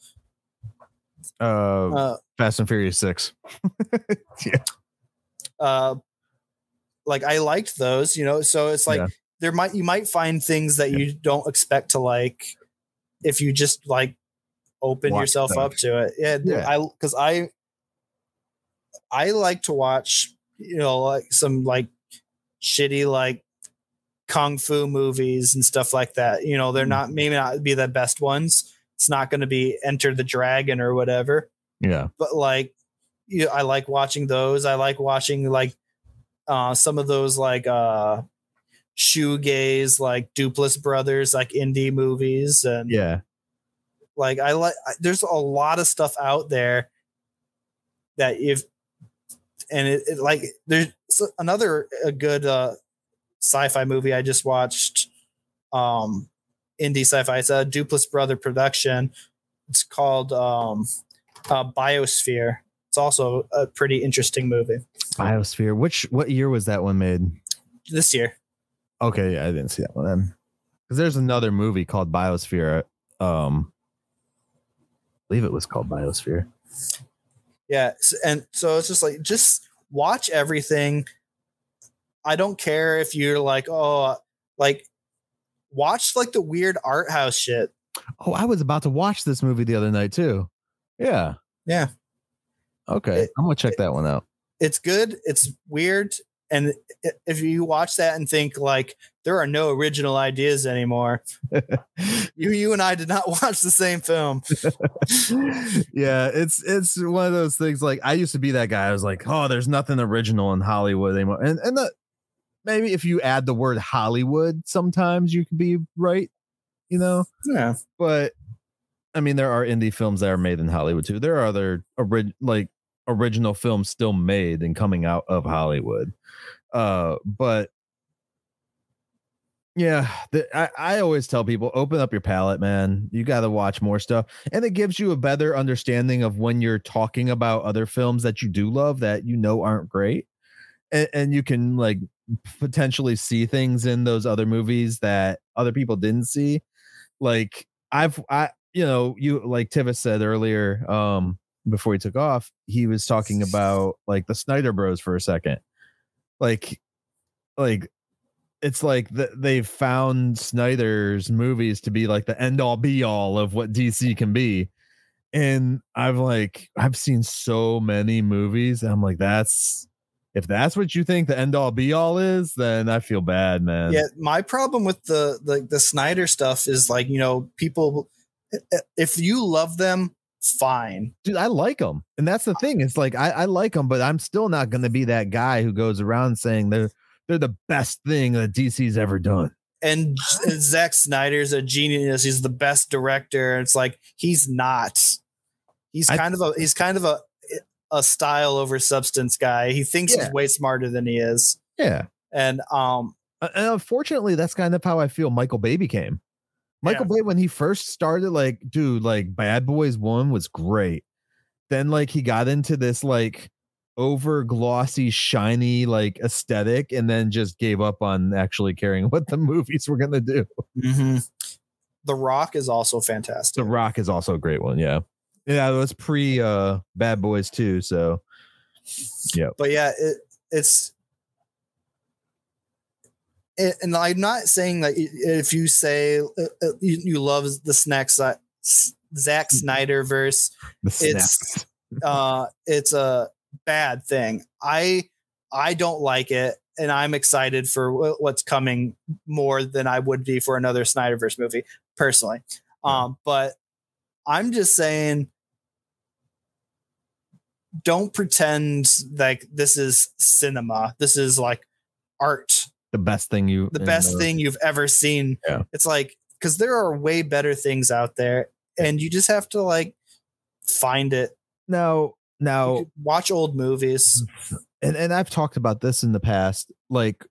uh, uh Fast and Furious Six. yeah. uh like I liked those, you know. So it's like Yeah. there might you might find things that Yeah. you don't expect to like if you just like open Watch yourself up to it. Yeah, Yeah. I because I I like to watch, you know, like some like shitty like kung fu movies and stuff like that. You know, they're not Mm-hmm. maybe not be the best ones. It's not going to be Enter the Dragon or whatever Yeah, but like you I like watching those. I like watching like uh some of those like uh shoegaze like Duplass brothers like indie movies and yeah, like I like there's a lot of stuff out there that if and it, it like there's another a good uh sci-fi movie I just watched um indie sci-fi it's a Duplass brother production it's called um uh Biosphere it's also a pretty interesting movie Biosphere. Which what year was that one made? this year Okay, yeah, I didn't see that one then. Because there's another movie called Biosphere. Um, I believe it was called Biosphere. Yeah, and so it's just like just watch everything. I don't care if you're like, oh, like watch like the weird art house shit. Oh, I was about to watch this movie the other night too. Yeah. Yeah. Okay, It- I'm gonna check that one out. it's good. It's weird. And if you watch that and think like there are no original ideas anymore, you you and I did not watch the same film. yeah, it's it's one of those things. Like I used to be that guy. I was like, oh, there's nothing original in Hollywood anymore. And and the, maybe if you add the word Hollywood, sometimes you can be right. You know, Yeah. but I mean, there are indie films that are made in Hollywood too. There are other orig- like original films still made and coming out of Hollywood. Uh, but yeah, the, I, I always tell people open up your palette, man. You got to watch more stuff, and it gives you a better understanding of when you're talking about other films that you do love that you know aren't great, and, and you can like potentially see things in those other movies that other people didn't see. Like I've I you know you like Tivis said earlier um before he took off, he was talking about like the Snyder Bros for a second, like like it's like th- they've found Snyder's movies to be like the end all be all of what DC can be. And I've like I've seen so many movies. And I'm like, that's if that's what you think the end all be all is, then I feel bad, man. Yeah, my problem with the the the Snyder stuff is like, you know, people if you love them, fine. Dude, I like them. And that's the thing. It's like I, I like them, but I'm still not gonna be that guy who goes around saying they're they're the best thing that DC's ever done. And Zack Snyder's a genius. He's the best director. It's like he's not. He's I- kind of a he's kind of a a style over substance guy. He thinks Yeah. he's way smarter than he is. Yeah. And um Uh, and unfortunately, that's kind of how I feel Michael Bay became. Michael Bay, when he first started, like, dude, like Bad Boys One was great. Then, like, he got into this like over glossy, shiny, like aesthetic, and then just gave up on actually caring what the movies were gonna do. The Rock is also fantastic. The Rock is also a great one, yeah. Yeah, it was pre uh Bad Boys too, so yeah, but yeah, it, it's it, and I'm not saying that if you say uh, uh, you, love the snack S- Zack Snyder verse, It's- uh, it's a bad thing. I I don't like it, and I'm excited for what's coming more than I would be for another Snyderverse movie personally. Um, but I'm just saying, don't pretend like this is cinema. This is like art, the best thing you the best thing you've ever seen. Yeah. It's like because there are way better things out there, and you just have to like find it. Now now watch old movies. and, and I've talked about this in the past, like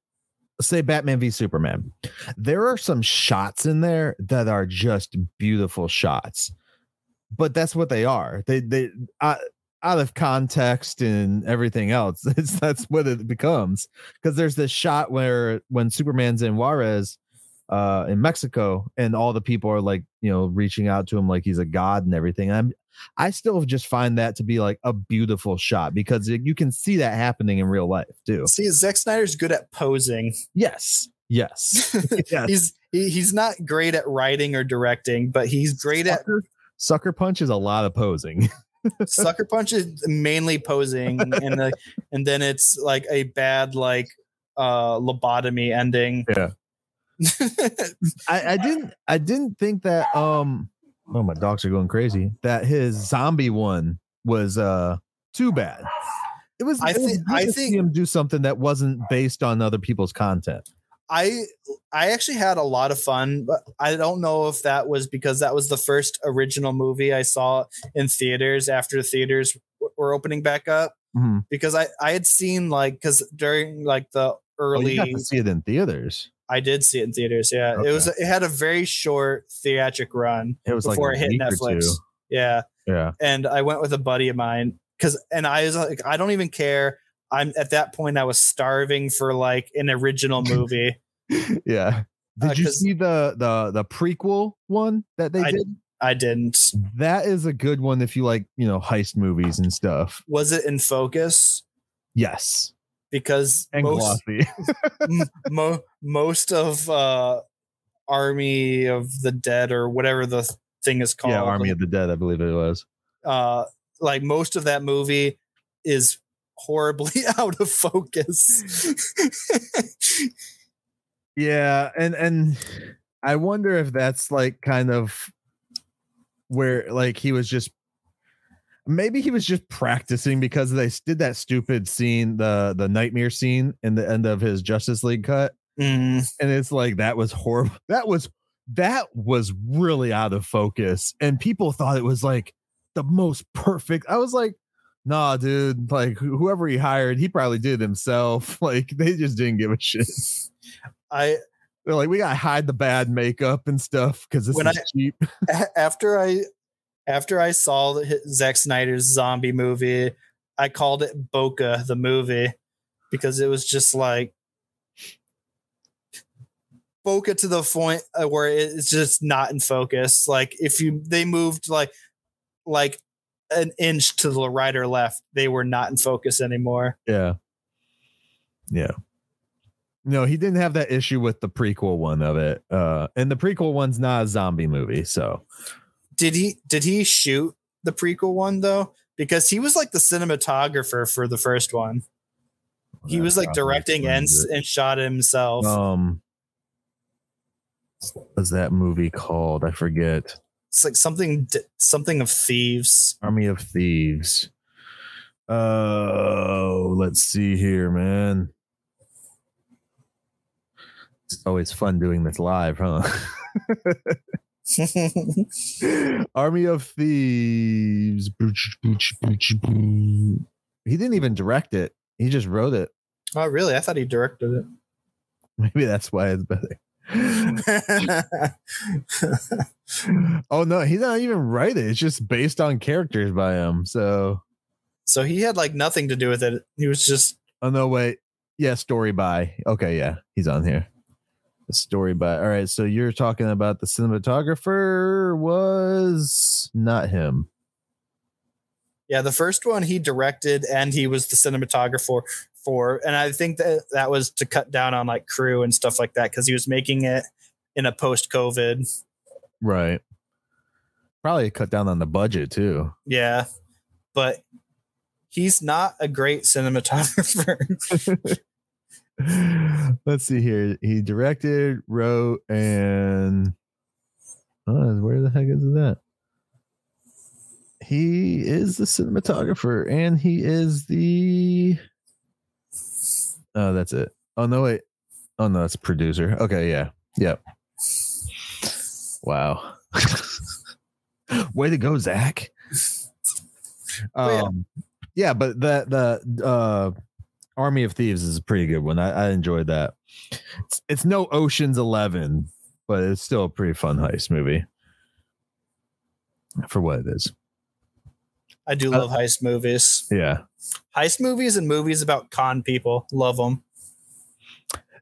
say Batman v Superman. There are some shots in there that are just beautiful shots. But that's what they are. They they uh, out of context and everything else. It's that's what it becomes. Because there's this shot where when Superman's in Juarez uh in Mexico and all the people are like, you know, reaching out to him like he's a god and everything. I'm I still just find that to be like a beautiful shot because it- you can see that happening in real life too. See, Zack Snyder's good at posing. Yes. Yes. yes. He's he, he's not great at writing or directing, but he's great at Sucker, Sucker Punch is a lot of posing. Sucker Punch is mainly posing, and the, and then it's like a bad like uh lobotomy ending. Yeah. I, I didn't I didn't think that um oh my dogs are going crazy. That his zombie one was uh too bad. It was I it was think- good I to see think- him do something that wasn't based on other people's content. I I actually had a lot of fun, but I don't know if that was because that was the first original movie I saw in theaters after the theaters were opening back up. Mhm. Because I I had seen like because during like the Oh, early to see it in theaters. I did see it in theaters. Yeah, it was. It had a very short theatric run It was before like it hit Netflix. Yeah, Yeah. and I went with a buddy of mine because, and I was like, I don't even care. I'm at that point. I was starving for like an original movie. Yeah. Did Uh, you see the the the prequel one that they I did? I didn't. That is a good one if you like, you know, heist movies and stuff. Was it in focus? Yes. Because And most mo- most of uh, Army of the Dead or whatever the thing is called. yeah, Army of the Dead, I believe it was. uh like most of that movie is horribly out of focus. Yeah, and and I wonder if that's like kind of where like he was just maybe he was just practicing because they did that stupid scene, the the nightmare scene in the end of his Justice League cut. Mm, And it's like that was horrible. That was that was really out of focus. And people thought it was like the most perfect. I was like, nah, dude, like whoever he hired, he probably did it himself. Like they just didn't give a shit. I They're like, we gotta hide the bad makeup and stuff because this is cheap. after I after I saw the, Zack Snyder's zombie movie, I called it Bokeh the movie because it was just like Bokeh to the point uh, where it's just not in focus. Like if you they moved like like an inch to the right or left, they were not in focus anymore. Yeah. Yeah. No, he didn't have that issue with the prequel one of it. Uh and the prequel one's not a zombie movie, so Did he did he shoot the prequel one though? Because he was like the cinematographer for the first one. He was like directing and and shot himself. um was that movie called? I forget. It's like something something of thieves. Army of Thieves. Oh, let's see here, man. It's always fun doing this live, huh? Army of Thieves. He didn't even direct it. He just wrote it. oh, really? I thought he directed it. Maybe that's why it's better. oh no, he's not even write it. It's just based on characters by him. So so he had like nothing to do with it. He was just oh no, wait. Yeah, story by. Okay, yeah, he's on here. The story by. All right, so you're talking about the cinematographer was not him. yeah. The first one he directed and he was the cinematographer for, and I think that that was to cut down on like crew and stuff like that because he was making it in a post COVID. Right. Probably cut down on the budget too. Yeah, but he's not a great cinematographer. Let's see here. He directed, wrote, and oh, where the heck is that? He is the cinematographer and he is the Oh, that's it. Oh no, wait. Oh no, that's producer. Okay, yeah. Yep. Wow. Way to go, Zack. Oh, yeah. Um yeah, but the the uh Army of Thieves is a pretty good one. I, I enjoyed that. It's, it's no Ocean's Eleven, but it's still a pretty fun heist movie for what it is. I do love heist movies. Yeah, Heist movies and movies about con people. Love them.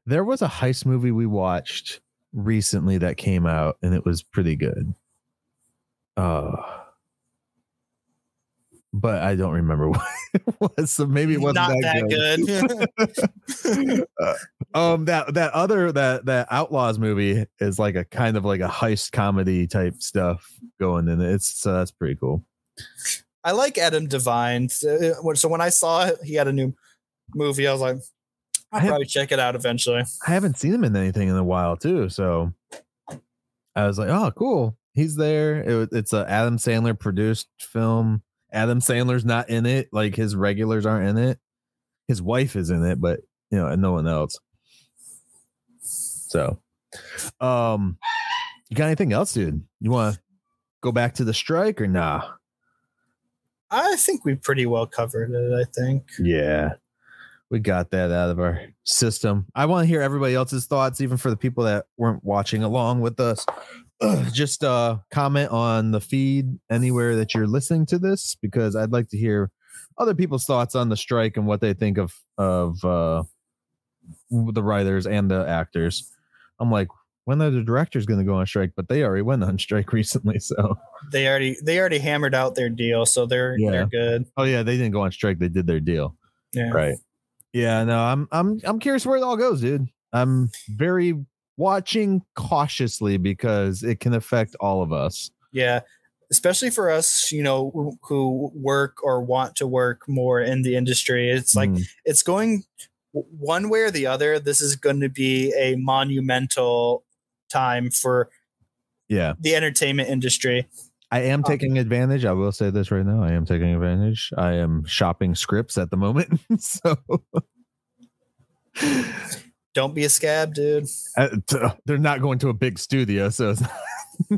there was a heist movie we watched recently that came out, and it was pretty good. Uh, but I don't remember what it was. So maybe it wasn't Not that, that good. Uh, um that that other that that outlaws movie is like a kind of like a heist comedy type stuff going in it. It's so that's pretty cool. I like Adam Devine. So when- so when I saw it, he had a new movie. I was like, I I'll probably check it out eventually. I haven't seen him in anything in a while too, so I was like, oh, cool, he's there. It, it's a Adam Sandler produced film. Adam Sandler's not in it, like his regulars aren't in it. His wife is in it, but you know, and no one else. So, um, you got anything else, dude? You want to go back to the strike or nah? I think we pretty well covered it. I think. Yeah. We got that out of our system. I want to hear everybody else's thoughts, even for the people that weren't watching along with us. Just uh comment on the feed anywhere that you're listening to this because I'd like to hear other people's thoughts on the strike and what they think of of uh the writers and the actors. I'm like, when are the directors going to go on strike? But they already went on strike recently, so They already they already hammered out their deal, so they're Yeah. they're good. oh yeah, they didn't go on strike; they did their deal. Yeah. Right. Yeah, no, I'm I'm I'm curious where it all goes, dude. I'm very watching cautiously because it can affect all of us. Yeah. especially for us, you know, who, work or want to work more in the industry. It's like Mm. it's going one way or the other. This is going to be a monumental time for yeah, the entertainment industry. I am Um, taking advantage. I will say this right now. I am taking advantage. I am shopping scripts at the moment. so Don't be a scab, dude. uh, t- they're not going to a big studio, so it's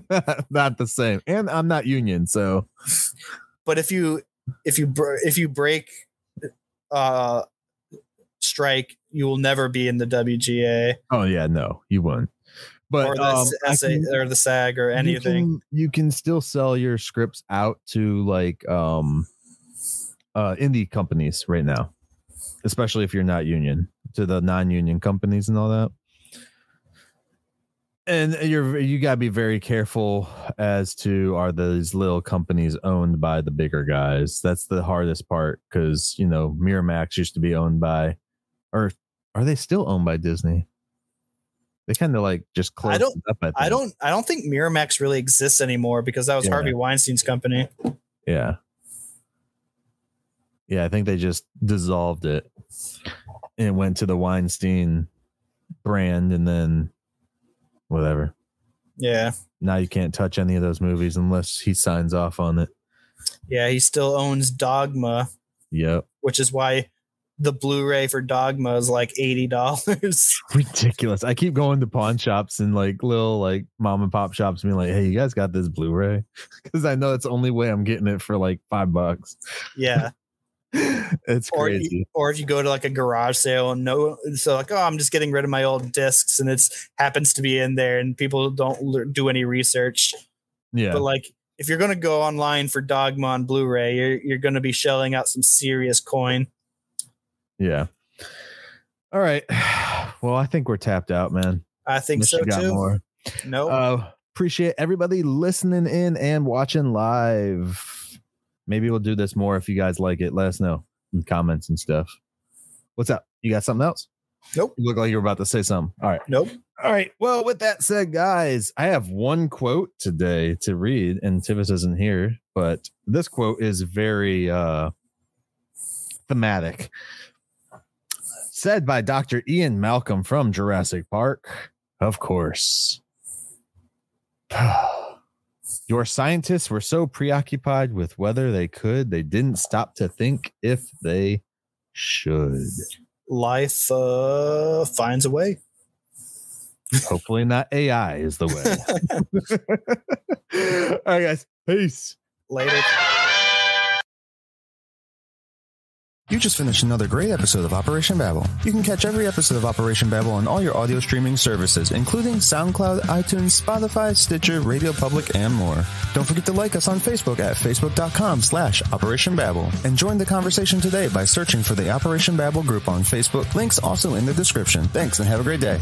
not, not the same. And I'm not union, so But if you if you br- if you break uh strike, you will never be in the WGA oh yeah, no, you won't. But or the um, SA can- or the SAG or you anything. can, you can still sell your scripts out to like um uh indie companies right now especially if you're not union to the non-union companies and all that and you're you got to be very careful as to are these little companies owned by the bigger guys that's the hardest part because you know miramax used to be owned by or are they still owned by disney they kind of like just closed I don't- it up I, I don't I don't think Miramax really exists anymore because that was Yeah. Harvey Weinstein's company. Yeah. Yeah, I think they just dissolved it and went to the Weinstein brand and then whatever. Yeah. Now you can't touch any of those movies unless he signs off on it. Yeah, he still owns Dogma, Yep. which is why the Blu-ray for Dogma is like eighty dollars. Ridiculous. I keep going to pawn shops and like little like mom and pop shops and being like, hey, you guys got this Blu-ray? Because I know it's the only way I'm getting it for like five bucks. yeah. it's Or crazy. you, or if you go to like a garage sale and no, so like, oh, I'm just getting rid of my old discs and it's happens to be in there and people don't l- do any research. yeah. But like, if you're gonna go online for Dogma on Blu-ray, you're you're gonna be shelling out some serious coin. Yeah. All right. Well, I think we're tapped out, man. I think Unless so too. more. No, Uh, appreciate everybody listening in and watching live. Maybe we'll do this more if you guys like it. Let us know in comments and stuff. What's up? You got something else? Nope. You look like you're about to say something. All right. nope. All right. Well, with that said, guys, I have one quote today to read, and Tivis isn't here, but this quote is very uh thematic. Said by Dr. Ian Malcolm from Jurassic Park. Of course. Your scientists were so preoccupied with whether they could, they didn't stop to think if they should. Life uh, finds a way. Hopefully, not AI is the way. All right, guys. Peace. Later. You just finished another great episode of Operation Babble. You can catch every episode of Operation Babble on all your audio streaming services, including SoundCloud, iTunes, Spotify, Stitcher, Radio Public, and more. Don't forget to like us on Facebook at facebook.com slash Operation Babble. And join the conversation today by searching for the Operation Babble group on Facebook. Links also in the description. Thanks and have a great day.